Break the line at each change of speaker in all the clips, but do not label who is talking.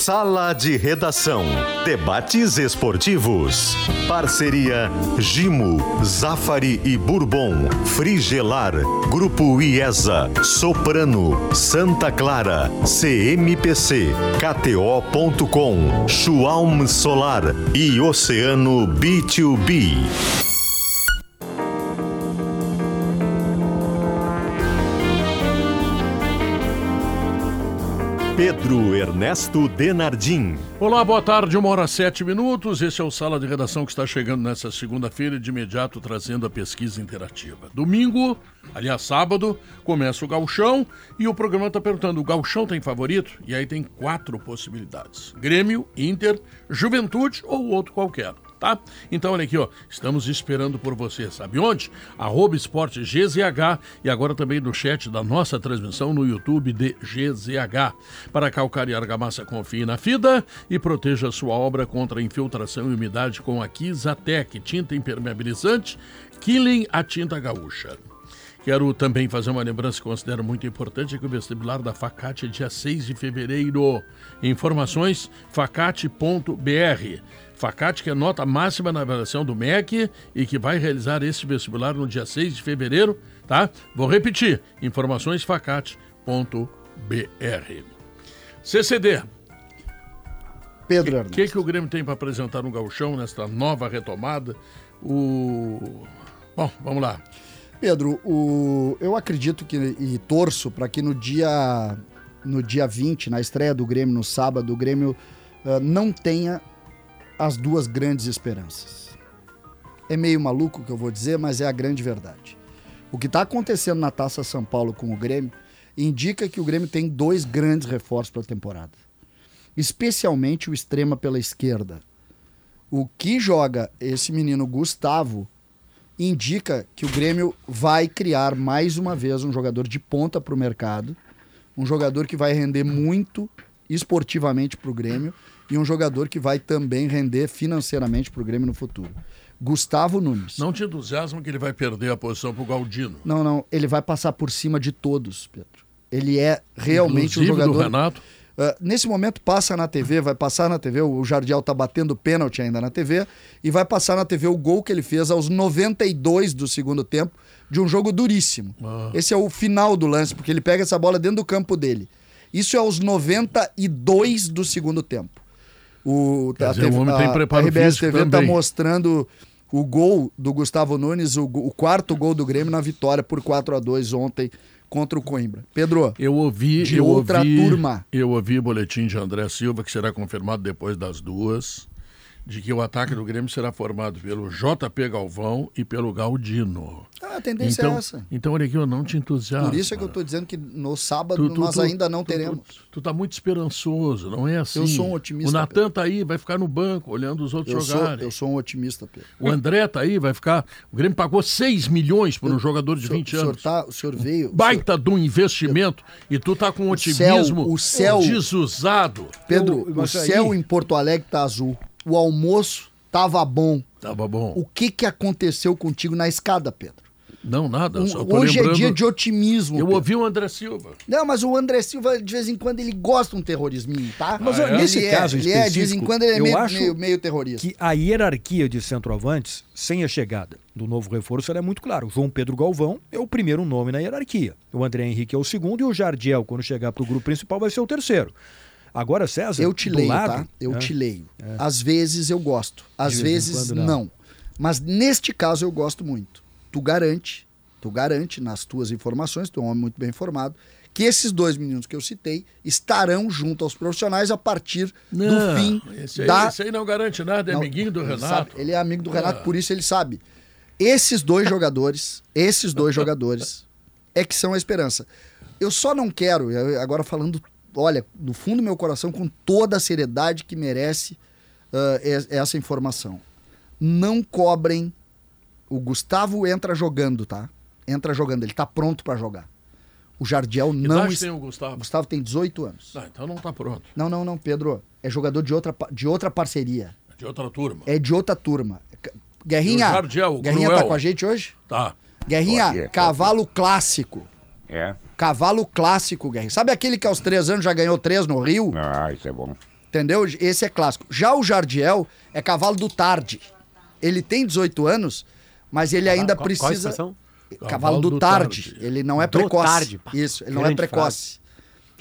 Sala de Redação. Debates esportivos. Parceria Gimo, Zafari e Bourbon. Frigelar. Grupo IESA. Soprano. Santa Clara. CMPC. KTO.com. Schwalm Solar. E Oceano B2B. Pedro Ernesto Denardim.
Olá, boa tarde, uma hora sete minutos. Esse é o Sala de Redação que está chegando nessa segunda-feira de imediato trazendo a pesquisa interativa. Domingo, aliás, sábado, começa o Galchão e o programa está perguntando: o Galchão tem favorito? E aí tem quatro possibilidades: Grêmio, Inter, Juventude ou outro qualquer tá? Então, olha aqui, ó, estamos esperando por você, sabe onde? Arroba Esporte GZH e agora também no chat da nossa transmissão no YouTube de GZH. Para calcar e argamassa, confie na FIDA e proteja sua obra contra infiltração e umidade com a Kizatec, tinta impermeabilizante, Killing a tinta gaúcha. Quero também fazer uma lembrança que considero muito importante, é que o vestibular da Facate é dia 6 de fevereiro. Informações facate.br. Facate, que é nota máxima na avaliação do MEC e que vai realizar este vestibular no dia 6 de fevereiro, tá? Vou repetir, informações facate.br. CCD.
Pedro
O que, que o Grêmio tem para apresentar no Gauchão nesta nova retomada? O... Bom, vamos lá.
Pedro, o... eu acredito que e torço para que no dia no dia 20, na estreia do Grêmio no sábado, o Grêmio uh, não tenha as duas grandes esperanças. É meio maluco o que eu vou dizer, mas é a grande verdade. O que está acontecendo na Taça São Paulo com o Grêmio indica que o Grêmio tem dois grandes reforços para a temporada. Especialmente o extrema pela esquerda. O que joga esse menino Gustavo indica que o Grêmio vai criar mais uma vez um jogador de ponta para o mercado, um jogador que vai render muito esportivamente para o Grêmio e um jogador que vai também render financeiramente para o Grêmio no futuro. Gustavo Nunes.
Não te entusiasma que ele vai perder a posição para o Galdino.
Não, não. Ele vai passar por cima de todos, Pedro. Ele é realmente
Inclusive
um jogador.
do Renato.
Uh, nesse momento passa na TV, vai passar na TV, o Jardiel tá batendo pênalti ainda na TV, e vai passar na TV o gol que ele fez aos 92 do segundo tempo, de um jogo duríssimo.
Ah.
Esse é o final do lance, porque ele pega essa bola dentro do campo dele. Isso é aos 92 do segundo tempo. O,
Quer dizer, o homem tem preparo
a RBS TV está mostrando o gol do Gustavo Nunes, o, o quarto gol do Grêmio na vitória por 4 a 2 ontem contra o Coimbra. Pedro,
Eu ouvi.
De
eu
outra
ouvi,
turma.
Eu ouvi o boletim de André Silva, que será confirmado depois das duas, de que o ataque do Grêmio será formado pelo JP Galvão e pelo Galdino.
ah, a tendência
Então,
é essa.
então olha aqui, eu não te entusiasmo.
Por isso é que eu estou dizendo que no sábado
Tu- tu-
nós
tu-
ainda não teremos.
Tu, tu tá muito esperançoso, não é assim?
Eu sou um otimista,
O Natan tá aí, vai ficar no banco, olhando os outros
Eu sou,
jogarem.
eu sou um otimista, Pedro.
O André tá aí, vai ficar. O Grêmio pagou 6 milhões por um jogador de
senhor-
20
o senhor,
anos.
tá, o senhor veio. o
Baita de um investimento e tu tá com um
O céu-
otimismo
o céu-
desusado.
senhor- Pedro,
Eu-
o
mas aí-
céu em Porto Alegre tá azul. O almoço tava bom.
Tava bom.
O que que aconteceu contigo na escada, Pedro?
Não, nada.
Um- hoje
lembrando...
é dia de otimismo.
Eu
Pedro.
ouvi o André Silva.
Não, mas o André Silva, de vez em quando, ele gosta de um terrorisminho, tá?
Mas,
Ah,
ó,
é?
nesse
ele
caso
é, ele é, de vez em
específico,
quando ele é
eu
meio,
acho
meio, meio terrorista.
que a hierarquia de centroavantes, sem a chegada do novo reforço, ela é muito clara. O João Pedro Galvão é o primeiro nome na hierarquia. O André Henrique é o segundo e o Jardiel, quando chegar para o grupo principal, vai ser o terceiro. Agora, César,
Eu te
do
leio,
lado,
tá? Eu
é,
te leio. Às vezes eu gosto, às
vez
vezes
quando
não.
não.
Mas neste caso eu gosto muito. Tu garante, tu garante nas tuas informações, tu é um homem muito bem informado, que esses dois meninos que eu citei estarão junto aos profissionais a partir do fim
esse aí,
da
esse aí não garante nada, é
Não,
amiguinho do
ele
Renato.
sabe, ele é amigo do Renato,
Ah.
por isso ele sabe. Esses dois jogadores, esses dois jogadores é que são a esperança. Eu só não quero, agora falando, olha, do fundo do meu coração, com toda a seriedade que merece es- essa informação. Não cobrem. O Gustavo entra jogando, tá? Entra jogando, ele tá pronto pra jogar. O Jardiel
Que
não. es-
tem o
O
Gustavo?
Gustavo tem 18 anos.
Ah, então não tá pronto.
Não, não, não, Pedro. É jogador de outra, de outra parceria.
De outra turma.
É de outra turma. Guerrinha,
o Jardiel, o
Guerrinha
cruel.
tá com a gente hoje?
Tá.
Guerrinha,
aqui.
cavalo clássico.
É?
Cavalo clássico, Guerrinha. Sabe aquele que aos três anos já ganhou três no Rio?
Ah, isso é bom.
Entendeu? Esse é clássico. Já o Jardiel é cavalo do tarde. Ele tem 18 anos, mas ele ainda
Qual- qual a
precisa.
expressão?
Cavalo do, tarde. Ele não é
Do
precoce.
tarde.
Isso, ele não é precoce.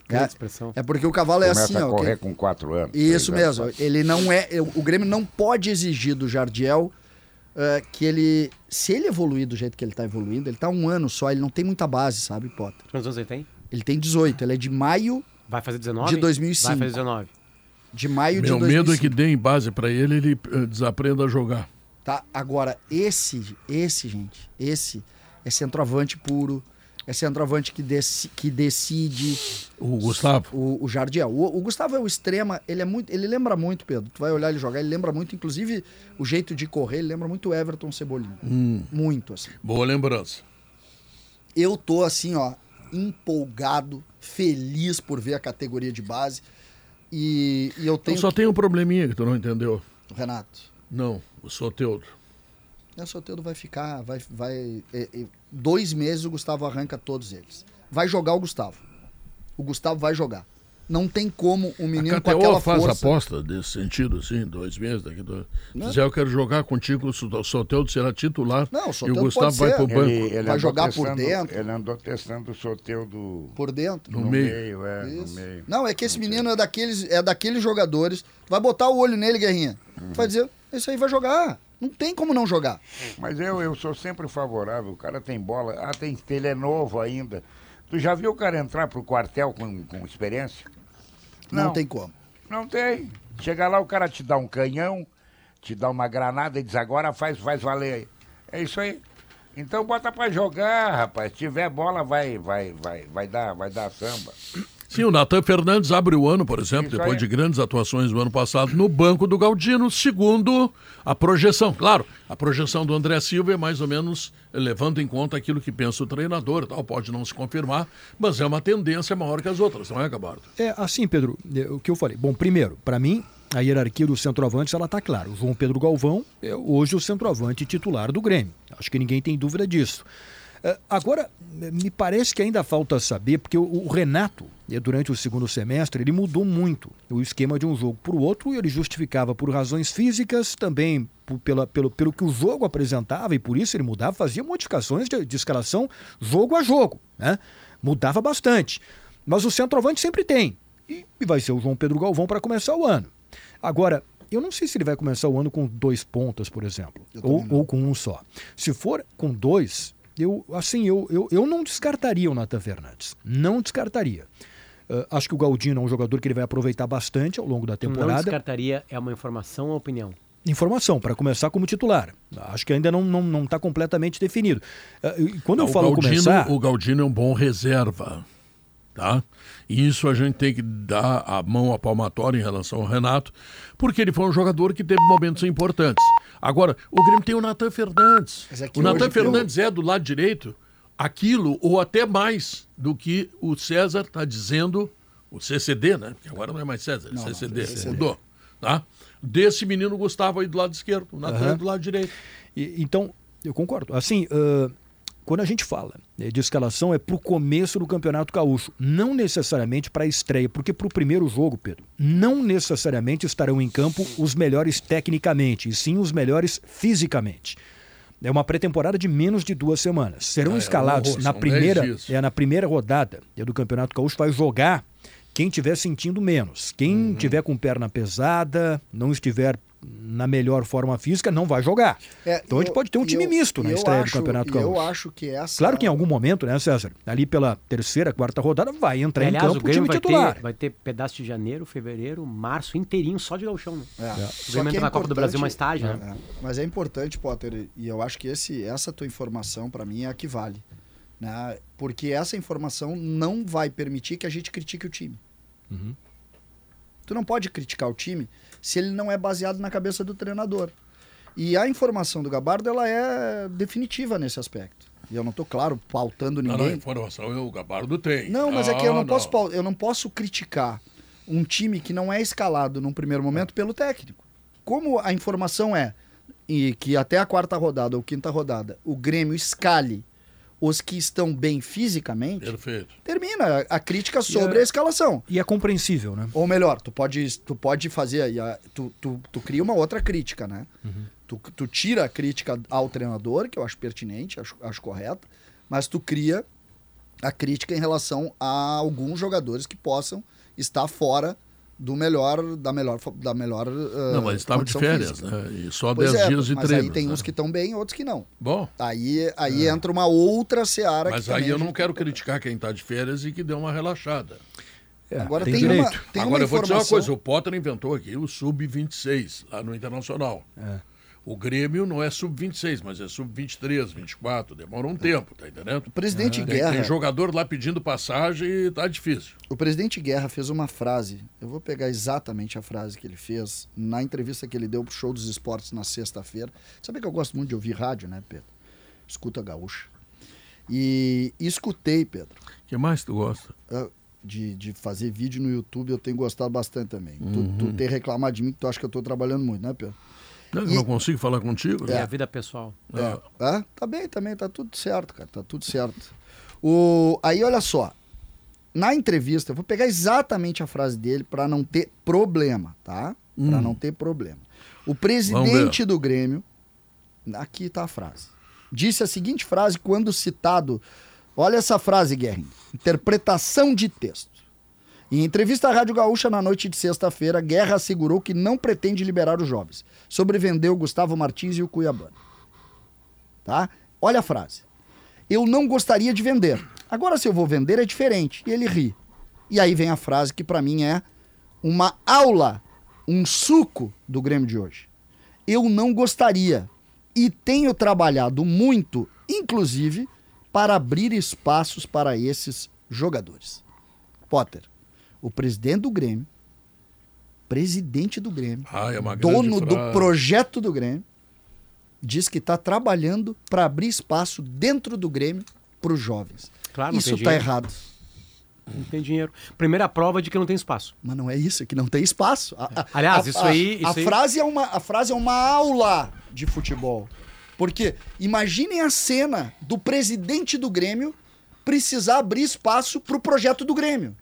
É,
expressão.
é porque o cavalo é
Começa
assim,
a
ó.
correr com quatro anos.
Isso
três anos.
mesmo. Ele não é. O Grêmio não pode exigir do Jardiel eh, que ele. Se ele evoluir do jeito que ele tá evoluindo, ele tá um ano só, ele não tem muita base, sabe, Potter?
Quantos anos ele tem?
Ele tem 18, ele é de maio.
Vai fazer 19?
De 2005.
Vai fazer 19.
De maio de
Meu
2005.
medo é que deem base pra ele ele eh, desaprenda a jogar.
Tá? Agora, esse, esse, gente, esse é centroavante puro. É centroavante que, deci- que decide
O Gustavo.
o, o Jardiel. O, o Gustavo é o extrema, ele é muito. Ele lembra muito, Pedro. Tu vai olhar ele jogar, ele lembra muito, inclusive, o jeito de correr, ele lembra muito o Everton Cebolinha. Muito, assim.
Boa lembrança.
Eu tô assim, ó, empolgado, feliz por ver a categoria de base. E, e eu
Então
tenho.
só tem um probleminha que tu não entendeu.
Renato.
Não, o Soteudo.
O Soteldo vai ficar, vai, vai, é, é, dois meses o Gustavo arranca todos eles. Vai jogar o Gustavo. O Gustavo vai jogar. Não tem como um
A
menino com aquela
KTO faz
força.
aposta desse sentido, assim, dois meses daqui. Do...
Não.
Se quiser, eu quero jogar contigo, o Sot- Soteudo será titular
Não, o
e o
Soteldo
Gustavo vai pro banco.
Ele, ele
Vai jogar por
testando-
dentro.
Ele andou testando o sorteio do.
por dentro.
No
no
meio.
meio, é, no
Isso.
meio.
Não, é que esse menino é daqueles, é daqueles jogadores. Tu vai botar o olho nele, Guerrinha. Tu vai dizer, esse aí vai jogar. Não tem como não jogar.
Mas eu, eu sou sempre favorável. O cara tem bola. Ah, tem, ele é novo ainda. Tu já viu o cara entrar pro quartel com, com experiência?
Não, tem como.
Não tem. Chega lá, o cara te dá um canhão, te dá uma granada e diz agora faz, faz valer aí. É isso aí. Então bota pra jogar, rapaz. Se tiver bola, vai, vai, vai, vai dar, vai dar samba.
Sim, o Natan Fernandes abre o ano, por exemplo,
Isso
depois
aí.
de grandes atuações no ano passado, no banco do Galdino, segundo a projeção. Claro, a projeção do André Silva é mais ou menos levando em conta aquilo que pensa o treinador, tal, pode não se confirmar, mas é uma tendência maior que as outras, não é, Gabardo?
É assim, Pedro, é, o que eu falei. Bom, primeiro, para mim, a hierarquia dos centroavantes ela tá clara. O João Pedro Galvão é hoje o centroavante titular do Grêmio. Acho que ninguém tem dúvida disso. É, Agora, me parece que ainda falta saber, porque o, Renato, é, durante o segundo semestre, ele mudou muito o esquema de um jogo para o outro e ele justificava por razões físicas, também pela, pelo, pelo que o jogo apresentava e por isso ele mudava, fazia modificações de, de escalação jogo a jogo. Né? Mudava bastante. Mas o centroavante sempre tem. E, e vai ser o João Pedro Galvão para começar o ano. Agora, eu não sei se ele vai começar o ano com dois pontas, por exemplo, ou, ou com um só. Se for com dois, eu assim eu, eu, eu não descartaria o Nathan Fernandes. Não descartaria. Ah, acho que o Galdino é um jogador que ele vai aproveitar bastante ao longo da
Tu Não
temporada.
descartaria, é uma informação ou opinião?
Informação, para começar como titular. Acho que ainda não está não, não tá completamente definido. E quando eu
o
falo
Galdino,
começar.
o Galdino é um bom reserva, tá? E isso a gente tem que dar a mão à palmatória em relação ao Renato, porque ele foi um jogador que teve momentos importantes. Agora, o Grêmio tem o Natan Fernandes.
É
o Natan Fernandes é do lado direito aquilo ou até mais do que o César está dizendo, o CCD, né? Porque agora não é mais César, é
Não, não,
CCD,
CCD.
mudou, tá? Desse menino Gustavo aí do lado esquerdo, o Natan
Aham.
do lado direito.
E- então, eu concordo. Assim, ah, quando a gente fala né, de escalação, é para o começo do Campeonato Gaúcho, não necessariamente para a estreia, porque para o primeiro jogo, Pedro, não necessariamente estarão em campo os melhores tecnicamente, e sim os melhores fisicamente. É uma pré-temporada de menos de duas semanas. Serão
Ah, é,
escalados
horror,
na primeira, é na primeira rodada é, do Campeonato Gaúcho vai jogar quem estiver sentindo menos. Quem
Uhum.
tiver com perna pesada, não estiver na melhor forma física, não vai jogar.
É,
então a gente
eu-
pode ter um time
eu-
misto na
eu
estreia
acho-
do Campeonato Gaúcho.
Eu acho que essa.
Claro que em algum momento, né, César? Ali pela terceira, quarta rodada, vai entrar
Aliás,
em
o
campo o
Grêmio
time
vai
titular.
ter, vai ter pedaço de janeiro, fevereiro, março inteirinho só de gauchão. Né?
É.
O
Só
Grêmio entra
é
na Copa do Brasil mais tarde, né?
É, Mas é importante, Potter, e eu acho que esse, essa tua informação, para mim, é a que vale. Né? Porque essa informação não vai permitir que a gente critique o time.
Uhum.
Tu não pode criticar o time se ele não é baseado na cabeça do treinador. E a informação do Gabardo, ela é definitiva nesse aspecto. E eu não tô, claro, pautando
Não, não,
ninguém.
informação o Gabardo tem.
Não, mas é que eu não,
Ah,
Posso, eu não posso criticar um time que não é escalado num primeiro momento pelo técnico. Como a informação é e que até a quarta rodada ou quinta rodada o Grêmio escale os que estão bem fisicamente,
Perfeito.
termina a crítica sobre a escalação.
E é compreensível, né?
Ou melhor, tu pode, tu pode fazer tu, tu, tu cria uma outra crítica, né? Tu, tu tira a crítica ao treinador, que eu acho pertinente, acho, acho correta, mas tu cria a crítica em relação a alguns jogadores que possam estar fora do melhor, da melhor, da melhor ah,
Não, mas estava de férias,
física.
né? E só
Pois
10
é,
dias de
mas
treino.
aí tem
né?
uns que estão bem, outros que não.
Bom,
Aí, aí entra uma outra seara
mas
que
aí eu
a
não quero criticar quem está de férias e que deu uma relaxada.
É,
Agora
tem,
tem,
direito.
uma, tem
Agora
uma
eu vou dizer uma
informação...
coisa, o Potter inventou aqui o Sub-26, lá no Internacional.
É.
O Grêmio não é Sub-26, mas é Sub-23, 24, demora um tempo, tá entendendo?
O presidente
Tem,
Guerra...
tem jogador lá pedindo passagem e tá difícil.
O presidente Guerra fez uma frase, eu vou pegar exatamente a frase que ele fez na entrevista que ele deu pro Show dos Esportes na sexta-feira. Sabe que eu gosto muito de ouvir rádio, né, Pedro? Escuta a gaúcha. E, e escutei, Pedro,
O que mais tu gosta?
ah, de, de fazer vídeo no YouTube, eu tenho gostado bastante também. Tu,
Uhum.
tu tem reclamado de mim que tu acha que eu tô trabalhando muito, né, Pedro?
Não, eu
E-
não consigo falar contigo?
E
né?
a vida pessoal.
Ah,
Ah, tá bem também, tá tudo certo, cara, tá tudo certo. O, aí, olha só, na entrevista, eu vou pegar exatamente a frase dele para não ter problema, tá? Para
Hum.
não ter problema. O presidente do Grêmio, aqui tá a frase, disse a seguinte frase quando citado, olha essa frase, Guerrinho, interpretação de texto. Em entrevista à Rádio Gaúcha na noite de sexta-feira, Guerra assegurou que não pretende liberar os jovens. Sobrevendeu Gustavo Martins e o Cuiabano. Tá? Olha a frase. Eu não gostaria de vender. Agora, se eu vou vender, é diferente. E ele ri. E aí vem a frase que pra mim é uma aula, um suco do Grêmio de hoje. Eu não gostaria e tenho trabalhado muito, inclusive, para abrir espaços para esses jogadores. Potter, o presidente do Grêmio, presidente do Grêmio,
Ah, é uma grande
dono do projeto do Grêmio, diz que está trabalhando para abrir espaço dentro do Grêmio para os jovens.
Claro,
isso está errado.
Não tem dinheiro. Primeira prova de que não tem espaço.
Mas não é isso, é que não tem espaço. A- a-
Aliás,
a-
isso
a-
aí-
A,
isso aí-
frase é uma, a frase é uma aula de futebol. Porque imaginem a cena do presidente do Grêmio precisar abrir espaço para o projeto do Grêmio.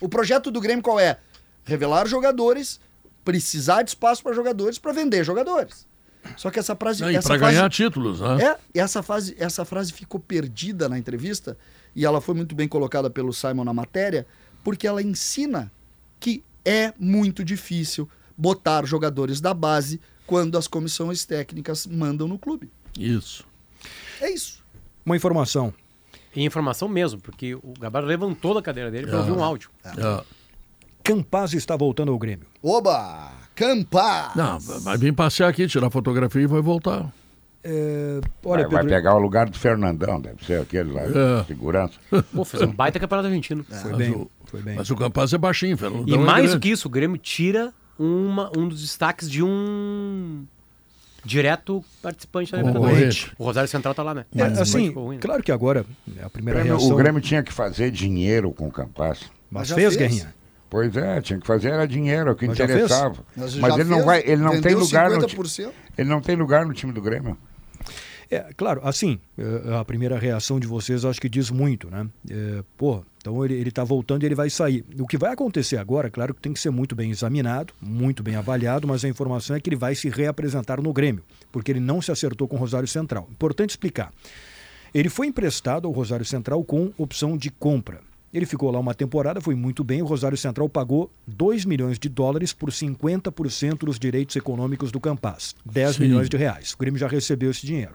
O projeto do Grêmio qual é? Revelar jogadores, precisar de espaço para jogadores para vender jogadores. Só que essa frase.
Não,
essa
para
frase-
ganhar títulos, né?
é, e essa frase, essa frase ficou perdida na entrevista e ela foi muito bem colocada pelo Simon na matéria, porque ela ensina que é muito difícil botar jogadores da base quando as comissões técnicas mandam no clube.
Isso.
É isso.
Uma informação.
E informação mesmo, porque o Gabardo levantou da cadeira dele para
Ah.
ouvir um áudio.
É.
Campaz está voltando ao Grêmio.
Oba! Campa!
Não, vai vir passear aqui, tirar fotografia e vai voltar.
É, olha,
vai, vai
Pedro,
pegar o lugar do Fernandão, deve ser aquele lá,
É.
segurança.
Pô, fez um baita campeonato argentino.
foi
Mas
bem,
o-
foi bem.
Mas o Campaz é baixinho, Fernando.
E mais do que isso, o Grêmio tira uma, um dos destaques de um direto participante da Libertadores. O Rosário Central tá lá, né?
É, assim,
ruim, né?
claro que agora é a
O
primeira
Grêmio,
reação.
o Grêmio tinha que fazer dinheiro com o Campas.
Mas
Já
fez,
fez.
Guerrinha.
Pois é, tinha que fazer era dinheiro, é o que
Mas
interessava.
Mas
Mas, ele não
fez,
vai, ele não tem
vendeu
lugar no ti-
50%.
ele não tem lugar no time do Grêmio.
É, claro, assim, é, a primeira reação de vocês acho que diz muito, né? É, pô, então ele, ele tá voltando e ele vai sair. O que vai acontecer agora, claro que tem que ser muito bem examinado, muito bem avaliado, mas a informação é que ele vai se reapresentar no Grêmio, porque ele não se acertou com o Rosário Central. Importante explicar. Ele foi emprestado ao Rosário Central com opção de compra. Ele ficou lá uma temporada, foi muito bem. O Rosário Central pagou 2 milhões de dólares por 50% dos direitos econômicos do Campaz. 10
Sim.
milhões de reais. O Grêmio já recebeu esse dinheiro.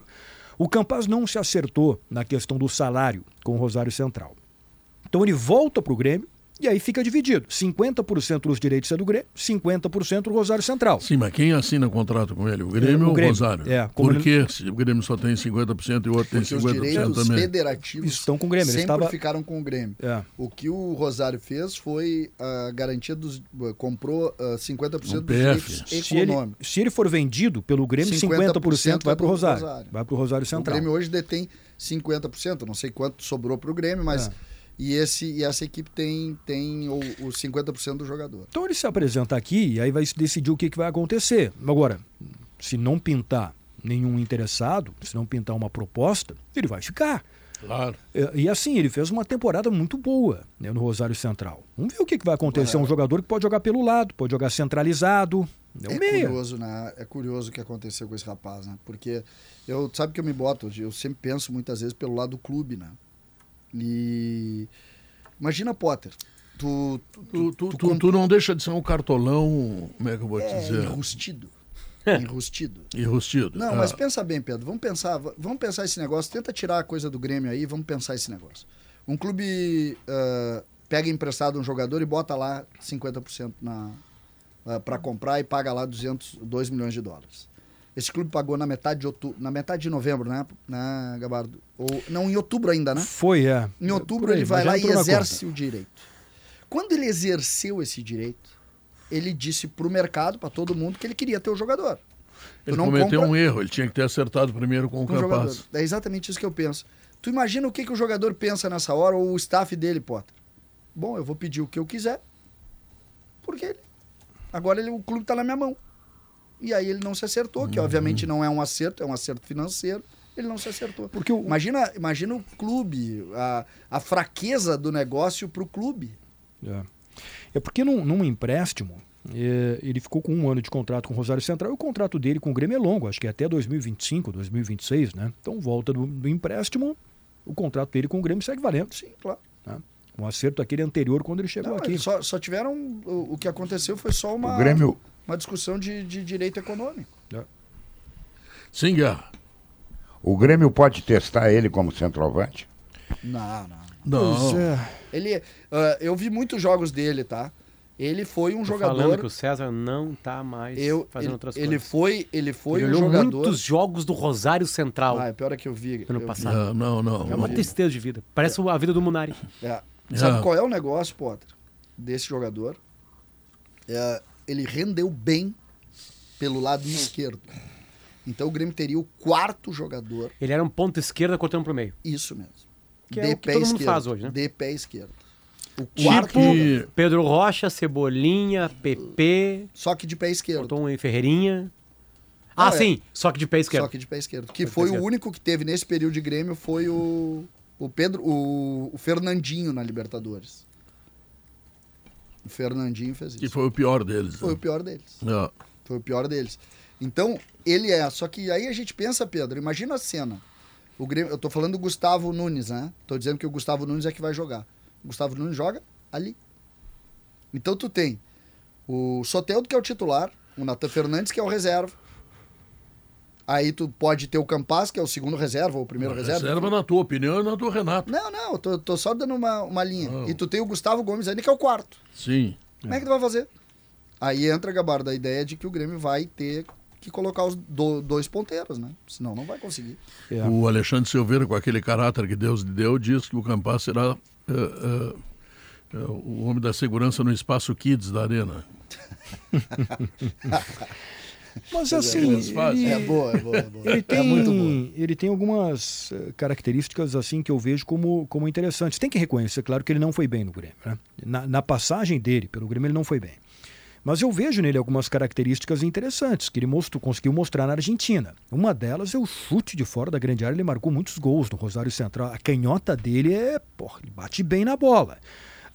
O Campaz não se acertou na questão do salário com o Rosário Central. Então ele volta para o Grêmio e aí fica dividido. 50% dos direitos é do Grêmio, 50% do Rosário Central.
Sim, mas quem assina contrato com ele? O Grêmio
É, o
ou o
Grêmio.
Rosário?
É, como
Por
ele-
quê? Se o Grêmio só tem 50% e o outro tem
Porque os
50%
direitos
também.
federativos
Estão com o Grêmio, ele
sempre
estava-
ficaram com o Grêmio.
É.
O que o Rosário fez foi a garantia dos. comprou ah, 50%
Um
dos
PF.
direitos
Se ele,
econômicos.
se ele for vendido pelo Grêmio, 50%, vai para o
do
Rosário.
Rosário.
Vai para o Rosário
O
Central.
Grêmio hoje detém 50%, não sei quanto sobrou para o Grêmio, mas.
É.
E, esse, e essa equipe tem, tem o, os 50% do jogador.
Então ele se apresenta aqui e aí vai se decidir o que, que vai acontecer. Agora, se não pintar nenhum interessado, se não pintar uma proposta, ele vai ficar.
Claro.
E, e assim, ele fez uma temporada muito boa né, no Rosário Central. Vamos ver o que, que vai acontecer. É um jogador que pode jogar pelo lado, pode jogar centralizado. É, um
É
meia.
curioso, né? É curioso o que aconteceu com esse rapaz, né? Porque eu sabe que eu me boto, eu sempre penso muitas vezes pelo lado do clube, né? E imagina Potter. Tu, tu,
Tu, tu,
comp-
tu não deixa de ser um cartolão, como é que eu vou te
é
dizer?
enrustido. Enrustido.
Enrustido.
Não,
Ah,
mas pensa bem, Pedro. Vamos pensar, vamos pensar esse negócio. Tenta tirar a coisa do Grêmio aí, vamos pensar esse negócio. Um clube ah, pega emprestado um jogador e bota lá 50% na para comprar e paga lá 200, 2 milhões de dólares. Esse clube pagou na metade de outubro, na metade de novembro, né, né Gabardo? Ou não, em outubro ainda, né?
Foi, é.
Em outubro
aí,
ele vai lá e
na
exerce o direito. Quando ele exerceu esse direito, ele disse pro mercado, para todo mundo, que ele queria ter o jogador. Tu
Ele
não
cometeu
compra-
um erro, ele tinha que ter acertado primeiro com o
com o jogador.
Campas.
É exatamente isso que eu penso. Tu imagina o que, que o jogador pensa nessa hora, ou o staff dele, Potter. Bom, eu vou pedir o que eu quiser, porque ele- agora ele, o clube está na minha mão. E aí ele não se acertou, que obviamente não é um acerto, é um acerto financeiro. Ele não se acertou.
Porque o-
Imagina, imagina o clube, a, a fraqueza do negócio para o clube.
É, é porque num, num empréstimo, é, ele ficou com um ano de contrato com o Rosário Central e o contrato dele com o Grêmio é longo, acho que é até 2025, 2026, né? Então, volta do, do empréstimo, o contrato dele com o Grêmio segue valendo.
Sim, claro.
Né? Um acerto aquele anterior quando ele chegou
Não,
aqui.
só, só tiveram. O, o que aconteceu foi só uma,
O Grêmio,
uma discussão de, de direito econômico.
Sim, Guerra.
o Grêmio pode testar ele como centroavante?
Não, não.
Não.
Pois é.
Ele, ah, eu vi muitos jogos dele, tá? Ele foi um
Tô
jogador.
falando que o César não tá mais
eu,
fazendo
ele,
outras
ele
coisas.
foi, ele foi
Ele
um
olhou
jogador.
muitos jogos do Rosário Central
Ah, é pior é que eu vi.
ano
eu
passado.
Não, não, não.
É uma tristeza de vida. Parece a vida do Munari.
vi. É. Sabe
Ah.
qual é o negócio, Potter? Desse jogador? É, ele rendeu bem pelo lado esquerdo. Então o Grêmio teria o quarto jogador,
Ele era um ponto esquerda cortando pro meio.
isso mesmo.
Que é o que todo mundo faz hoje, né?
De pé esquerdo. O
Tipo
quarto jogador.
Pedro Rocha, Cebolinha, PP,
Só que de pé esquerdo.
botou um Ferreirinha.
Não,
Ah,
é.
sim, só que de pé esquerdo.
Só que de pé esquerdo. Que
de
foi
pé
o
esquerdo.
único que teve nesse período de Grêmio foi o, o Pedro, o, o Fernandinho na Libertadores. O Fernandinho fez isso.
Que foi o pior deles.
Foi
né?
o pior deles.
É.
Foi o pior deles. Então, ele é. Só que aí a gente pensa, Pedro, imagina a cena. O Grêmio, eu tô falando do Gustavo Nunes, né? Tô dizendo que o Gustavo Nunes é que vai jogar. O Gustavo Nunes joga ali. Então tu tem o Soteldo, que é o titular, o Natan Fernandes, que é o reserva. Aí tu pode ter o Campas, que é o segundo reserva, ou o primeiro reserva.
Reserva na tua opinião e na tua Renato.
Não, não, eu tô, tô só dando uma, uma linha.
Não.
E tu tem o Gustavo Gomes ainda, que é o quarto.
Sim.
Como é que tu vai fazer? Aí entra, Gabardo, a ideia de que o Grêmio vai ter que colocar os do- dois ponteiros, né? Senão não vai conseguir.
É.
O Alexandre Silveira, com aquele caráter que Deus lhe deu, diz que o Campas será é, é, é, o homem da segurança no espaço Kids da Arena.
Mas assim, ele,
É boa, é boa, é boa.
ele
É
tem,
muito boa.
ele tem algumas eh, características assim que eu vejo como, como interessantes. Tem que reconhecer, claro, que ele não foi bem no Grêmio. né? Na, na passagem dele pelo Grêmio, ele não foi bem. Mas eu vejo nele algumas características interessantes que ele mostrou, conseguiu mostrar na Argentina. Uma delas é o chute de fora da grande área. Ele marcou muitos gols no Rosário Central. A canhota dele é. Porra, ele bate bem na bola.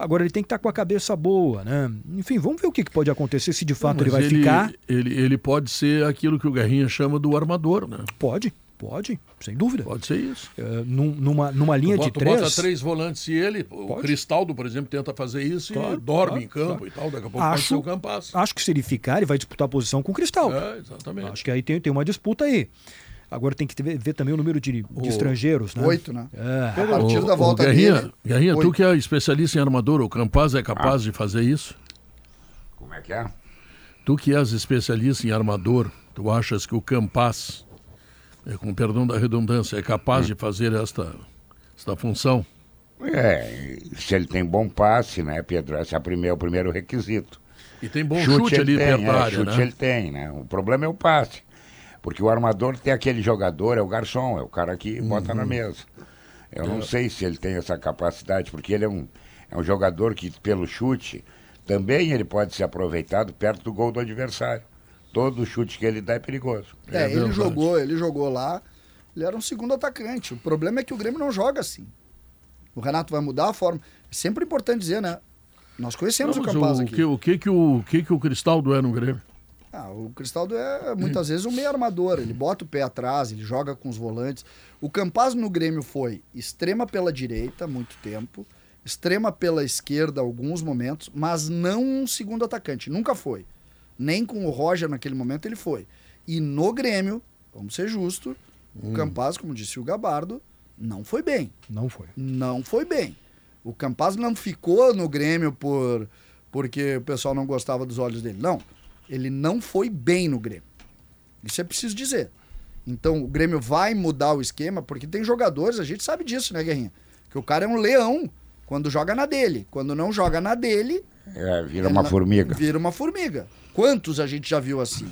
Agora ele tem que estar com a cabeça boa, né? Enfim, vamos ver o que pode acontecer se de fato
Mas
ele vai ficar.
Ele, ele pode ser aquilo que o Guerrinha chama do armador, né?
Pode, pode, sem dúvida.
Pode ser isso.
É, num- numa, numa linha de
bota, tu
três.
bota três volantes e ele, o
Pode.
Cristaldo, por exemplo, tenta fazer isso
Claro,
e dorme
claro,
em campo
claro.
e tal. Daqui a pouco
Acho-
o Campas.
Acho que se ele ficar, ele vai disputar a posição com o Cristal.
É, exatamente.
Acho que aí tem, tem uma disputa aí. Agora tem que ver, ver também o número de, de
O-
estrangeiros, né?
Oito, né?
É.
A partir da volta
Guerrinha,
dele.
Guerrinha tu
oito.
que é especialista em armador, o Campas é capaz de fazer isso?
Como é que é?
Tu que és especialista em armador, tu achas que o Campas, é, com perdão da redundância, é capaz de fazer esta, esta função?
É, se ele tem bom passe, né, Pedro? Esse é, a primeira, o primeiro requisito.
E tem bom chute, ali
ele tem,
perto
é,
área,
chute
né?
ele tem, né? O problema é o passe. Porque o armador tem aquele jogador, é o garçom, é o cara que bota
Uhum.
na mesa. Eu
É.
não sei se ele tem essa capacidade, porque ele é um, é um jogador que, pelo chute, também ele pode ser aproveitado perto do gol do adversário. Todo chute que ele dá é perigoso.
É,
É
ele jogou, ele jogou lá. Ele era um segundo atacante. O problema é que o Grêmio não joga assim. O Renato vai mudar a forma. É sempre importante dizer, né? Nós conhecemos
Não,
o Campaz
o,
aqui.
que, o que que o, o que que o Cristaldo é no Grêmio?
Ah, o Cristaldo é muitas vezes um meio armador. Ele bota o pé atrás, ele joga com os volantes. O Campaz no Grêmio foi extrema pela direita, muito tempo. Extrema pela esquerda, alguns momentos. Mas não um segundo atacante. Nunca foi. Nem com o Roger naquele momento ele foi. E no Grêmio, vamos ser justos, o Campaz, como disse o Gabardo, não foi bem
Não foi.
não foi bem. O Campaz não ficou no Grêmio por porque o pessoal não gostava dos olhos dele. Não. Ele não foi bem no Grêmio. Isso é preciso dizer. Então o Grêmio vai mudar o esquema, porque tem jogadores, a gente sabe disso, né, Guerrinha? Que o cara é um leão quando joga na dele. Quando não joga na dele,
É, vira uma
na-
formiga.
Vira uma formiga. Quantos a gente já viu assim?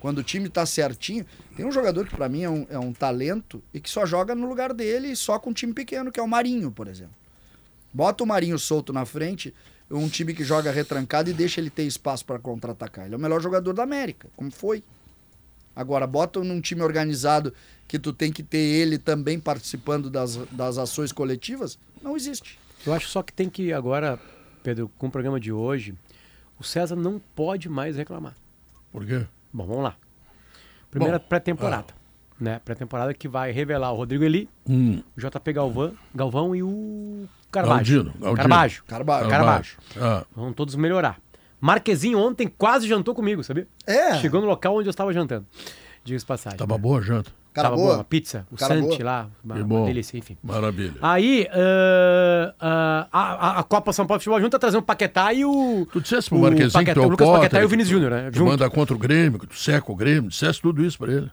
Quando o time tá certinho. Tem um jogador que pra mim é um, é um talento e que só joga no lugar dele e só com um time pequeno, que é o Marinho, por exemplo. Bota o Marinho solto na frente, um time que joga retrancado e deixa ele ter espaço para contra-atacar. Ele é o melhor jogador da América, como foi. Agora, bota num time organizado que tu tem que ter ele também participando das, das ações coletivas, não existe.
Eu acho só que tem que agora, Pedro, com o programa de hoje, o César não pode mais reclamar.
Por quê?
Bom, vamos lá. Primeira pré-temporada. Né? Pré-temporada que vai revelar o Rodrigo Eli,
Hum.
o JP Galvão, Galvão e o Carvalho.
Galdino, Galdino.
Carvalho.
Carvalho.
Carvalho.
Ah,
Vão todos melhorar. Marquezinho ontem quase jantou comigo, sabia?
É.
Chegou no local onde eu estava jantando. Diga-se passagem.
tava boa a janta.
Cara
Tava
boa.
boa, a pizza, o
Cara
Santi
boa.
lá, uma,
Que
uma
bom.
delícia, enfim.
Maravilha.
Aí, ah, ah, a, a- a Copa São Paulo Futebol Junto tá trazendo o Paquetá e o.
Tu dissesse pro
o
Marquezinho que
Paquetá,
tu é
o
o
Lucas
Potter,
Paquetá e o
que
Vinícius Júnior, né?
Tu
Junto.
manda contra o Grêmio, que tu seca o Grêmio. Dissesse tudo isso pra ele.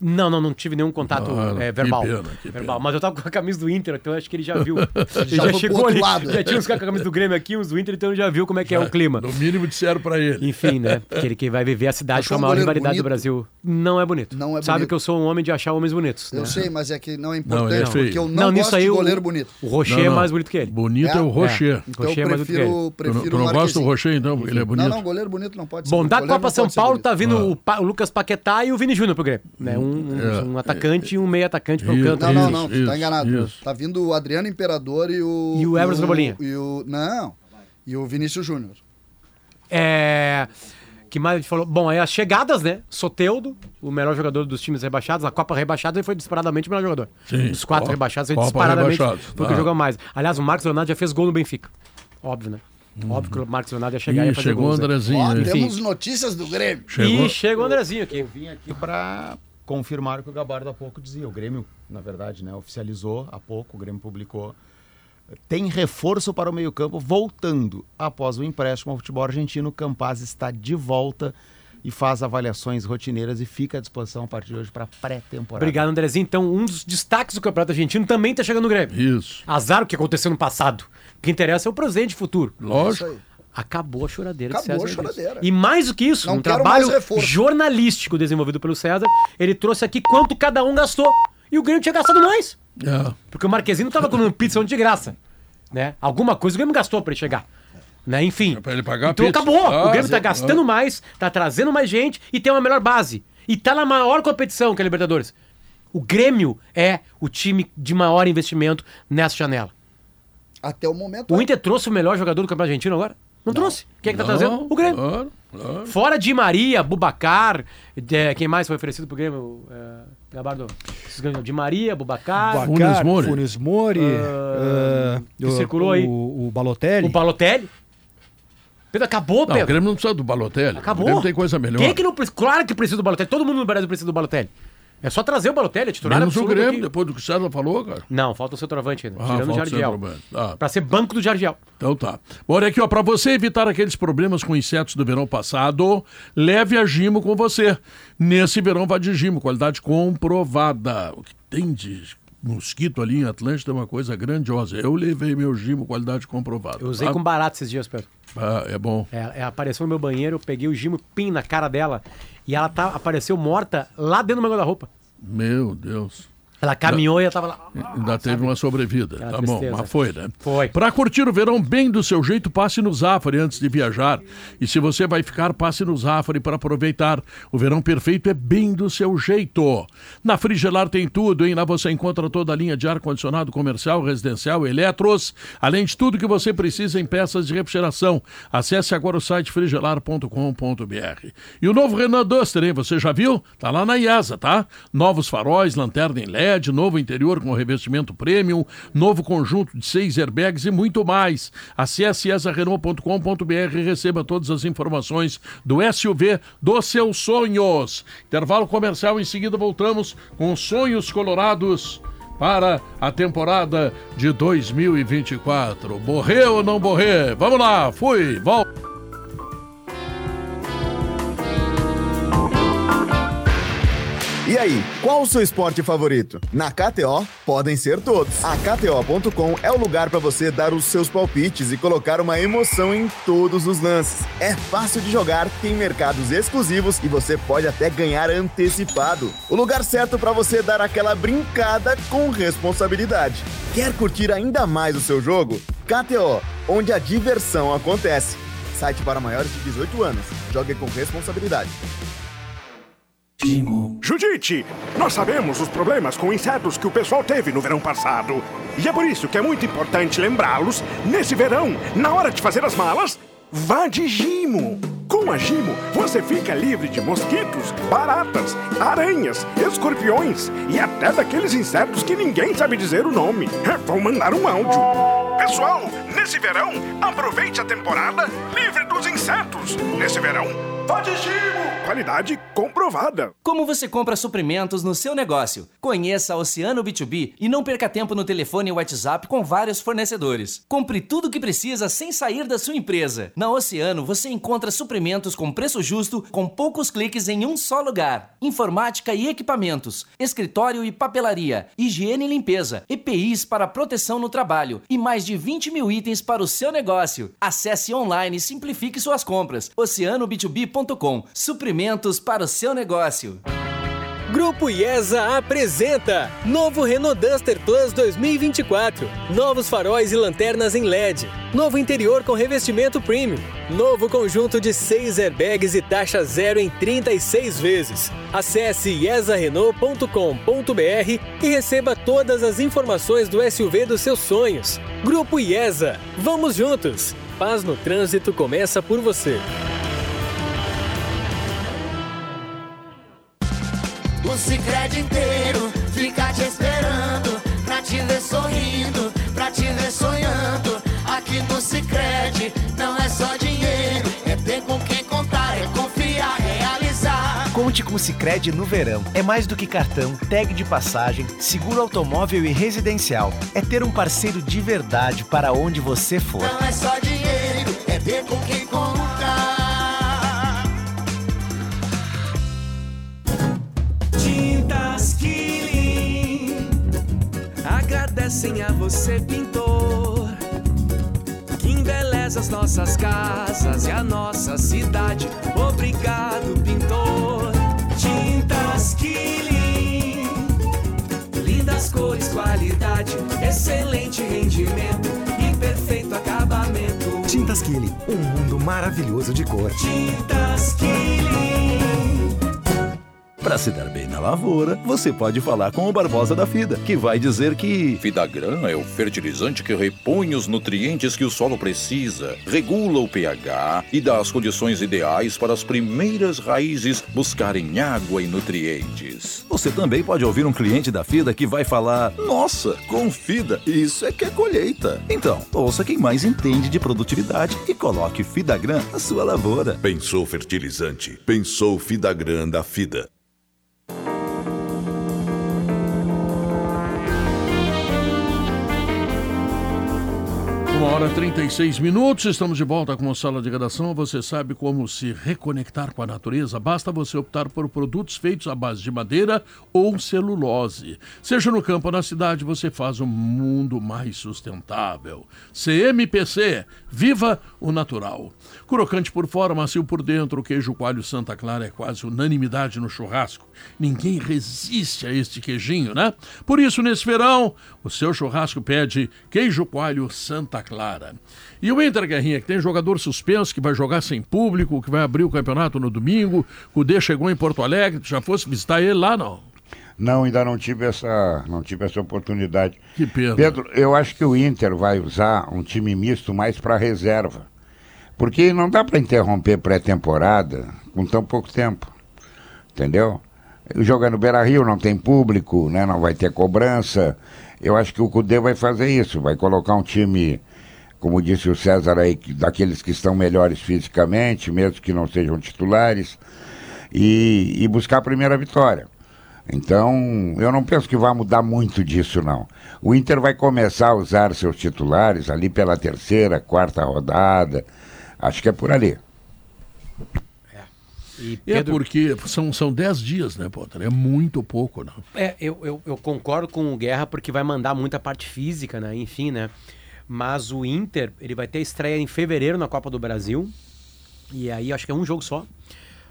Não, não, não tive nenhum contato
Ah,
é,
que
verbal.
pena, que
verbal.
pena.
Mas eu tava com a camisa do Inter, então eu acho que ele já viu. ele
Já
já, chegou ali.
lado.
Já tinha uns caras com a camisa do Grêmio aqui, uns do Inter, então ele já viu como é que é o clima.
No mínimo disseram pra ele.
Enfim, né? Porque ele que vai viver a cidade com a maior rivalidade do
bonito?
Brasil. Não é bonito.
Não é
Sabe
bonito.
que eu sou um homem de achar homens bonitos.
Eu
né?
sei, mas é que não é
Não, ele é
importante, porque eu não,
nisso
gosto
aí
de
o-
goleiro bonito.
O Rocher
Não,
é
não.
mais bonito que ele.
Bonito é,
É?
o Rocher.
Então
Rocher é
eu
mais do que
prefiro,
Tu não,
prefiro
tu
o
não gosta do. Rocher, então? Ele é bonito.
Não, não, goleiro bonito não pode ser.
Bom, da Copa
não
São Paulo
bonito.
tá vindo
Ah.
o, Lucas Paquetá e o Vini Júnior pro Grêmio. Um, um-
É.
um atacante e um meio atacante pelo
Isso.
canto.
Não, não, não, tu
isso,
tá enganado.
isso.
Tá vindo o Adriano Imperador e o.
E o Everson Cebolinha.
E o. Não. E o Vinícius Júnior.
É. Que mais a gente falou? Bom, aí as chegadas, né? Soteudo, o melhor jogador dos times rebaixados. Na Copa rebaixada ele foi disparadamente o melhor jogador.
Sim,
Dos quatro
Copa-
rebaixados, ele
Copa
disparadamente
rebaixados,
foi o que
tá.
jogou mais. Aliás, o Marcos Leonardo já fez gol no Benfica. Óbvio, né? Óbvio que o Marcos Leonardo ia chegar e ia fazer
chegou o
gols, né?
Andrezinho.
Ó,
né?
Enfim.
temos notícias do Grêmio.
Chegou.
E chega o Andrezinho aqui.
vim aqui para confirmar o que o Gabardo há pouco dizia. O Grêmio, na verdade, né, oficializou há pouco, o Grêmio publicou. Tem reforço para o meio-campo voltando após o empréstimo ao futebol argentino. Campaz está de volta e faz avaliações rotineiras e fica à disposição a partir de hoje para pré-temporada.
Obrigado, Andrezinho. Então, um dos destaques do Campeonato Argentino também tá chegando no Grêmio.
Isso.
Azar o que aconteceu no passado. O que interessa é o presente e futuro.
Lógico.
Acabou a choradeira
Acabou
de
a
César Augusto.
choradeira.
E mais do que isso,
Não
um trabalho jornalístico desenvolvido pelo César, ele trouxe aqui quanto cada um gastou. E o Grêmio tinha gastado mais.
É.
Porque o Marquezinho tava comendo pizza de graça. Né? Alguma coisa o Grêmio gastou pra ele chegar. Né? Enfim.
É pra ele pagar a
então acabou.
Ah,
o Grêmio tá
sim.
gastando mais, tá trazendo mais gente e tem uma melhor base. E tá na maior competição que é a Libertadores. O Grêmio é o time de maior investimento nessa janela.
Até o momento.
O
é.
Inter trouxe o melhor jogador do Campeonato Argentino agora? Não, trouxe. Quem é que tá
Não,
trazendo? O Grêmio.
Claro, claro.
Fora de Maria, Bubacar, é, quem mais foi oferecido pro Grêmio? É, Gabardo? Esses grandes- Di Maria, Bubacar,
Funes
Bacar,
Mori.
Funes Mori,
Ah,
ah,
que
o-
circulou aí.
O, o Balotelli.
o Balotelli. Pedro, acabou,
Não, o
Pedro.
Grêmio não precisa do Balotelli.
Acabou.
O Grêmio tem coisa melhor.
Quem é que não precisa? Claro que precisa do Balotelli. Todo mundo no Brasil precisa do Balotelli. É só trazer o Balotelli, titular
Menos o Grêmio,
aqui.
depois do que o César falou, cara.
Não, falta o centroavante ainda.
Ah,
tirando o Jardiel.
Tá.
Pra ser banco do Jardiel.
Então tá. Olha aqui, ó, pra você evitar aqueles problemas com insetos do verão passado, leve a Gimo com você. Nesse verão vai de Gimo, qualidade comprovada. O que tem de mosquito ali em Atlântida é uma coisa grandiosa. Eu levei meu Gimo, qualidade comprovada.
Eu usei
tá?
com barato esses dias, Pedro.
Ah, é bom.
É, é, apareceu no meu banheiro, eu peguei o Gimo, pim na cara dela. E ela tá, apareceu morta lá dentro do meu guarda-roupa.
Meu Deus.
Ela caminhou e ela tava lá.
Ainda teve uma sobrevida.
Aquela
Tá bom,
tristeza.
mas foi, né?
Foi.
Pra curtir o verão bem do seu jeito, passe no Zafari antes de viajar. E se você vai ficar, passe no Zafari para aproveitar. O verão perfeito é bem do seu jeito. Na Frigelar tem tudo, hein? Lá você encontra toda a linha de ar-condicionado comercial, residencial, eletros, além de tudo que você precisa em peças de refrigeração. Acesse agora o site frigelar.com.br. E o novo Renault Duster, hein? Você já viu? Tá lá na IESA, tá? Novos faróis, lanterna em LED, novo interior com revestimento premium, novo conjunto de seis airbags e muito mais. Acesse iesarenault.com.br e receba todas as informações do SUV dos seus sonhos. Intervalo comercial, em seguida voltamos com Sonhos Colorados para a temporada de 2024. Morrer ou não morrer? Vamos lá, fui, volta.
E aí, qual o seu esporte favorito? Na KTO, podem ser todos. A KTO.com é o lugar para você dar os seus palpites e colocar uma emoção em todos os lances. É fácil de jogar, tem mercados exclusivos e você pode até ganhar antecipado. O lugar certo para você dar aquela brincada com responsabilidade. Quer curtir ainda mais o seu jogo? KTO, onde a diversão acontece. Site para maiores de 18 anos. Jogue com responsabilidade.
Judite, nós sabemos os problemas com insetos que o pessoal teve no verão passado. E é por isso que é muito importante lembrá-los nesse verão, na hora de fazer as malas, vá de Gimo. Com a Gimo, você fica livre de mosquitos, baratas, aranhas, escorpiões e até daqueles insetos que ninguém sabe dizer o nome. É, Vou mandar um áudio. Pessoal, nesse verão, aproveite a temporada livre dos insetos. Nesse verão, Gimo. Qualidade comprovada.
Como você compra suprimentos no seu negócio? Conheça a Oceano B2B e não perca tempo no telefone e WhatsApp com vários fornecedores. Compre tudo o que precisa sem sair da sua empresa. Na Oceano você encontra suprimentos com preço justo, com poucos cliques em um só lugar. Informática e equipamentos, escritório e papelaria, higiene e limpeza, EPIs para proteção no trabalho e mais de 20 mil itens para o seu negócio. Acesse online e simplifique suas compras. oceanob2b.com. Suprimentos para o seu negócio.
Grupo IESA apresenta Novo Renault Duster Plus 2024. Novos faróis e lanternas em LED. Novo interior com revestimento premium. Novo conjunto de 6 airbags e taxa zero em 36 vezes. Acesse iesarenault.com.br e receba todas as informações do SUV dos seus sonhos. Grupo IESA. Vamos juntos. Paz no trânsito começa por você.
O Cicred inteiro fica te esperando Pra te ver sorrindo, pra te ver sonhando Aqui no Cicred não é só dinheiro É ter com quem contar, é confiar, realizar
Conte com o Sicredi no verão. É mais do que cartão, tag de passagem, seguro automóvel e residencial. É ter um parceiro de verdade para onde você for.
Não é só dinheiro, é ter com quem contar
Tintas Killing agradecem a você, pintor, que embeleza as nossas casas e a nossa cidade. Obrigado, pintor. Tintas Killing, lindas cores, qualidade, excelente rendimento e perfeito acabamento.
Tintas Killing, um mundo maravilhoso de cor.
Tintas Killing.
Para se dar bem na lavoura, você pode falar com o Barbosa da FIDA, que vai dizer que
Fidagran é o fertilizante que repõe os nutrientes que o solo precisa, regula o pH e dá as condições ideais para as primeiras raízes buscarem água e nutrientes.
você também pode ouvir um cliente da FIDA que vai falar: Nossa, com FIDA, isso é que é colheita. Então, ouça quem mais entende de produtividade e coloque Fidagran na sua lavoura.
Pensou fertilizante? Pensou Fidagran da Fida.
Uma hora e 36 minutos, estamos de volta com a sala de redação. Você sabe como se reconectar com a natureza? Basta você optar por produtos feitos à base de madeira ou celulose. Seja no campo ou na cidade, você faz um mundo mais sustentável. CMPC, viva o natural. Crocante por fora, macio por dentro, o queijo coalho Santa Clara é quase unanimidade no churrasco. Ninguém resiste a este queijinho, né? Por isso, nesse verão, o seu churrasco pede queijo coalho Santa Clara. E o Inter, Guerrinha, que tem jogador suspenso, que vai jogar sem público, que vai abrir o campeonato no domingo. O D chegou em Porto Alegre, tu já fosse visitar ele lá, não?
Não, ainda não tive essa, não tive essa oportunidade.
Que pena.
Pedro, eu acho que o Inter vai usar um time misto mais para reserva. Porque não dá para interromper pré-temporada com tão pouco tempo. Entendeu? Joga no Beira Rio, não tem público, né? não vai ter cobrança. Eu acho que o Cudê vai fazer isso, vai colocar um time, como disse o César aí, que- daqueles que estão melhores fisicamente, mesmo que não sejam titulares, e, e buscar a primeira vitória. Então, eu não penso que vai mudar muito disso, não. O Inter vai começar a usar seus titulares ali pela terceira, quarta rodada. Acho que é por ali.
E
É
Pedro-
porque são, são 10 dias, né, Potter? É muito pouco, né?
É, eu, eu, eu concordo com o Guerra porque vai mandar muita parte física, né? Enfim, né? Mas o Inter, ele vai ter estreia em fevereiro na Copa do Brasil. E aí acho que é um jogo só.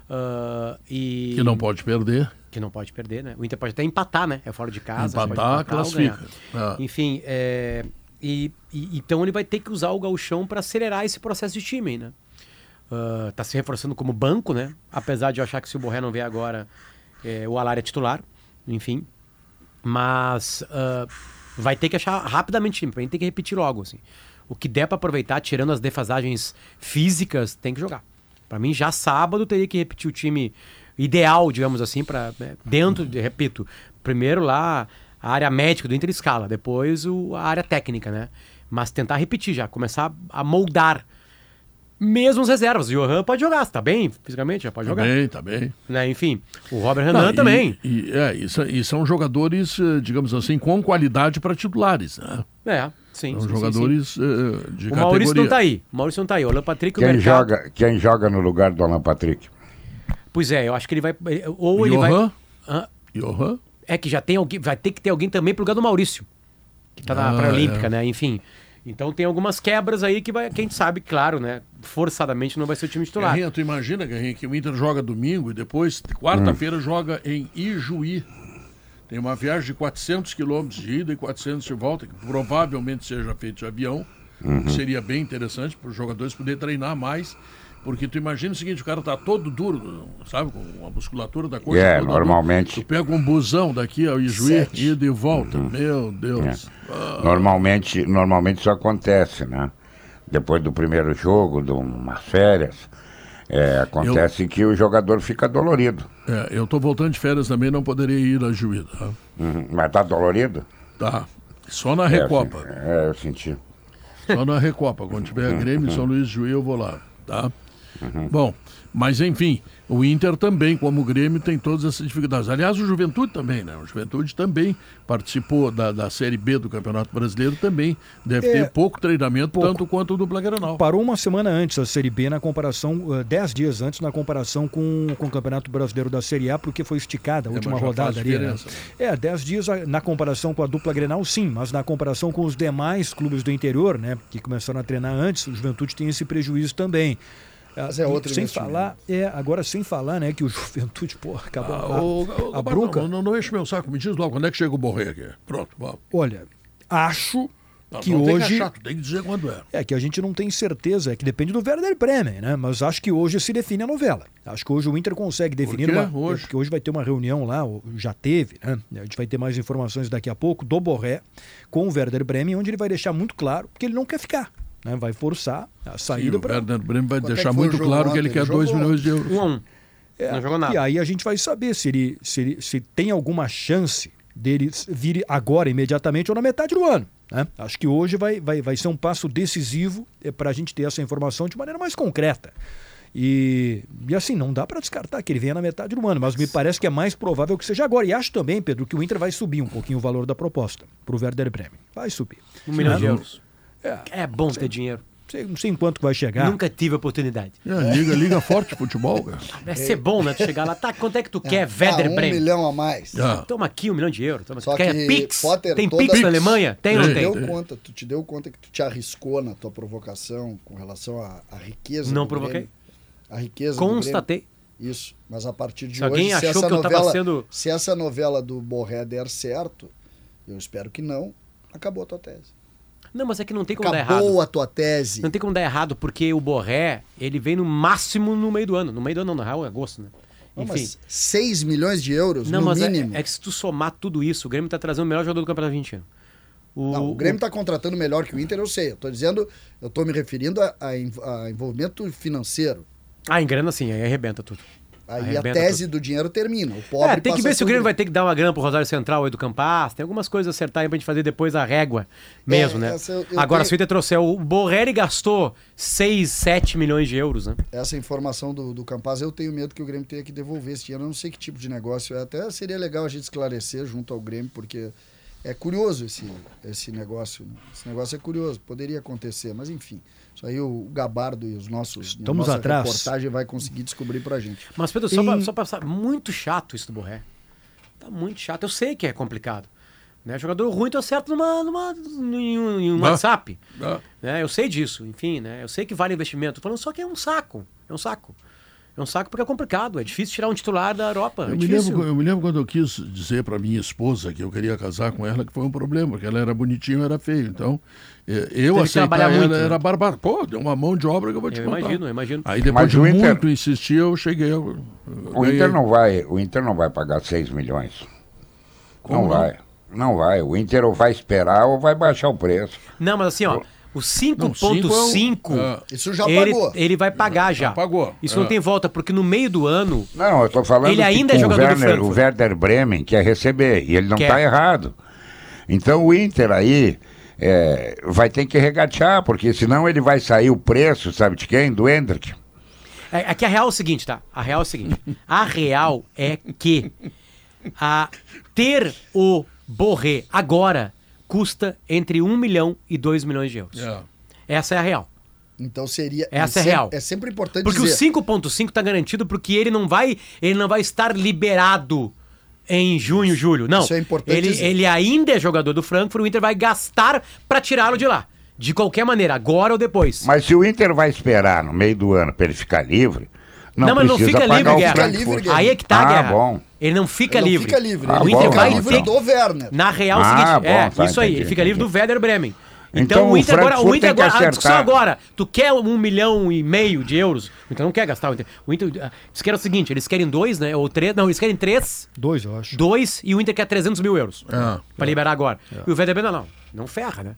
Ah, e...
Que não pode perder.
Que não pode perder, né? O Inter pode até empatar, né? É fora de casa.
Empatar,
ou
classifica. Ah.
Enfim, é, e, e- então ele vai ter que usar o gauchão para acelerar esse processo de time, né? Ah, tá se reforçando como banco, né? Apesar de eu achar que se o Borré não vier agora, é, o Alar é titular, enfim. Mas ah, vai ter que achar rapidamente time, pra gente ter que repetir logo, assim. O que der para aproveitar, tirando as defasagens físicas, tem que jogar. Pra mim, já sábado teria que repetir o time ideal, digamos assim, para dentro, de, repito, primeiro lá a área médica do Inter escala, depois o, a área técnica, né? Mas tentar repetir já, começar a moldar mesmo as reservas. O Johan pode jogar, você tá bem fisicamente, já pode
Tá
jogar.
bem, tá bem.
Né? Enfim, o Robert Renan
e-
também.
E, é, e, são, e são jogadores, eh, digamos assim, com qualidade para titulares, né?
É, sim.
São
sim, sim,
jogadores
sim.
eh, de
O Maurício
categoria.
não tá aí. O Maurício não tá aí. O Alan Patrick, o
Quem
mercado...
joga, quem joga no lugar do Alan Patrick?
Pois é, eu acho que ele vai. Ou ele vai.
Johan?
Hã?
Johan?
É que já tem alguém. Vai ter que ter alguém também pro lugar do Maurício. Que tá na
Ah,
Paralímpica,
é.
né? Enfim. Então tem algumas quebras aí que vai. Quem sabe, claro, né? Forçadamente não vai ser o time titular.
Guerrinha, tu imagina, Guerrinha, que o Inter joga domingo e depois, quarta-feira, joga em Ijuí. Tem uma viagem de 400 quilômetros de ida e 400 de volta, que provavelmente seja feito de avião.
Uhum.
que Seria bem interessante para os jogadores poderem treinar mais. Porque tu imagina o seguinte, o cara tá todo duro, sabe? Com a musculatura da coxa.
É,
toda
normalmente.
dura. Tu pega um busão daqui ao Ijuí, ida e volta. Meu Deus.
É. Normalmente, normalmente isso acontece, né? Depois do primeiro jogo, de umas férias, é, acontece que o jogador fica dolorido.
É, eu tô voltando de férias também, não poderia ir a Juí, tá?
Uhum. Mas tá dolorido?
Tá. Só na Recopa.
eu É, eu senti.
Só na Recopa. Quando tiver Grêmio e São Luís de Juí, eu vou lá, tá? Bom, mas enfim, o Inter também, como o Grêmio, tem todas essas dificuldades. Aliás, o Juventude também, né? O Juventude também participou da, da Série B do Campeonato Brasileiro, também deve
É,
ter pouco treinamento,
pouco.
tanto quanto o do Granal.
Parou uma semana antes a Série B na comparação, eh, dez dias antes na comparação com, com o Campeonato Brasileiro da Série A, porque foi esticada a
É,
última
já
rodada ali. Né?
diferença, né?
É, dez dias na comparação com a dupla Grenal, sim, mas na comparação com os demais clubes do interior, né, que começaram a treinar antes, o Juventude tem esse prejuízo também.
Mas é outro
sem falar, é, agora sem falar, né, que o Juventude, pô, acabou
Ah,
a,
ô, ô,
a bronca.
Não, não, não enche meu saco, me diz logo quando é que chega o Borré aqui. Pronto, vamos.
Olha, acho
Não,
que
não tem
hoje
achar, tem que dizer quando é.
É que a gente não tem certeza, é que depende do Werder Bremen, né? Mas acho que hoje se define a novela. Acho que hoje o Inter consegue definir
quê?
uma.
Hoje?
Porque hoje vai ter uma reunião lá, já teve, né? A gente vai ter mais informações daqui a pouco do Borré com o Werder Bremen, onde ele vai deixar muito claro que ele não quer ficar. Né? Vai forçar a
Sim,
saída
o. Werner Bremen vai
Quanto é
deixar muito claro que ele quer
Ele
2
jogou?
milhões de euros.
Um a um.
É,
Não jogou nada.
E aí a gente vai saber se ele, se ele se tem alguma chance dele vir agora, imediatamente, ou na metade do ano. Né? Acho que hoje vai, vai, vai ser um passo decisivo para a gente ter essa informação de maneira mais concreta. E, e assim, não dá para descartar que ele venha na metade do ano, mas me parece que é mais provável que seja agora. E acho também, Pedro, que o Inter vai subir um pouquinho o valor da proposta para o Werder Bremen. Vai subir.
Um milhão de
Né?
euros. É bom ter dinheiro.
Sei, não sei em quanto vai chegar.
Nunca tive oportunidade.
É, liga, liga forte futebol, cara.
Deve ser bom, né? Tu chegar lá, tá, quanto é que tu quer,
Ah,
Werder
um
Bremen?
milhão a mais.
Ah.
Toma aqui um milhão de euros. Toma,
Só
tu quer
que,
Pix?
Potter,
tem
toda-
Pix na Alemanha? Tem ou não
tu
tem?
te deu conta, tu te deu conta que tu te arriscou na tua provocação com relação à, à riqueza
Não
do
provoquei.
Grêmio. A riqueza
Constatei.
Isso, mas a partir de
Se
hoje,
alguém
se
achou
essa
que eu tava
novela,
sendo-
se essa novela do Borré der certo, eu espero que não, acabou a tua tese.
Não, mas é que não tem como dar errado.
Acabou a tua tese.
Não tem como dar errado, porque o Borré, ele vem no máximo no meio do ano. No meio do ano não, na real é agosto, né?
Não,
Enfim.
mas 6 milhões de euros,
Não,
no
mas é,
mínimo.
é que se tu somar tudo isso, o Grêmio tá trazendo o melhor jogador do Campeonato Argentino. O,
Não, o Grêmio está contratando melhor que o Inter, eu sei. Eu tô dizendo, eu tô me referindo a, a a envolvimento financeiro.
Ah, em grana sim, aí arrebenta tudo.
Aí a tese do dinheiro termina. O pobre
é, tem que ver se o Grêmio
tudo.
vai ter que dar uma grana pro Rosário Central aí do Campas. Tem algumas coisas a acertar aí pra gente fazer depois a régua mesmo, né?
eu- eu
Agora,
tenho-
se o Inter trouxer, o Borrelli gastou 6, 7 milhões de euros, né?
Essa informação do, do Campaz, eu tenho medo que o Grêmio tenha que devolver esse dinheiro. Eu não sei que tipo de negócio é. Até seria legal a gente esclarecer junto ao Grêmio, porque é curioso esse, esse negócio. né? Esse negócio é curioso, poderia acontecer, mas enfim. Isso aí o Gabardo e os nossos a
Estamos
nossa
atrás.
reportagem vai conseguir descobrir pra gente.
Mas, Pedro, só,
Em-
pra, só pra passar, muito chato isso do Borré. Tá muito chato. Eu sei que é complicado. Né? Jogador ruim tu acerta numa, numa, em um, em um
Ah.
WhatsApp.
Ah.
Né? Eu sei disso, enfim, né? Eu sei que vale investimento. Tô falando só que é um saco. É um saco. É um saco porque é complicado. É difícil tirar um titular da Europa.
Eu
é
me, lembro, eu me lembro quando eu quis dizer para minha esposa que eu queria casar com ela, que foi um problema, porque ela era bonitinha, eu era feio. Então, eh, eu aceitar ela
muito, né?
era barbado. Pô, deu uma mão de obra que eu vou te
Eu
contar.
imagino, eu imagino.
Aí depois
Mas
de
Inter-
muito insistir, eu cheguei. Eu, eu
O. Inter não vai, o Inter não vai pagar 6 milhões.
Como
não
não?
vai. Não vai. O Inter ou vai esperar ou vai baixar o preço.
Não, mas assim, ó, o
cinco
5.5,
é o-
Isso já
ele,
pagou.
ele vai pagar já.
pagou.
Isso não
É.
tem volta, porque no meio do ano.
Não, eu tô falando
Ele
que
ainda é jogador
o
do
Werner, o. Werder Bremen quer receber, e ele não
Quer.
está errado. Então o Inter aí é, vai ter que regatear, porque senão ele vai sair o preço, sabe de quem? Do Hendrick.
É, é que a real é o seguinte, tá? A real é o seguinte. A real é que a ter o Borré agora custa entre 1 milhão e 2 milhões de euros.
É.
Essa é a real.
Então seria.
Essa é
sempre-
real.
É sempre importante
Porque
dizer.
o 5.5 tá garantido porque ele não vai, ele não vai estar liberado em junho, julho. Não.
Isso é importante
ele,
dizer.
ele ainda é jogador do Frankfurt, o Inter vai gastar pra tirá-lo de lá. De qualquer maneira, agora ou depois.
Mas se o Inter vai esperar no meio do ano para ele ficar livre, não,
Não, mas não
precisa
fica
pagar
livre,
o
Guerra.
Frankfurt.
Aí é que tá,
ah,
Guerra.
bom.
Ele não fica
Ele não
livre.
fica livre,
Ah,
ele
bom,
fica
então,
livre
então.
do Werner.
Na real, é o
Ah,
seguinte,
bom,
é,
tá,
isso aí,
entendi,
ele fica livre do
entendi.
Werder Bremen. Então,
Então,
o
o
Inter agora, o Inter agora, a discussão agora, tu quer um milhão e meio de euros? O Inter não quer gastar o Inter. O Inter, ah, eles querem o seguinte, eles querem dois, né, ou três, não, eles querem três,
Dois, eu acho.
dois, e o Inter quer 300 mil euros,
Ah,
pra liberar agora. E o Werder Bremen, não, não, não ferra, né?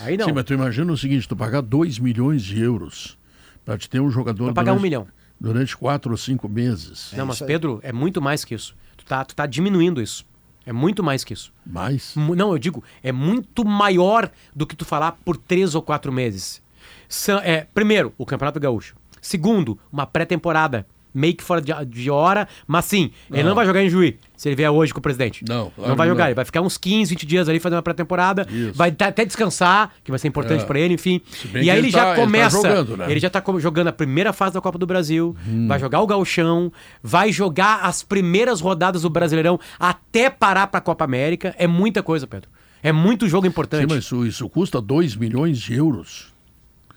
Aí não.
Sim, mas tu imagina o seguinte, tu pagar 2 milhões de euros para te ter um jogador
Vai pagar
durante,
um milhão.
Durante 4 ou 5 meses.
Não, mas Pedro, é muito mais que isso. Tu tá, tu tá diminuindo isso. É muito mais que isso.
Mais?
Não, eu digo, é muito maior do que tu falar por três ou quatro meses. São- é, primeiro, o Campeonato Gaúcho. Segundo, uma pré-temporada. Meio que fora de, de hora, mas sim, ele
Não.
não vai jogar em Juí, se ele vier hoje com o presidente.
Não, claro
Não vai jogar,
não.
ele vai ficar uns 15, 20 dias ali fazendo uma pré-temporada, vai até descansar, que vai ser importante
É.
pra ele, enfim. E aí
ele
ele, já
tá- ele tá
começa,
jogando, né?
ele já tá jogando a primeira fase da Copa do Brasil,
Hum.
vai jogar o Gauchão, vai jogar as primeiras rodadas do Brasileirão até parar pra Copa América. É muita coisa, Pedro. É muito jogo
Sim,
importante.
mas isso, isso custa 2 milhões de euros.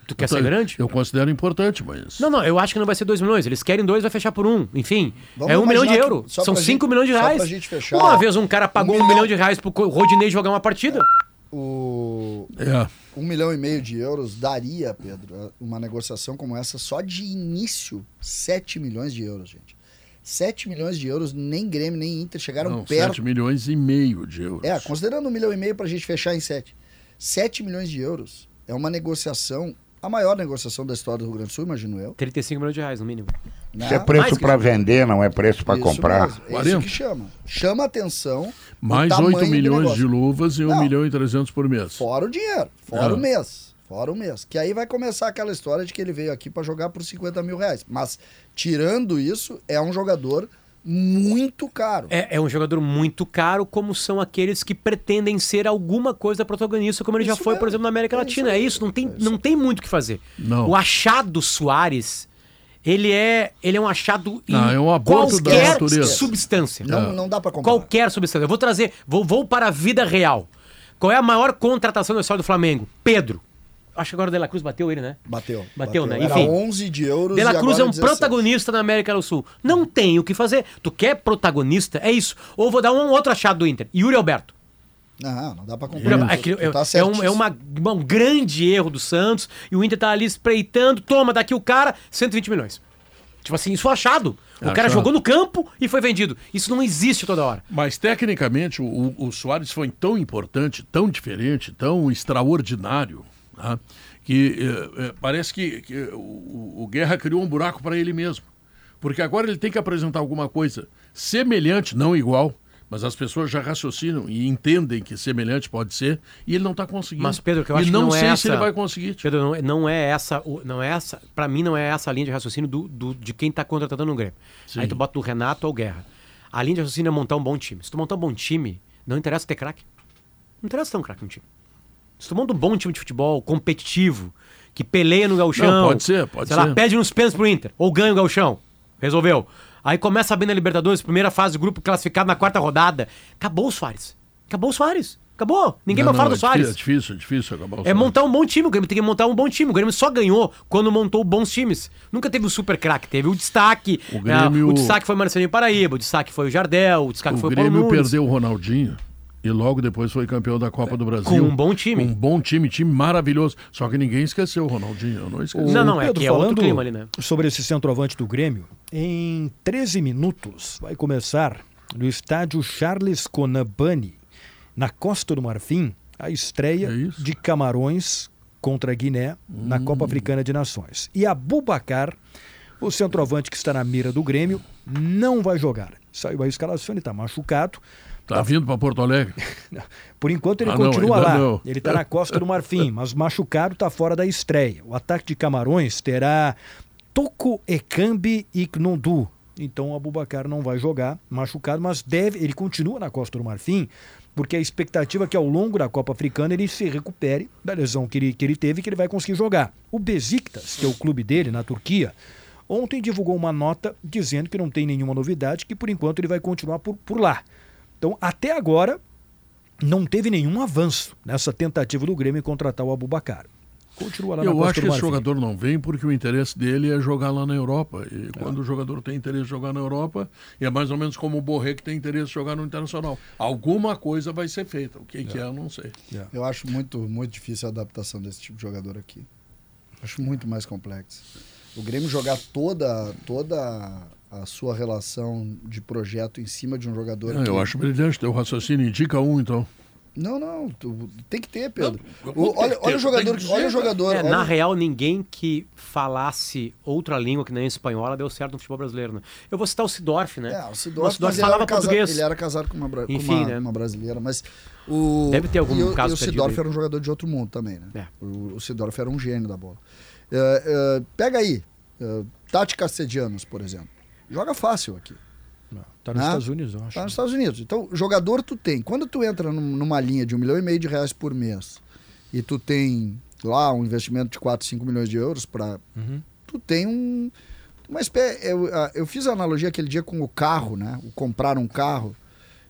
Tu quer
tô-
ser grande?
Eu considero importante, mas...
Não, não, eu acho que não vai ser 2 milhões. Eles querem dois, vai fechar por um. Enfim,
Vamos
é um milhão de euros.
só
São
pra
5
gente-
milhões de
só
reais.
pra gente fechar,
Uma vez um cara pagou um
milhão-
milhão de reais pro Rodinei jogar uma partida.
O...
É.
Um milhão e meio de euros daria, Pedro, uma negociação como essa só de início 7 milhões de euros, gente. 7 milhões de euros, nem Grêmio, nem Inter chegaram
Não,
perto.
7 milhões e meio de euros.
É, considerando um milhão e meio pra gente fechar em 7. 7 milhões de euros é uma negociação, a maior negociação da história do Rio Grande do Sul, imagino eu.
35 milhões de reais, no mínimo.
Isso é
Né?
preço
Mais que
para vender, não é preço para comprar.
mesmo, É
40.
isso que chama. Chama atenção.
Mais
tamanho
8
do
milhões de luvas e 1
Não.
milhão e 300 por mês.
Fora o dinheiro, fora
Ah.
o mês. Fora o mês. Que aí vai começar aquela história de que ele veio aqui para jogar por 50 mil reais. Mas, tirando isso, é um jogador muito caro.
É, é um jogador muito caro, como são aqueles que pretendem ser alguma coisa protagonista, como ele já
Isso
foi,
mesmo.
por exemplo, na América
É
Latina.
isso
É isso, não tem, não tem muito o que fazer.
Não.
O achado Soares, ele é, ele é um achado em
Não, é um aborto da
qualquer substância.
Não, não dá pra comparar.
Qualquer substância. Eu vou trazer, vou, vou para a vida real. Qual é a maior contratação da história do Flamengo? Pedro. Acho que agora o De La Cruz bateu ele, né?
Bateu.
Bateu, né?
Era
Enfim.
11 de euros
De La Cruz é um
17.
protagonista na América do Sul. Não tem o que fazer. Tu quer protagonista? É isso. Ou vou dar um outro achado do Inter. Yuri Alberto.
Não, não dá pra comparar.
Alberto. É, que-
tá
é um,
certíssimo.
é uma- um grande erro do Santos. E o Inter tá ali espreitando. Toma daqui o cara, 120 milhões. Tipo assim, isso é achado. O cara
Achado.
jogou no campo e foi vendido. Isso não existe toda hora.
Mas tecnicamente o, o Soares foi tão importante, tão diferente, tão extraordinário, tá? que eh, eh, parece que, que o, o Guerra criou um buraco para ele mesmo. Porque agora ele tem que apresentar alguma coisa semelhante, não igual, mas as pessoas já raciocinam e entendem que semelhante pode ser, e ele não está conseguindo.
Mas, Pedro, que eu
e
acho
não
que não
sei
é
se
essa...
ele vai conseguir.
Pedro, não, é- não é essa, o- não é essa, para mim não é essa a linha de raciocínio do, do- de quem tá contratando no Grêmio.
Sim.
Aí tu bota do Renato ou Guerra. A linha de raciocínio é montar um bom time. Se tu montar um bom time, não interessa ter craque. Não interessa ter um craque no time. Se tu monta um bom time de futebol, competitivo, que peleia no gauchão...
Não, pode ser, pode
sei
ser.
lá, pede nos pênaltis pro Inter, ou ganha o gauchão. Resolveu. Aí começa bem na Libertadores, primeira fase do grupo classificado na quarta rodada. Acabou o Soares. Acabou o Soares. Acabou. Ninguém
Não,
mais fala
não,
do Soares.
É difícil, é difícil acabar o
É
Soares.
montar um bom time. O Grêmio tem que montar um bom time. O Grêmio só ganhou quando montou bons times. Nunca teve o super craque. Teve o destaque.
O Grêmio-
Ah, o destaque foi Marcelinho Paraíba. O destaque foi o Jardel. O destaque
O
foi o
Grêmio perdeu o Ronaldinho e logo depois foi campeão da Copa do Brasil.
Com um bom time.
Com um bom time, time maravilhoso. Só que ninguém esqueceu o Ronaldinho. Eu não esqueci.
Não, não, é
Pedro,
que é outro clima ali, né?
Sobre esse centroavante do Grêmio, em 13 minutos vai começar no estádio Charles Conabani, na Costa do Marfim, a estreia de Camarões contra a Guiné na Copa Africana de Nações. E Abubacar, o centroavante que está na mira do Grêmio, não vai jogar. Saiu a escalação, ele está machucado.
Tá vindo para Porto Alegre?
Por enquanto ele
Ah, não,
continua
ainda
lá.
não.
Ele está na Costa do Marfim, mas machucado está fora da estreia. O ataque de Camarões terá Toko Ekambi e Knondu. Então o Abubacar não vai jogar machucado, mas deve, ele continua na Costa do Marfim, porque a expectativa é que ao longo da Copa Africana ele se recupere da lesão que ele, que ele teve e que ele vai conseguir jogar. O Besiktas, que é o clube dele na Turquia, ontem divulgou uma nota dizendo que não tem nenhuma novidade, que por enquanto ele vai continuar por, por lá. Então, até agora, não teve nenhum avanço nessa tentativa do Grêmio em contratar o Abubacar. Continua lá na
Eu
Costa
acho que esse jogador não vem porque o interesse dele é jogar lá na Europa. E quando o jogador tem interesse em jogar na Europa, é mais ou menos como o Borré que tem interesse em jogar no Internacional. Alguma coisa vai ser feita. O que, que é, eu não sei.
Eu acho muito, muito difícil a adaptação desse tipo de jogador aqui. Acho muito mais complexo. O Grêmio jogar toda, toda a sua relação de projeto em cima de um jogador. Que-
eu acho brilhante. Teu raciocínio indica um, então.
Não, não. tu- tem que ter, Pedro.
Não,
O- olha, olha o jogador.
que dizer,
Olha o jogador.
É,
olha-
na real, ninguém que falasse outra língua que nem a espanhola deu certo no futebol brasileiro, né? Eu vou citar o Sidorf, né?
É, o Sidorf, ele
falava
era, casado,
português.
ele era casado com uma, bra- com
Enfim,
uma,
né?
uma brasileira, mas o
Deve ter algum
e
caso
e o Sidorf era um jogador de outro mundo também, né?
É.
O, o Sidorf era um gênio da bola. É, é, pega aí, é, Tati Castedianos, por exemplo. Joga fácil aqui.
Tá nos
né?
Estados Unidos, eu acho.
Tá nos Estados Unidos. Então, jogador tu tem. Quando tu entra num- numa linha de um milhão e meio de reais por mês e tu tem lá um investimento de 4, 5 milhões de euros para
Uhum.
tu tem um uma espécie eu, eu fiz a analogia aquele dia com o carro, né? O comprar um carro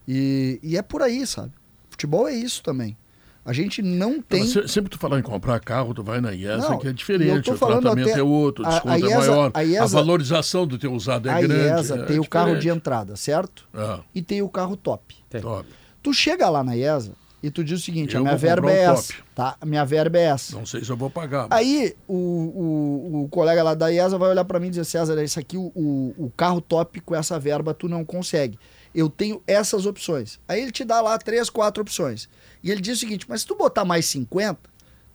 e, e é por aí, sabe? Futebol é isso também. A gente não tem
Mas se- sempre tu falar em comprar carro, tu vai na IESA,
Não,
que é
e eu
diferente. O
falando
tratamento
até-
é outro, o
a-
desconto
a
é
IESA
maior.
a IESA
valorização do teu usado é
a
grande.
IESA
é
tem o carro de entrada, certo?
Ah.
E tem o carro top.
Top.
Tu chega lá na IESA e tu diz o seguinte,
Eu
a minha verba é essa,
top.
tá? A minha verba é essa.
Não sei se eu vou pagar. mas-
Aí o, o, o colega lá da IESA vai olhar pra mim e dizer, César, isso aqui, o, o, carro top com essa verba tu não consegue. Eu tenho essas opções. Aí ele te dá lá três, quatro opções. E ele diz o seguinte, mas se tu botar mais 50,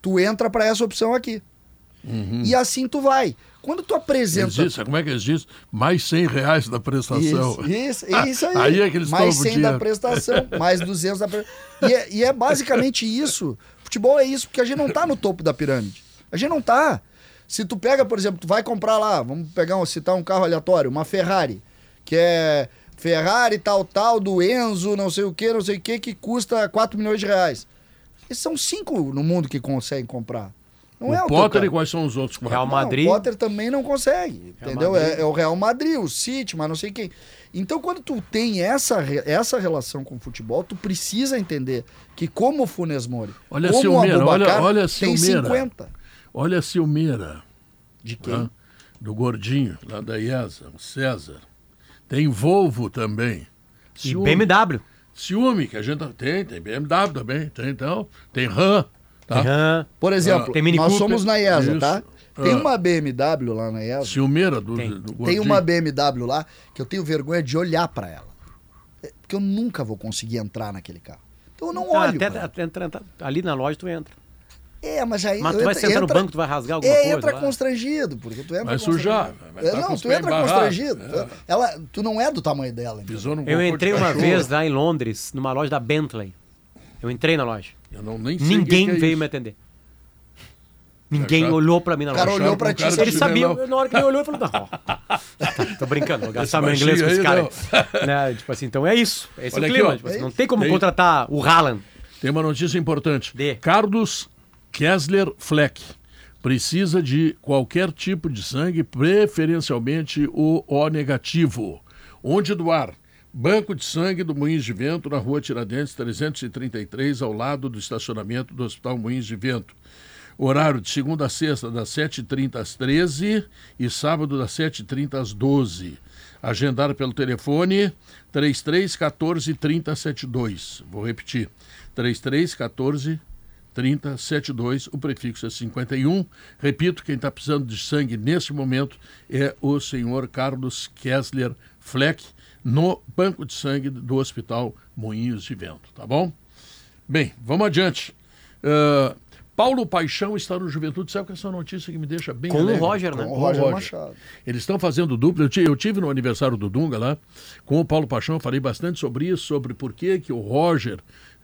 tu entra pra essa opção aqui.
Uhum.
E assim tu vai. Quando tu apresenta...
Como é que eles dizem? Mais 100 reais da prestação.
Isso, isso, isso aí.
Aí é que eles
mais
tomam
100 da prestação, mais 200 da prestação. E é, e é basicamente isso. Futebol é isso, porque a gente não tá no topo da pirâmide. A gente não tá. Se tu pega, por exemplo, tu vai comprar lá, vamos pegar um, citar um carro aleatório, uma Ferrari, que é Ferrari tal, tal, do Enzo, não sei o que, não sei o que, que custa 4 milhões de reais. Esses são cinco no mundo que conseguem comprar. Não
o
é
Potter e quais são os outros?
Real
Não,
Madrid.
o Potter também não consegue,
Real
entendeu? É, é o Real Madrid, o City, mas não sei quem. Então, quando tu tem essa, essa relação com o futebol, tu precisa entender que como o Funes Mori,
Olha a
como o
Silmeira, olha,
Abubakar,
olha a
tem
Silmeira.
50.
Olha a Silmeira.
De quem?
Hã? Do gordinho, lá da IESA, o César. Tem Volvo também.
E BMW.
Ciúme, que a gente tem, tem BMW também, tem então, tem RAM. Tá?
RAM.
Por exemplo,
Ah,
nós somos na IESA,
Isso.
tá? Tem
Ah.
uma BMW lá na IESA.
Ciumeira do,
Tem.
do
Tem uma BMW lá que eu tenho vergonha de olhar pra ela. É, Porque eu nunca vou conseguir entrar naquele carro. Então eu não
Tá,
olho.
até- até entra- entra- ali na loja tu entra.
É, mas aí.
Mas tu vai sentar no banco, tu vai rasgar alguma
é,
coisa
entra
lá?
constrangido, porque tu entra
Vai sujar, vai
É,
tá
não, tu entra constrangido.
é.
Tu, ela, tu não é do tamanho dela.
Pisou no
Eu entrei uma
cachorro.
vez lá em Londres, numa loja da Bentley. Eu entrei na loja.
Eu não nem sei
Ninguém
o que que é
veio
isso.
me atender. Ninguém olhou pra mim na
O
loja.
cara olhou pra ti,
Ele
de
sabia, na hora que ele olhou, eu falei, não, tô brincando, vou gastar meu inglês com esse cara. né? Tipo assim, então é isso. Esse
Olha
é o
aqui,
clima.
ó.
tipo assim,
É
não tem como
Tem-
contratar o Haaland.
Tem uma notícia importante. Carlos Kessler Fleck precisa de qualquer tipo de sangue, preferencialmente o O negativo. Onde doar? Banco de sangue do Moinhos de Vento, na rua Tiradentes 333, ao lado do estacionamento do Hospital Moinhos de Vento. Horário de segunda a sexta, das 7h30 às 13 e sábado, das 7h30 às 12 Agendar pelo telefone 3314 3072. Vou repetir. 3314 3072, o prefixo é 51. Repito, quem está precisando de sangue nesse momento é o senhor Carlos Kessler Fleck, no banco de sangue do Hospital Moinhos de Vento, tá bom? Bem, vamos adiante. Ah, Paulo Paixão está no Juventude, sabe que essa notícia que me deixa bem
Com o
alegre?
Roger, né?
Com o Roger Machado.
Eles estão fazendo dupla. Eu, eu tive no aniversário do Dunga lá, com o Paulo Paixão, falei bastante sobre isso, sobre por que, que o Roger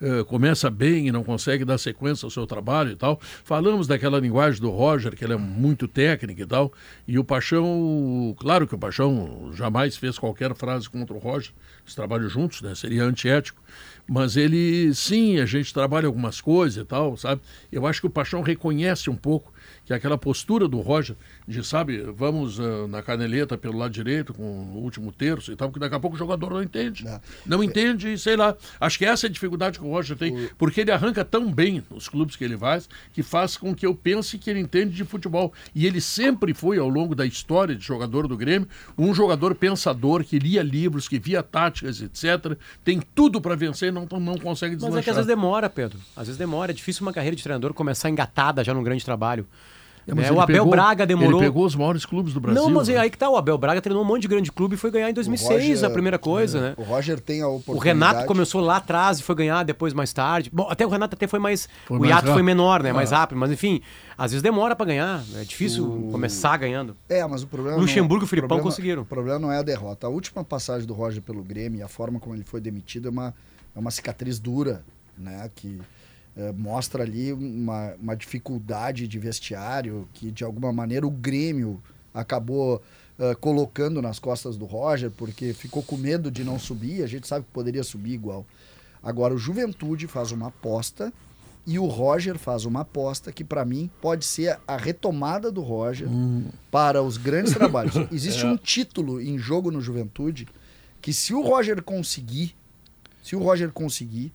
eh, começa bem e não consegue dar sequência ao seu trabalho e tal. Falamos daquela linguagem do Roger, que ele é muito técnico e tal. E o Paixão, claro que o Paixão jamais fez qualquer frase contra o Roger. Eles trabalham juntos, né? Seria antiético. Mas ele, sim, a gente trabalha algumas coisas e tal, sabe? Eu acho que o Paixão reconhece um pouco que aquela postura do Roger de, sabe, vamos ah, na caneleta pelo lado direito com o último terço e tal, porque daqui a pouco o jogador não entende. Não entende, e sei lá. Acho que essa é a dificuldade que o Roger tem, porque ele arranca tão bem os clubes que ele faz, que faz com que eu pense que ele entende de futebol. E ele sempre foi, ao longo da história de jogador do Grêmio, um jogador pensador, que lia livros, que via táticas, etc. Tem tudo para vencer e não, não consegue
Mas
deslanchar.
é que às vezes demora, Pedro. Às vezes demora. É difícil uma carreira de treinador começar engatada já num grande trabalho.
É, mas
Né?
ele
O Abel
pegou-
Braga demorou.
Ele pegou os maiores clubes do Brasil.
Não, mas
né?
é aí que tá. O Abel Braga treinou um monte de grande clube e foi ganhar em 2006
Roger-
a primeira coisa,
é,
né?
O Roger tem a
O
oportunidade.
Renato começou lá atrás e foi ganhar depois mais tarde. Bom, até o Renato até foi mais.
Foi
o
mais
hiato foi menor, né? Mais
Ah.
rápido. Mas enfim, às vezes demora pra ganhar. É difícil começar ganhando.
É, mas o problema.
Luxemburgo
não,
e o Filipão
problema-
conseguiram.
O problema não é a derrota. A última passagem do Roger pelo Grêmio e a forma como ele foi demitido é uma, é uma cicatriz dura, né? Que eh, mostra ali uma, uma dificuldade de vestiário que, de alguma maneira, o Grêmio acabou eh, colocando nas costas do Roger, porque ficou com medo de não subir. A gente sabe que poderia subir igual. Agora, o Juventude faz uma aposta e o Roger faz uma aposta que, para mim, pode ser a retomada do Roger para os grandes trabalhos. Existe
É.
um título em jogo no Juventude que, se o Roger conseguir, se o Roger conseguir,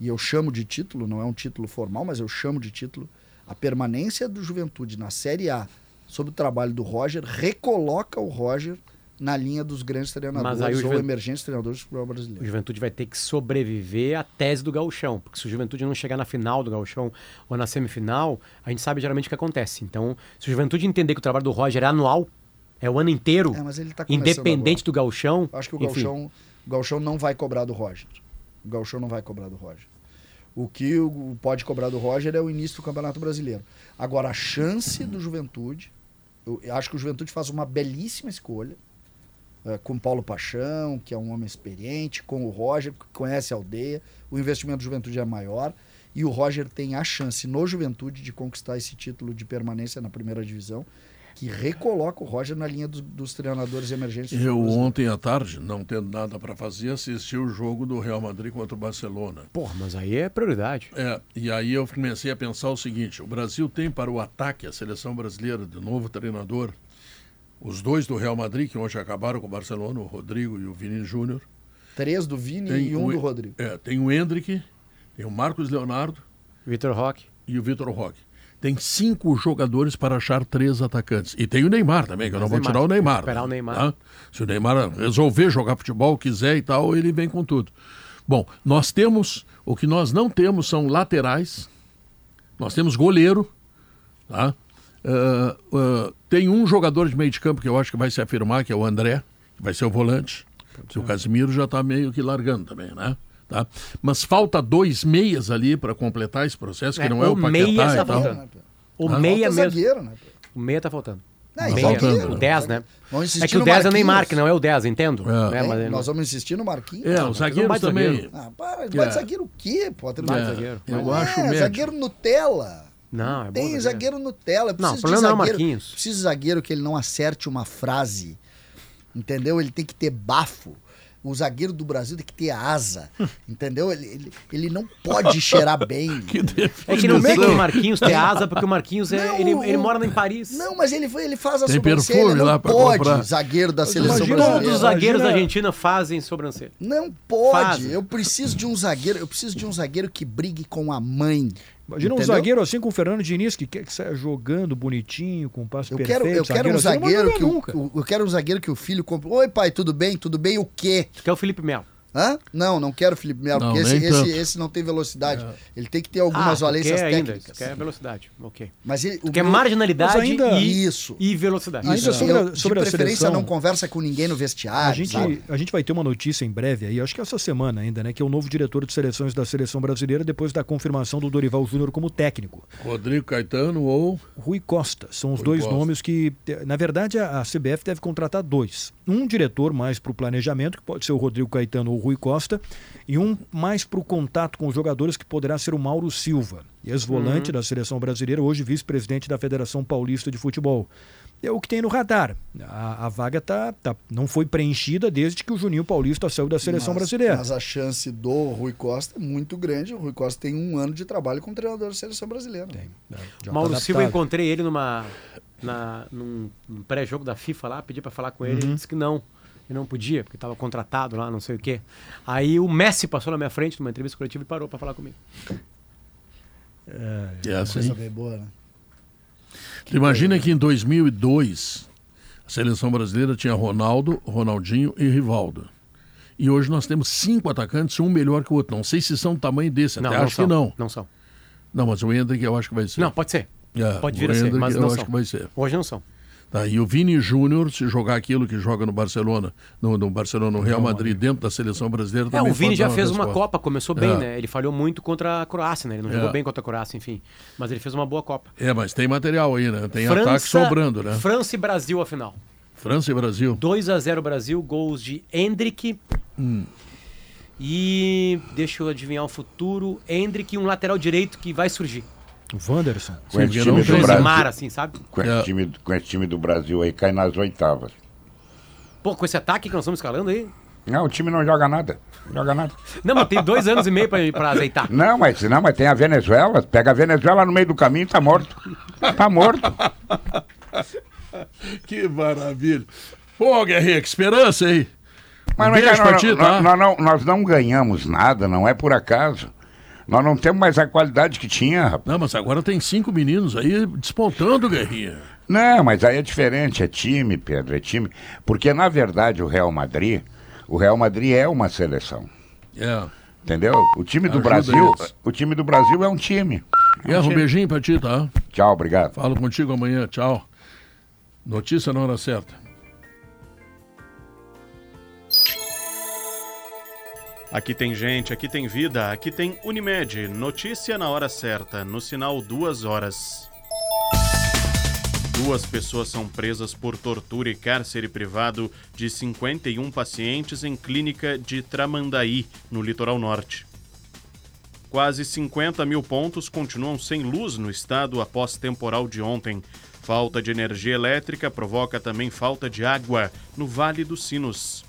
e eu chamo de título, não é um título formal, mas eu chamo de título, a permanência do Juventude na Série A sob o trabalho do Roger recoloca o Roger na linha dos grandes treinadores
aí o
ou
Juven-
emergentes treinadores do futebol
O
brasileiro.
Juventude vai ter que sobreviver à tese do gauchão. Porque se o Juventude não chegar na final do gauchão ou na semifinal, a gente sabe geralmente o que acontece. Então, se o Juventude entender que o trabalho do Roger é anual, é o ano inteiro,
É, tá
independente
agora.
do gauchão...
Acho que o
enfim.
Galchão, o Galchão não vai cobrar do Roger. O Galchão não vai cobrar do Roger. O que pode cobrar do Roger é o início do Campeonato Brasileiro. Agora, a chance do Juventude, eu acho que o Juventude faz uma belíssima escolha, eh, com Paulo Paixão, que é um homem experiente, com o Roger, que conhece a aldeia, o investimento do Juventude é maior, e o Roger tem a chance no Juventude de conquistar esse título de permanência na primeira divisão. Que recoloca o Roger na linha dos, dos treinadores emergentes.
Eu ontem à tarde, não tendo nada para fazer, assisti o jogo do Real Madrid contra o Barcelona.
Porra, mas aí é prioridade.
É, e aí eu comecei a pensar o seguinte: o Brasil tem para o ataque a seleção brasileira de novo treinador, os dois do Real Madrid, que hoje acabaram com o Barcelona, o Rodrigo e o Vini Júnior.
Três do Vini
Tem
e um
o-
do Rodrigo.
É, tem o Hendrick, tem o Marcos Leonardo.
Vitor Roque.
E o Vitor Roque. Tem cinco jogadores para achar três atacantes. E tem o Neymar também, que eu não
Mas
vou
Neymar,
tirar o Neymar.
esperar o Neymar.
tá? Se o Neymar resolver jogar futebol, quiser e tal, ele vem com tudo. Bom, nós temos, o que nós não temos são laterais, nós temos goleiro, tá? Ah, ah, tem um jogador de meio de campo que eu acho que vai se afirmar, que é o André, que vai ser o volante. O Casimiro já está meio que largando também, né? Tá? Mas falta dois meias ali para completar esse processo, que
É,
não é o,
o meia
Paquetá
tá
e tal.
faltando. O
Hã?
meia mesmo.
zagueiro, né?
O meia tá faltando.
Não,
meia,
zagueiro.
o 10, né? É que o
no
10 é o. Neymar, que não é o 10, entendo.
É.
Né? Mas
Nós vamos insistir no Marquinhos.
É, zagueiros
mais
também.
zagueiro.
Ah, para,
É.
mais zagueiro o quê, Potter? Não,
zagueiro. Eu
é,
acho médio.
zagueiro Nutella.
Não, é bom
Tem
zagueiro.
zagueiro Nutella. Eu
Não, o problema não é o
zagueiro,
Marquinhos.
Preciso de zagueiro que ele não acerte uma frase. Entendeu? Ele tem que ter bafo. O zagueiro do Brasil tem que ter asa. entendeu? Ele, ele, ele não pode cheirar bem.
É que não tem
como
o Marquinhos ter asa, porque o Marquinhos é,
Não,
ele,
o-
ele mora em Paris.
Não, mas ele, ele faz a
Tem
sobrancelha.
perfume
Não
lá
pode,
comprar.
zagueiro da seleção
imagina-
brasileira.
Todos os zagueiros da
Imagina-
Argentina fazem sobrancelha.
Não pode.
Fazem.
Eu preciso de um zagueiro. Eu preciso de um zagueiro que brigue com a mãe.
Imagina um
Entendeu?
zagueiro assim com o Fernando Diniz, que quer que saia jogando bonitinho, com um passo
Eu
perfeito.
quero, eu quero um
assim,
zagueiro
jogar
que o, eu quero um zagueiro que o filho compre. Oi, pai, tudo bem? Tudo bem? O quê?
Tu quer o Felipe Melo.
Hã? Não, não quero Felipe Melo,
Não,
porque esse, esse, esse não tem velocidade. Ele tem que ter algumas
ah,
valências
quer ainda,
técnicas.
quer velocidade. Ok.
Mas ele, o
quer
meu-
marginalidade
ainda-
e,
Isso.
e velocidade.
Ainda
Isso,
sobre a-
eu,
sobre a
de preferência
seleção-
não conversa com ninguém no vestiário,
A gente,
sabe?
a gente vai ter uma notícia em breve aí, acho que essa semana ainda, né? Que é o novo diretor de seleções da seleção brasileira depois da confirmação do Dorival Júnior como técnico.
Rodrigo Caetano ou.
Rui Costa. São os
Rui
dois
Costa.
nomes que, na verdade, a, a CBF deve contratar dois. Um diretor mais para o planejamento, que pode ser o Rodrigo Caetano ou Rui Costa, e um mais para o contato com os jogadores, que poderá ser o Mauro Silva, ex-volante da seleção brasileira, hoje vice-presidente da Federação Paulista de Futebol. É o que tem no radar. A, a vaga tá, tá, não foi preenchida desde que o Juninho Paulista saiu da seleção
mas,
brasileira.
Mas a chance do Rui Costa é muito grande. O Rui Costa tem um ano de trabalho como treinador da seleção brasileira. Tem.
Já
Mauro
tá
Silva, eu encontrei ele numa, na, num, num pré-jogo da FIFA lá, pedi pra falar com ele, ele disse que não. Ele não podia, porque estava contratado lá, não sei o quê. Aí o Messi passou na minha frente numa entrevista coletiva e parou pra falar comigo.
É assim.
Coisa bem boa, né?
Tu imagina que em 2002 a seleção brasileira tinha Ronaldo, Ronaldinho e Rivaldo. E hoje nós temos cinco atacantes, um melhor que o outro. Não sei se são do tamanho desse,
Não,
até
não
acho
são.
que não.
Não são.
Não, mas o Hendrick eu acho que vai ser.
Não, pode ser.
É,
Pode vir a ser, mas
eu
não
acho
são.
que vai ser.
Hoje não são.
Tá, e o Vini Júnior, se jogar aquilo que joga no Barcelona, no, no Barcelona, no Real Madrid, dentro da seleção brasileira,
É,
também
o Vini já fez uma
resposta.
Copa, começou bem,
É.
né? Ele falhou muito contra a Croácia, né? Ele não
É.
jogou bem contra a Croácia, enfim. Mas ele fez uma boa Copa.
É, mas tem material aí, né? Tem ataque sobrando, né?
França e Brasil a final.
França e Brasil.
2 a 0 Brasil, gols de Hendrick
Hum.
e deixa eu adivinhar o futuro, Hendrick um lateral direito que vai surgir.
O Wanderson.
Com esse time do Brasil.
Mar, assim, sabe?
Com esse,
É.
time, com esse time do Brasil aí, cai nas oitavas.
Pô, com esse ataque que nós estamos escalando aí.
Não, o time não joga nada. Não joga nada.
Não, mas tem dois anos e meio pra, pra azeitar.
Não, mas não, mas tem a Venezuela. Pega a Venezuela no meio do caminho, tá morto. Tá morto.
Que maravilha. Pô, Guerreiro, que esperança aí.
Mas
Um
não é nós-
tá?
nós não, nós não ganhamos nada, não é por acaso. Nós não temos mais a qualidade que tinha, rapaz.
Não, mas agora tem cinco meninos aí despontando, Guerrinha.
Não, mas aí é diferente, é time, Pedro, é time. Porque, na verdade, o Real Madrid, o Real Madrid é uma seleção.
É.
Entendeu? O time do
Ajuda
Brasil,
eles.
o time do Brasil é um time. É um
Guerra, um
time.
beijinho pra ti, tá?
Tchau, obrigado.
Falo contigo amanhã, tchau. Notícia na hora certa.
Aqui tem gente, aqui tem vida, aqui tem Unimed. Notícia na hora certa, no sinal duas horas. Duas pessoas são presas por tortura e cárcere privado de 51 pacientes em clínica de Tramandaí, no litoral norte. Quase 50 mil pontos continuam sem luz no estado após temporal de ontem. Falta de energia elétrica provoca também falta de água no Vale dos Sinos.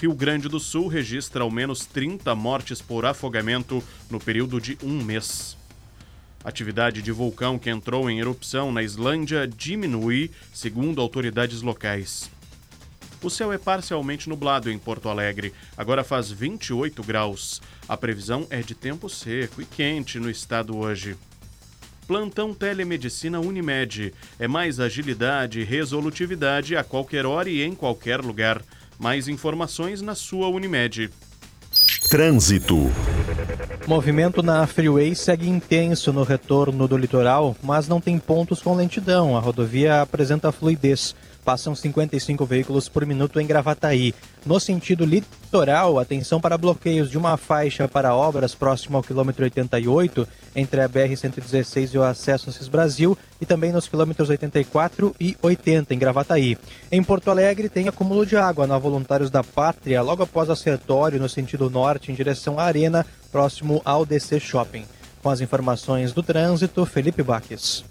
Rio Grande do Sul registra ao menos 30 mortes por afogamento no período de um mês. Atividade de vulcão que entrou em erupção na Islândia diminui, segundo autoridades locais. O céu é parcialmente nublado em Porto Alegre. Agora faz 28 graus. A previsão é de tempo seco e quente no estado hoje. Plantão Telemedicina Unimed. É mais agilidade e resolutividade a qualquer hora e em qualquer lugar. Mais informações na sua Unimed.
Trânsito.
Movimento na Freeway segue intenso no retorno do litoral, mas não tem pontos com lentidão. A rodovia apresenta fluidez. Passam 55 veículos por minuto em Gravataí. No sentido litoral, atenção para bloqueios de uma faixa para obras próximo ao quilômetro 88, entre a BR-116 e o acesso Assis Brasil, e também nos quilômetros 84 e 80, em Gravataí. Em Porto Alegre, tem acúmulo de água na Voluntários da Pátria, logo após a Sertório, no sentido norte, em direção à Arena, próximo ao DC Shopping. Com as informações do trânsito, Felipe Baques.